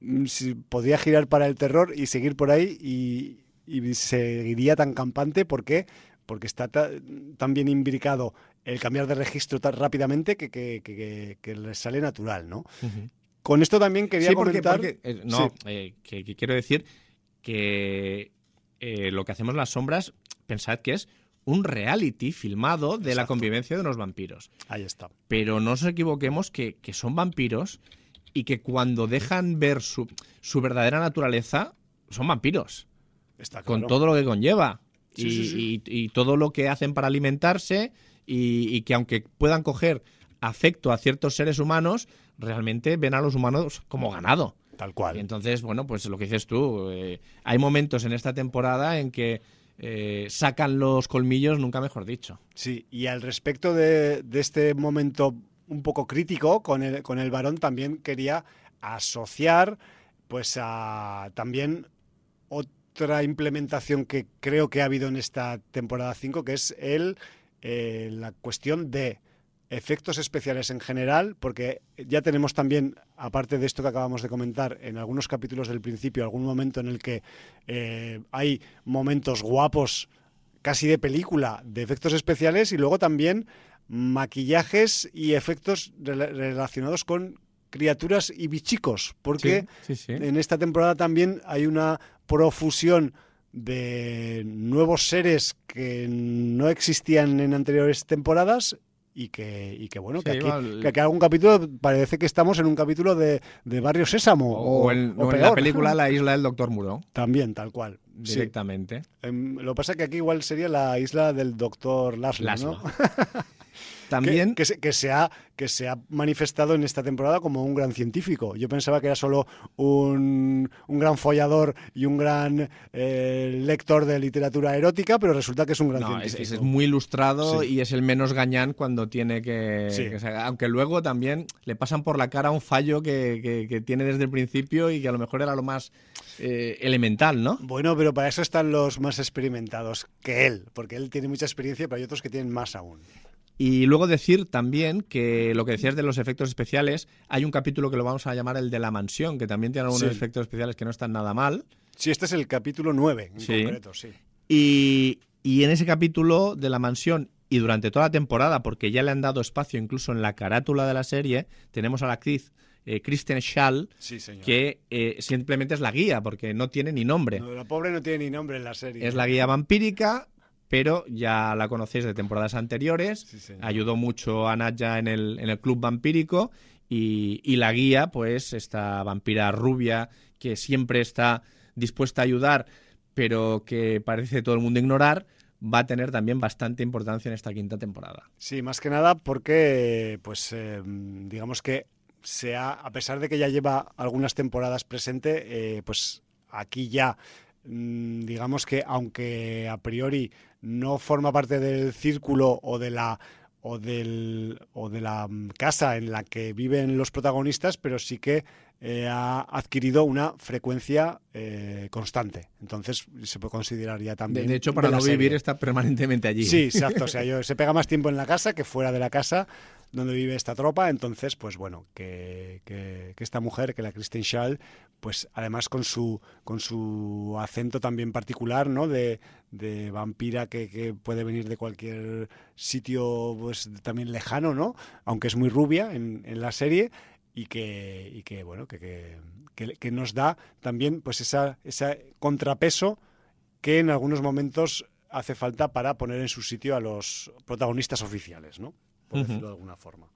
mm, podría girar para el terror y seguir por ahí y y seguiría tan campante. ¿Por qué? Porque está tan bien imbricado el cambiar de registro tan rápidamente que, que, le sale natural, ¿no? Con esto también quería comentar... Eh, no, eh, que, quiero decir que eh, lo que hacemos las sombras, pensad que es un reality filmado de la convivencia de unos vampiros. Ahí está. Pero no nos equivoquemos que, son vampiros y que cuando dejan ver su, su verdadera naturaleza, son vampiros. Está Con todo lo que conlleva. y, todo lo que hacen para alimentarse y, que aunque puedan coger afecto a ciertos seres humanos, realmente ven a los humanos como ganado. Tal cual. Y entonces, bueno, pues lo que dices tú, eh, hay momentos en esta temporada en que eh, sacan los colmillos, nunca mejor dicho. Sí, y al respecto de, este momento un poco crítico con el, con el varón, también quería asociar pues a también otra implementación que creo que ha habido en esta temporada 5, que es el eh, la cuestión de efectos especiales en general, porque ya tenemos también, aparte de esto que acabamos de comentar, en algunos capítulos del principio, algún momento en el que eh, hay momentos guapos, casi de película, de efectos especiales y luego también maquillajes y efectos relacionados con criaturas y bichicos, porque en esta temporada también hay una profusión de nuevos seres que no existían en anteriores temporadas y que, y que bueno, que, aquí, algún capítulo parece que estamos en un capítulo de, de Barrio Sésamo. O, en, la película La isla del Doctor Muro. También, tal cual. Directamente. Em, lo que pasa es que aquí igual sería la isla del Doctor Laszlo, ¿no? También... Que, que, se ha, que se ha manifestado en esta temporada como un gran científico. Yo pensaba que era solo un, un gran follador y un gran eh, lector de literatura erótica, pero resulta que es un gran científico. Es, es, muy ilustrado y es el menos gañán cuando tiene que, Aunque luego también le pasan por la cara un fallo que, que, tiene desde el principio y que a lo mejor era lo más eh, elemental, ¿no? Bueno, pero para eso están los más experimentados que él, porque él tiene mucha experiencia, pero hay otros que tienen más aún. Y luego decir también que lo que decías de los efectos especiales, hay un capítulo que lo vamos a llamar el de la mansión, que también tiene algunos efectos especiales que no están nada mal. Sí, este es el capítulo 9 en concreto, sí. Y, y en ese capítulo de la mansión y durante toda la temporada, porque ya le han dado espacio incluso en la carátula de la serie, tenemos a la actriz eh, Kristen Schall, que eh, simplemente es la guía, porque no tiene ni nombre. la pobre no tiene ni nombre en la serie. Es la guía vampírica pero ya la conocéis de temporadas anteriores. Ayudó mucho a Nadja en el, en el club vampírico y, la guía, pues, esta vampira rubia que siempre está dispuesta a ayudar, pero que parece todo el mundo ignorar, va a tener también bastante importancia en esta quinta temporada. Sí, más que nada porque, pues, eh, digamos que sea, a pesar de que ya lleva algunas temporadas presente, eh, pues aquí ya Mm, digamos que aunque a priori no forma parte del círculo o de la o, del, o de la mm, casa en la que viven los protagonistas, pero sí que eh, ha adquirido una frecuencia eh, constante. Entonces se puede considerar ya también. De, hecho, para no vivir está permanentemente allí. Sí, exacto. O sea, se pega más tiempo en la casa que fuera de la casa donde vive esta tropa. Entonces, pues bueno, que, esta mujer, que la Kristen Schall, pues además con su, con su acento también particular, ¿no? De, vampira que, puede venir de cualquier sitio pues también lejano, ¿no? Aunque es muy rubia en, la serie y que, que bueno, que, que, nos da también pues esa, ese contrapeso que en algunos momentos hace falta para poner en su sitio a los protagonistas oficiales, ¿no? Por decirlo de alguna forma.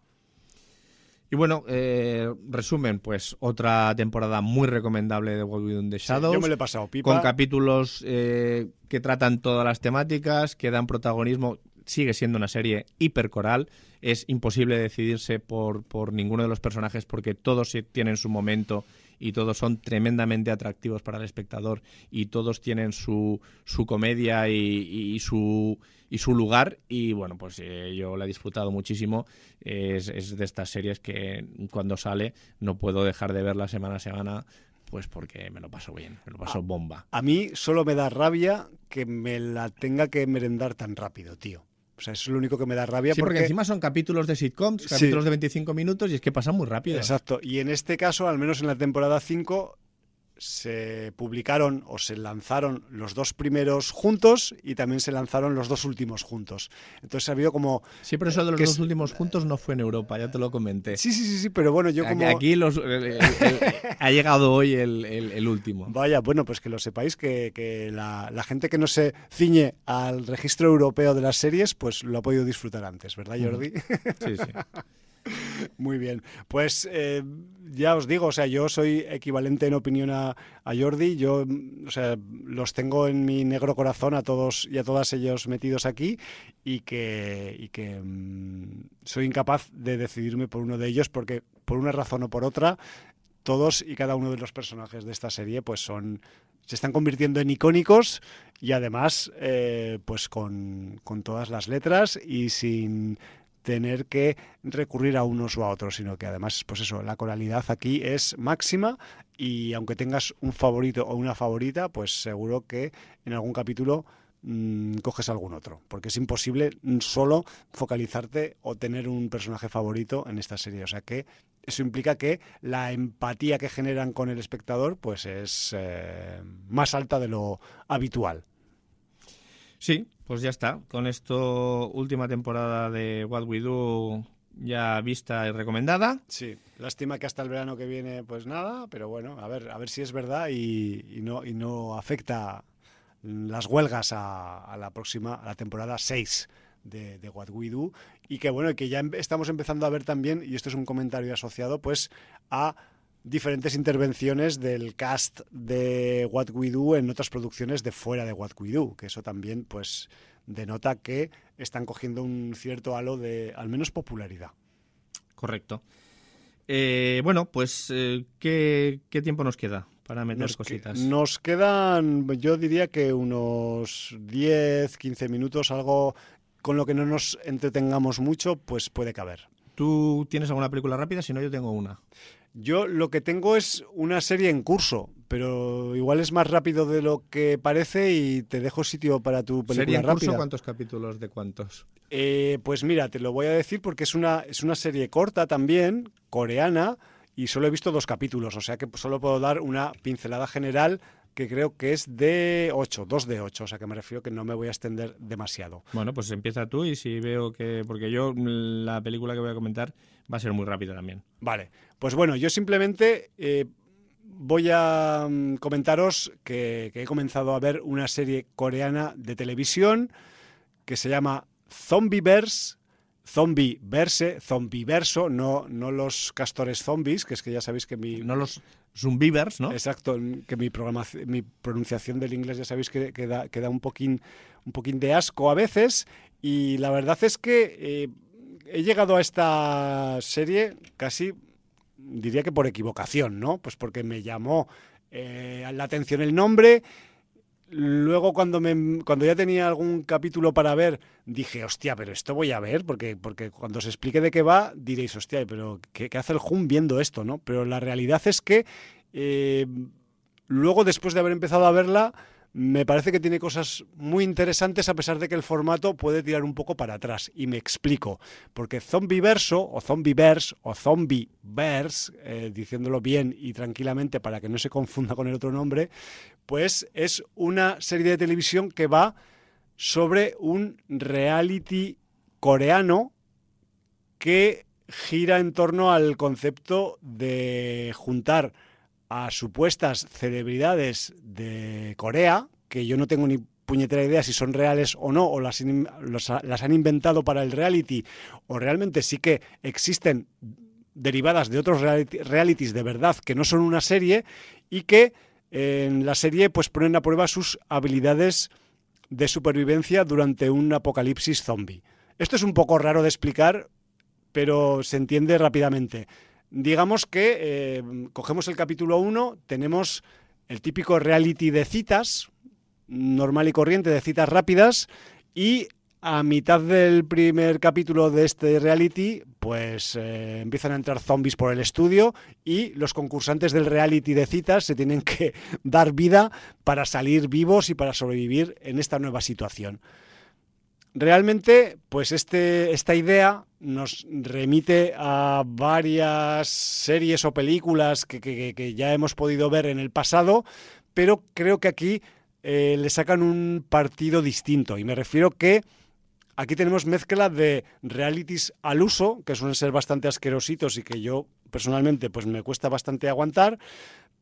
Y bueno, eh, resumen, pues otra temporada muy recomendable de What We the Shadows. yo me lo he pasado pipa. Con capítulos eh, que tratan todas las temáticas, que dan protagonismo sigue siendo una serie hipercoral. Es imposible decidirse por, por ninguno de los personajes porque todos tienen su momento y todos son tremendamente atractivos para el espectador y todos tienen su, su comedia y, su, y su lugar y bueno, pues eh, yo la he disfrutado muchísimo. Es, es, de estas series que cuando sale no puedo dejar de verla semana a semana pues porque me lo paso bien, me lo paso bomba. A mí solo me da rabia que me la tenga que merendar tan rápido, tío. O sea, es lo único que me da rabia. Sí, porque, encima son capítulos de sitcoms, capítulos de 25 minutos y es que pasan muy rápido. Exacto. Y en este caso, al menos en la temporada 5, se publicaron o se lanzaron los dos primeros juntos y también se lanzaron los dos últimos juntos. Entonces ha habido como... Sí, pero eso de los dos últimos juntos no fue en Europa, ya te lo comenté. Sí, sí, sí, sí pero bueno, yo como... Aquí los, ha llegado hoy el, último. Vaya, bueno, pues que lo sepáis que, la, la, gente que no se ciñe al registro europeo de las series, pues lo ha podido disfrutar antes, ¿verdad, Jordi? Sí, sí. Muy bien. Pues eh, ya os digo, o sea, yo soy equivalente en opinión a, Jordi. Yo, o sea, los tengo en mi negro corazón a todos y a todas ellos metidos aquí y que, y que mm, soy incapaz de decidirme por uno de ellos porque por una razón o por otra todos y cada uno de los personajes de esta serie pues son se están convirtiendo en icónicos y además eh, pues con, con todas las letras y sin tener que recurrir a unos o a otros, sino que además, pues eso, la coralidad aquí es máxima y aunque tengas un favorito o una favorita, pues seguro que en algún capítulo mm, coges algún otro, porque es imposible solo focalizarte o tener un personaje favorito en esta serie, o sea que eso implica que la empatía que generan con el espectador pues es eh, más alta de lo habitual. Sí, pues ya está. Con esto, última temporada de What We Do ya vista y recomendada. Sí, lástima que hasta el verano que viene, pues nada, pero bueno, a ver, a ver si es verdad y, no, y no afecta las huelgas a, la próxima, a la temporada 6 de, de, What We Do. Y que bueno, que ya em, estamos empezando a ver también, y esto es un comentario asociado, pues a diferentes intervenciones del cast de What We Do en otras producciones de fuera de What We Do, que eso también pues denota que están cogiendo un cierto halo de al menos popularidad. Correcto. Eh, bueno, pues eh, ¿qué, tiempo nos queda para meter cositas? nos quedan, yo diría que unos 10, 15 minutos, algo con lo que no nos entretengamos mucho, pues puede caber. ¿Tú tienes alguna película rápida? Si no, yo tengo una. Yo lo que tengo es una serie en curso, pero igual es más rápido de lo que parece y te dejo sitio para tu película ¿Serie en rápida. Curso, ¿Cuántos capítulos de cuántos? Eh, pues mira, te lo voy a decir porque es una, es una serie corta también, coreana, y solo he visto dos capítulos, o sea que solo puedo dar una pincelada general que creo que es de 8, 2 de 8, o sea que me refiero que no me voy a extender demasiado. Bueno, pues empieza tú y si veo que... porque yo la película que voy a comentar va a ser muy rápida también. Vale, pues bueno, yo simplemente eh, voy a mm, comentaros que, he comenzado a ver una serie coreana de televisión que se llama Zombieverse, Zombie Verse, Zombieverso, no, no los castores zombies, que es que ya sabéis que mi... No los Zombievers, ¿no? Exacto, que mi, pronunciación del inglés ya sabéis que, queda da, un, poquín, un poquín de asco a veces, y la verdad es que eh, he llegado a esta serie casi, diría que por equivocación, ¿no? Pues porque me llamó eh, la atención el nombre. Luego cuando, me, cuando ya tenía algún capítulo para ver, dije, hostia, pero esto voy a ver, porque, porque cuando se explique de qué va, diréis, hostia, pero ¿qué, hace el Jun viendo esto? ¿no? Pero la realidad es que eh, luego, después de haber empezado a verla, me parece que tiene cosas muy interesantes a pesar de que el formato puede tirar un poco para atrás. Y me explico. Porque Zombieverso o Zombieverse o Zombieverse, eh, diciéndolo bien y tranquilamente para que no se confunda con el otro nombre, pues es una serie de televisión que va sobre un reality coreano que gira en torno al concepto de juntar a supuestas celebridades de Corea, que yo no tengo ni puñetera idea si son reales o no, o las, las han inventado para el reality, o realmente sí que existen derivadas de otros realities de verdad que no son una serie y que en la serie pues ponen a prueba sus habilidades de supervivencia durante un apocalipsis zombie. Esto es un poco raro de explicar, pero se entiende rápidamente. Digamos que eh, cogemos el capítulo 1, tenemos el típico reality de citas, normal y corriente, de citas rápidas, y a mitad del primer capítulo de este reality, pues eh, empiezan a entrar zombies por el estudio y los concursantes del reality de citas se tienen que dar vida para salir vivos y para sobrevivir en esta nueva situación. Realmente, pues este, esta idea nos remite a varias series o películas que, ya hemos podido ver en el pasado, pero creo que aquí eh, le sacan un partido distinto. Y me refiero que aquí tenemos mezcla de realities al uso, que suelen ser bastante asquerositos y que yo personalmente pues me cuesta bastante aguantar,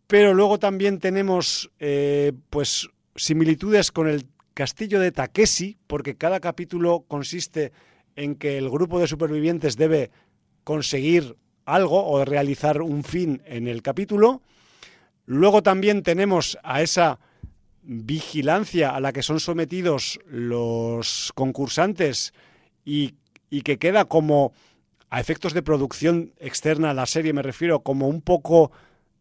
pero luego también tenemos eh, pues similitudes con el castillo de Takeshi, porque cada capítulo consiste que el grupo de supervivientes debe conseguir algo o realizar un fin en el capítulo. Luego también tenemos a esa vigilancia a la que son sometidos los concursantes y, que queda como a efectos de producción externa a la serie, me refiero como un poco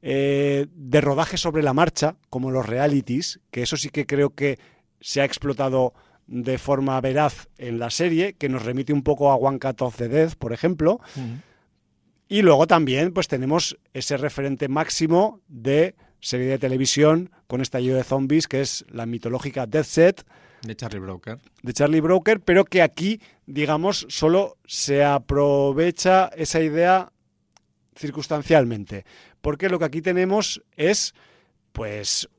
eh, de rodaje sobre la marcha, como los realities, que eso sí que creo que se ha explotado de forma veraz en la serie, que nos remite un poco a One Cut of the Dead, por ejemplo. Y luego también pues tenemos ese referente máximo de serie de televisión con estallido de zombies, que es la mitológica Death Set. De Charlie Broker. De Charlie Broker, pero que aquí, digamos, solo se aprovecha esa idea circunstancialmente. Porque lo que aquí tenemos es, pues,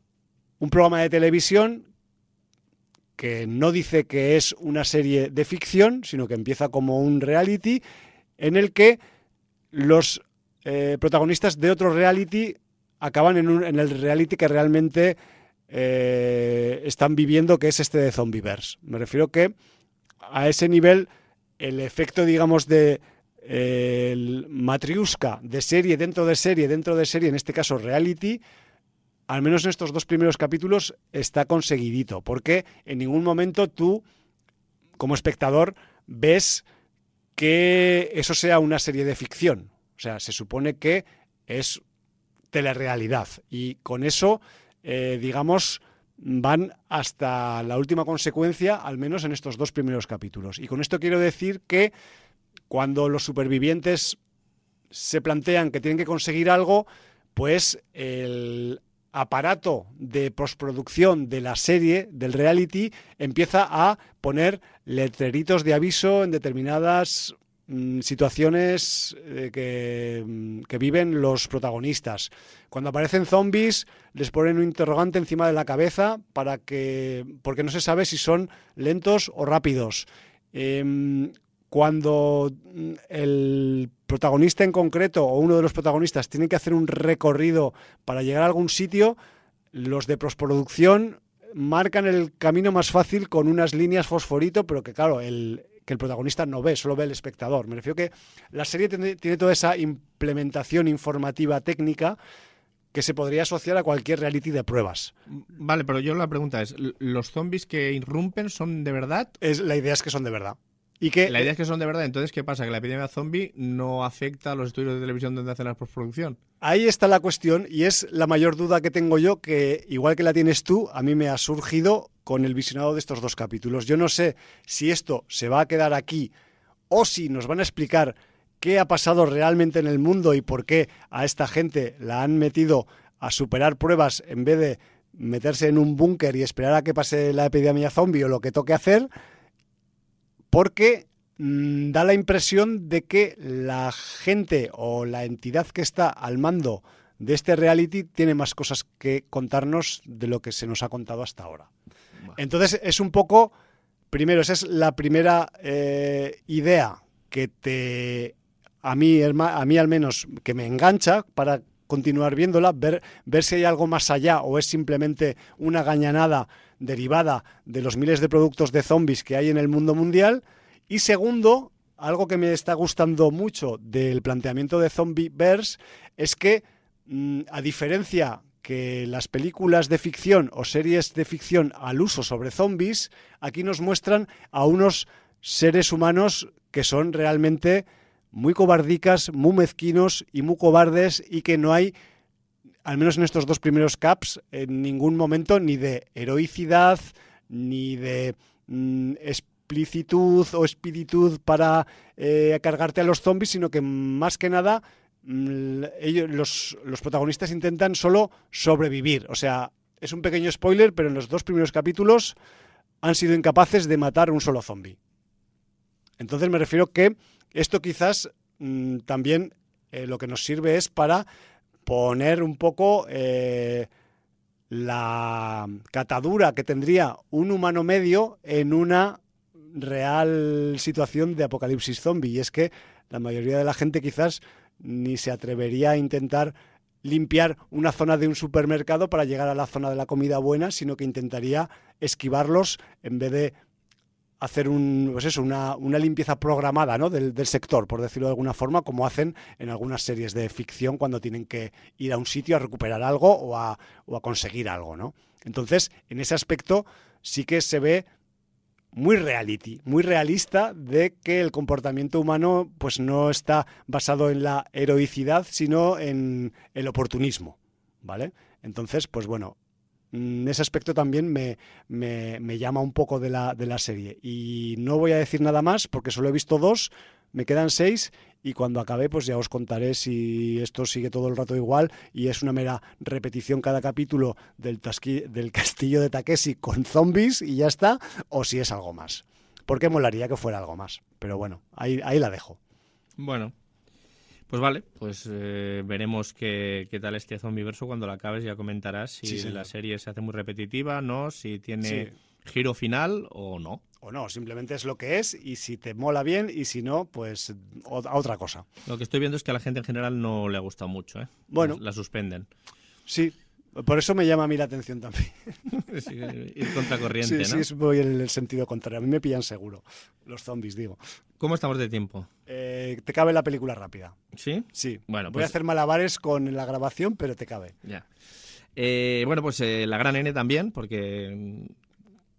un programa de televisión que no dice que es una serie de ficción, sino que empieza como un reality en el que los eh, protagonistas de otro reality acaban en, el reality que realmente eh, están viviendo, que es este de Zombieverse. Me refiero que a ese nivel el efecto, digamos, de matriusca de serie dentro de serie dentro de serie, en este caso reality, al menos en estos dos primeros capítulos, está conseguidito, porque en ningún momento tú, como espectador, ves que eso sea una serie de ficción. O sea, se supone que es telerrealidad. Y con eso, eh, digamos, van hasta la última consecuencia, al menos en estos dos primeros capítulos. Y con esto quiero decir que cuando los supervivientes se plantean que tienen que conseguir algo, pues el aparato de postproducción de la serie, del reality, empieza a poner letreritos de aviso en determinadas mm, situaciones eh, mm, que, viven los protagonistas. Cuando aparecen zombies, les ponen un interrogante encima de la cabeza para que. porque no se sabe si son lentos o rápidos. Em, cuando mm, el protagonista en concreto o uno de los protagonistas tiene que hacer un recorrido para llegar a algún sitio, los de postproducción marcan el camino más fácil con unas líneas fosforito, pero que claro, el, que el protagonista no ve, solo ve el espectador. Me refiero que la serie tiene, tiene toda esa implementación informativa técnica que se podría asociar a cualquier reality de pruebas. Vale, pero yo la pregunta es, ¿los zombies que irrumpen son de verdad? Es, la idea es que son de verdad la idea es que son de verdad. Entonces, ¿qué pasa? Que la epidemia zombie no afecta a los estudios de televisión donde hacen la postproducción. Ahí está la cuestión y es la mayor duda que tengo yo, que igual que la tienes tú, a mí me ha surgido con el visionado de estos dos capítulos. Yo no sé si esto se va a quedar aquí o si nos van a explicar qué ha pasado realmente en el mundo y por qué a esta gente la han metido a superar pruebas en vez de meterse en un búnker y esperar a que pase la epidemia zombie o lo que toque hacer porque mm, da la impresión de que la gente o la entidad que está al mando de este reality tiene más cosas que contarnos de lo que se nos ha contado hasta ahora. Entonces es un poco, primero, esa es la primera eh, idea que te, a mí, a mí al menos, que me engancha para continuar viéndola, ver, ver si hay algo más allá o es simplemente una gañanada derivada de los miles de productos de zombies que hay en el mundo mundial. Y segundo, algo que me está gustando mucho del planteamiento de Zombieverse es que, mm, a diferencia que las películas de ficción o series de ficción al uso sobre zombies, aquí nos muestran a unos seres humanos que son realmente muy cobardicas, muy mezquinos y muy cobardes y que no hay al menos en estos dos primeros caps, en ningún momento ni de heroicidad, ni de mm, explicitud o espiritud para eh, cargarte a los zombies, sino que más que nada mm, ellos, los, los protagonistas intentan solo sobrevivir. O sea, es un pequeño spoiler, pero en los dos primeros capítulos han sido incapaces de matar un solo zombie. Entonces me refiero que esto quizás mm, también eh, lo que nos sirve es para poner un poco eh, la catadura que tendría un humano medio en una real situación de apocalipsis zombie. Y es que la mayoría de la gente quizás ni se atrevería a intentar limpiar una zona de un supermercado para llegar a la zona de la comida buena, sino que intentaría esquivarlos en vez de hacer un, pues eso, una, una limpieza programada ¿no? del, del, sector, por decirlo de alguna forma, como hacen en algunas series de ficción cuando tienen que ir a un sitio a recuperar algo o a, o a conseguir algo. ¿no? Entonces, en ese aspecto sí que se ve muy reality, muy realista de que el comportamiento humano pues no está basado en la heroicidad, sino en el oportunismo, ¿vale? Entonces, pues bueno, en ese aspecto también me, me, me llama un poco de la, de la serie. Y no voy a decir nada más porque solo he visto dos, me quedan seis y cuando acabe pues ya os contaré si esto sigue todo el rato igual y es una mera repetición cada capítulo del, del castillo de Takeshi con zombies y ya está, o si es algo más. Porque molaría que fuera algo más. Pero bueno, ahí, ahí la dejo. Bueno, pues vale, pues eh, veremos qué, qué, tal este zombiverso cuando la acabes ya comentarás si Sí, la serie se hace muy repetitiva, no, si tiene Sí. giro final o no. O no, simplemente es lo que es y si te mola bien y si no, pues a otra cosa. Lo que estoy viendo es que a la gente en general no le ha gustado mucho, ¿eh? Bueno. La suspenden. Sí, por eso me llama a mí la atención también. Sí, ir contracorriente, sí, ¿no? sí, es- voy en el sentido contrario. A mí me pillan seguro. Los zombies, digo. ¿Cómo estamos de tiempo? Eh, te cabe la película rápida. ¿Sí? Sí. Bueno, Voy a pues- hacer malabares con la grabación, pero te cabe. Ya. Eh, bueno, pues eh, la gran N también, porque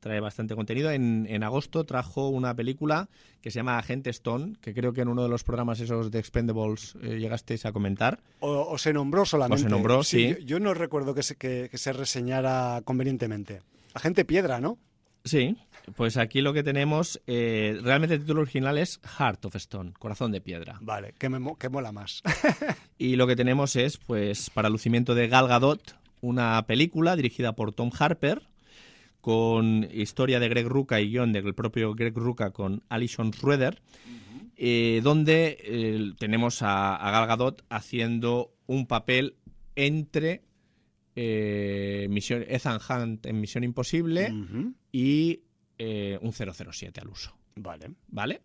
trae bastante contenido. En, en agosto trajo una película que se llama Agente Stone, que creo que en uno de los programas esos de Expendables eh, llegasteis a comentar. O, o se nombró solamente. O se nombró, sí. Yo, yo no recuerdo que se, que, que se reseñara convenientemente. Agente Piedra, ¿no? Sí, pues aquí lo que tenemos, eh, realmente el título original es Heart of Stone, Corazón de Piedra. Vale, que, me, mo- que mola más. Y lo que tenemos es, pues, para lucimiento de Gal Gadot, una película dirigida por Tom Harper, con historia de Greg Rucka y guion del propio Greg Rucka con Alison Schroeder, eh, donde eh, tenemos a, a Gal Gadot haciendo un papel entre eh, misión, Ethan Hunt en Misión Imposible y un 007 al uso, Vale. ¿vale?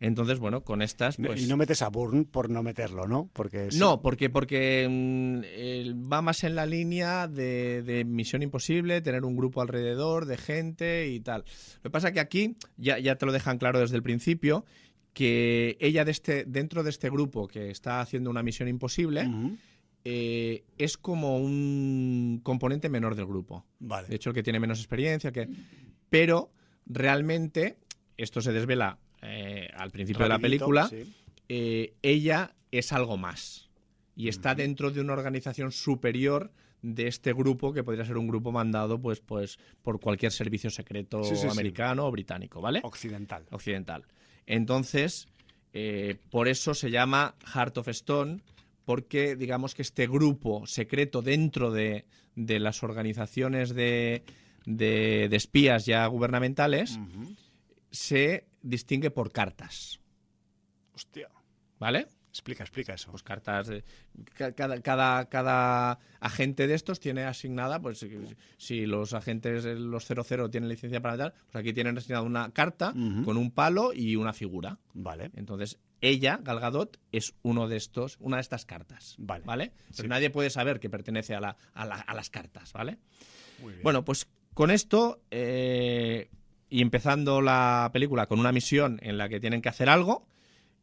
Entonces, bueno, con estas... Pues, y no metes a Bourne por no meterlo, ¿no? Porque sí. no, porque, porque mm, va más en la línea de, de Misión Imposible, tener un grupo alrededor de gente y tal. Lo que pasa es que aquí ya, ya te lo dejan claro desde el principio que ella de este, dentro de este grupo que está haciendo una misión imposible eh, es como un componente menor del grupo. Vale. De hecho, el que tiene menos experiencia, que... pero realmente esto se desvela eh, al principio de la película sí. eh, ella es algo más y está dentro de una organización superior de este grupo que podría ser un grupo mandado pues pues por cualquier servicio secreto Sí, sí, sí. americano o británico, ¿vale? Occidental. Occidental. Entonces, eh, por eso se llama Heart of Stone, porque digamos que este grupo secreto dentro de, de las organizaciones de, de- de espías ya gubernamentales se distingue por cartas, Hostia. ¿vale? Explica, explica eso. Pues cartas de ca- cada, cada, cada agente de estos tiene asignada, pues si- los agentes eh, los 00 tienen licencia para tal, pues aquí tienen asignada una carta con un palo y una figura. Vale. Entonces, ella, Gal Gadot, es uno de estos, una de estas cartas. Vale. ¿Vale? Pero Sí. nadie puede saber que pertenece a, la- a la- a las cartas, ¿vale? Muy bien. Bueno, pues con esto, eh, y empezando la película con una misión en la que tienen que hacer algo,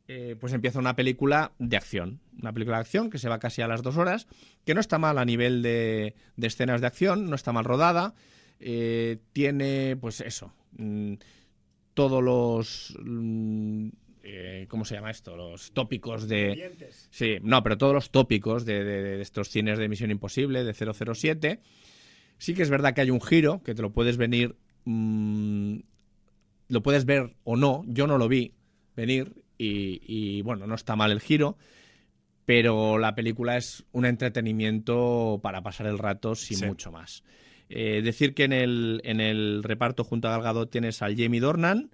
eh, pues empieza una película de acción. Una película de acción que se va casi a las dos horas, que no está mal a nivel de, de escenas de acción, no está mal rodada. eh, tiene, pues eso, mm, todos los... mm, eh, ¿Cómo se llama esto? Los tópicos de... Dientes. Sí, no, pero todos los tópicos de, de- de estos cines de Misión Imposible, de 007. Sí que es verdad que hay un giro, que te lo puedes venir, mm, lo puedes ver o no, yo no lo vi venir y, y, bueno, no está mal el giro, pero la película es un entretenimiento para pasar el rato sin Sí. mucho más. Eh, decir que en el, en el reparto junto a Gal Gadot tienes al Jamie Dornan,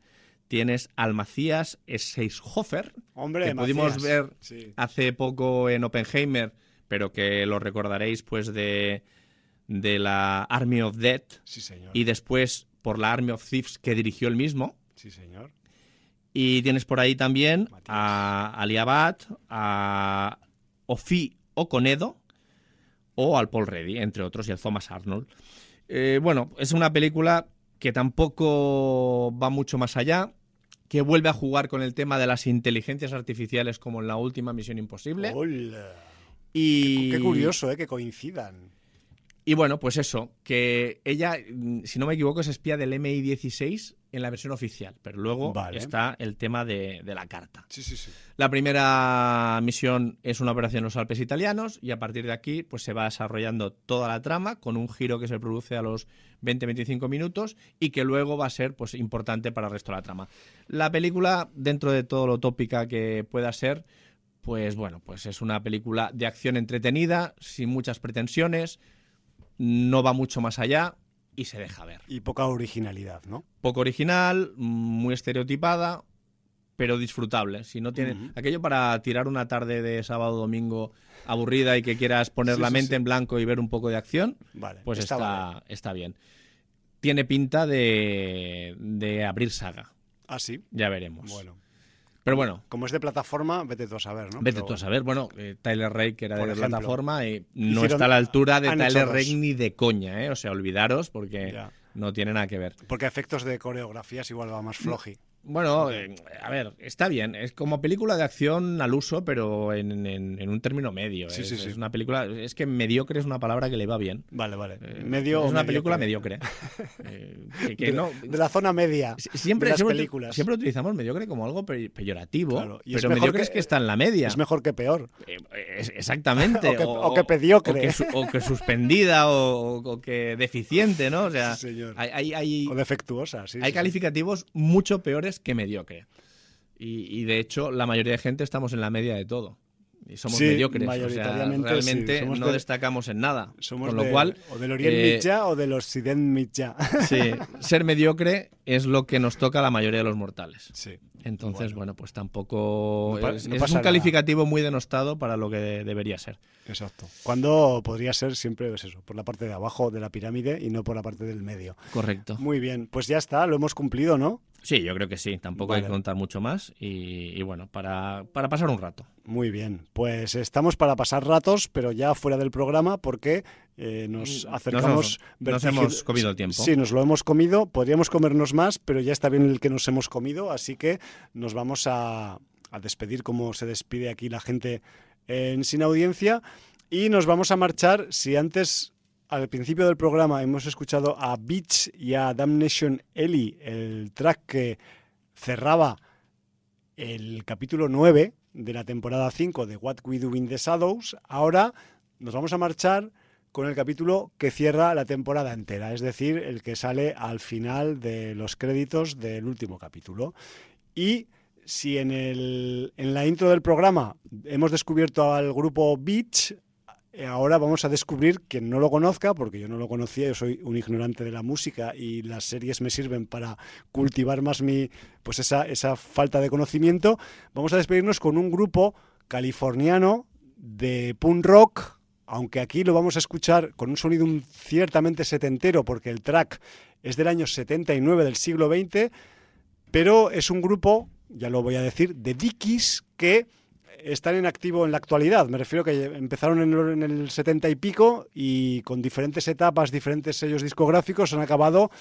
tienes al Macías Seishofer, Hombre, que pudimos Macías, ver sí. hace poco en Oppenheimer, pero que lo recordaréis pues de, de la Army of Dead Sí, señor. y después por la Army of Thieves que dirigió él mismo. Sí, señor. Y tienes por ahí también Matías. a Ali Abad, a Ofi Oconedo o al Paul Reddy, entre otros, y al Thomas Arnold. Eh, bueno, es una película que tampoco va mucho más allá, que vuelve a jugar con el tema de las inteligencias artificiales como en la última Misión Imposible. Hola. y... Qué curioso, ¿eh? Que coincidan. Y bueno, pues eso, que ella, mm, si no me equivoco, es espía del MI16 en la versión oficial, pero luego Vale. está el tema de, de la carta. Sí, sí, sí. La primera misión es una operación en los Alpes italianos y a partir de aquí pues se va desarrollando toda la trama con un giro que se produce a los 20-25 minutos y que luego va a ser pues importante para el resto de la trama. La película, dentro de todo lo tópica que pueda ser, pues bueno, pues es una película de acción entretenida, sin muchas pretensiones, no va mucho más allá y se deja ver Y poca originalidad, ¿no? poco original, muy estereotipada, pero disfrutable. Si no tiene aquello para tirar una tarde de sábado domingo aburrida y que quieras poner Sí, la sí, mente sí. en blanco y ver un poco de acción, Vale. pues está está, vale. está bien. Tiene pinta de, de abrir saga. Ah, sí. Ya veremos. Bueno. Pero bueno, Como es de plataforma, vete tú a saber, ¿no? vete Pero- tú a saber. Bueno, eh, Tyler Rake, que era de ejemplo, plataforma, y no hicieron- está a la altura de Tyler. Rake ni de coña, ¿eh? O sea, olvidaros porque Ya. no tiene nada que ver. Porque a efectos de coreografías igual va más floji. Bueno, eh, a ver, está bien. Es como película de acción al uso, pero en, en- en un término medio. Sí, es, sí, sí. es una película. Es que mediocre es una palabra que le va bien. Vale, vale. Eh, Medio es una mediocre. película mediocre. Eh, que- que de, no- de la zona media. si- siempre, de las siempre, películas. siempre utilizamos mediocre como algo pe- peyorativo, Claro, y pero mediocre que- es que está en la media. Es mejor que peor. Eh, es- exactamente. O que- o que pediocre. O que, su- o que suspendida o, que deficiente, ¿no? O sea, señor. hay, hay- hay- O defectuosa, sí. hay calificativos mucho peores que mediocre. Y, y, de hecho, la mayoría de gente estamos en la media de todo. Y somos Sí, mediocres. O sea, mayoritariamente sí, realmente no de- destacamos en nada. Somos Con lo de- cual, o del Orient eh, Mitja o del Occident Mitja. sí, ser mediocre es lo que nos toca a la mayoría de los mortales. sí. Entonces, Bueno. bueno, pues tampoco. No es no es pasa un nada. calificativo muy denostado para lo que debería ser. Exacto. Cuando podría ser siempre es eso, por la parte de abajo de la pirámide y no por la parte del medio. Correcto. Muy bien, pues ya está, lo hemos cumplido, ¿no? Sí, yo creo que sí. Tampoco hay que contar mucho más. Y, y bueno, para, para pasar un rato. Muy bien, pues estamos para pasar ratos, pero ya fuera del programa porque eh, nos Nos acercamos... hemos- nos hemos comido el tiempo. Sí, nos lo hemos comido, podríamos comernos más, pero ya está bien el que nos hemos comido, así que nos vamos a, a despedir como se despide aquí la gente en Sin Audiencia y nos vamos a marchar, si antes al principio del programa hemos escuchado a Beach y a Damnation Ellie, el track que cerraba el capítulo 9 de la temporada 5 de What We Do in the Shadows, ahora nos vamos a marchar con el capítulo que cierra la temporada entera, es decir, el que sale al final de los créditos del último capítulo. Y si en, el, en la intro del programa hemos descubierto al grupo Beach, ahora vamos a descubrir, quien no lo conozca, porque yo no lo conocía, yo soy un ignorante de la música y las series me sirven para cultivar más mi, pues esa, esa falta de conocimiento, vamos a despedirnos con un grupo californiano de punk rock, aunque aquí lo vamos a escuchar con un sonido un- ciertamente setentero, porque el track es del año 79 del siglo XX, pero es un grupo, ya lo voy a decir, de Dickies que están en activo en la actualidad. Me refiero que empezaron en el, en el 70 y pico y con diferentes etapas, diferentes sellos discográficos han acabado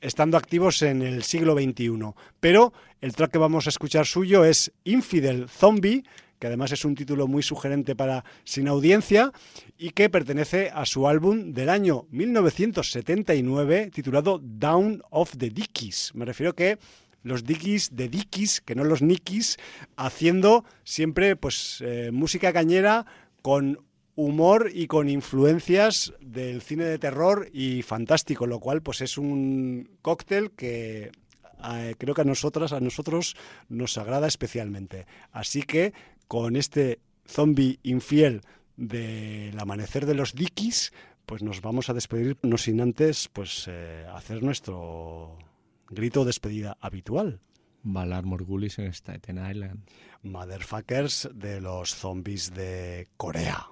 estando activos en el siglo XXI. Pero el track que vamos a escuchar suyo es Infidel Zombie, que además es un título muy sugerente para Sin Audiencia y que pertenece a su álbum del año 1979 titulado Down of the Dickies. Me refiero que los Dickies de Dickies, que no los Nickies, haciendo siempre pues eh, música cañera con humor y con influencias del cine de terror y fantástico, lo cual pues es un cóctel que eh, creo que a nosotras, a nosotros nos agrada especialmente. Así que con este zombie infiel del amanecer de los Dickies, pues nos vamos a despedir, no sin antes pues eh, hacer nuestro grito de despedida habitual. Valar Morgulis en Staten Island. Motherfuckers de los zombies de Corea.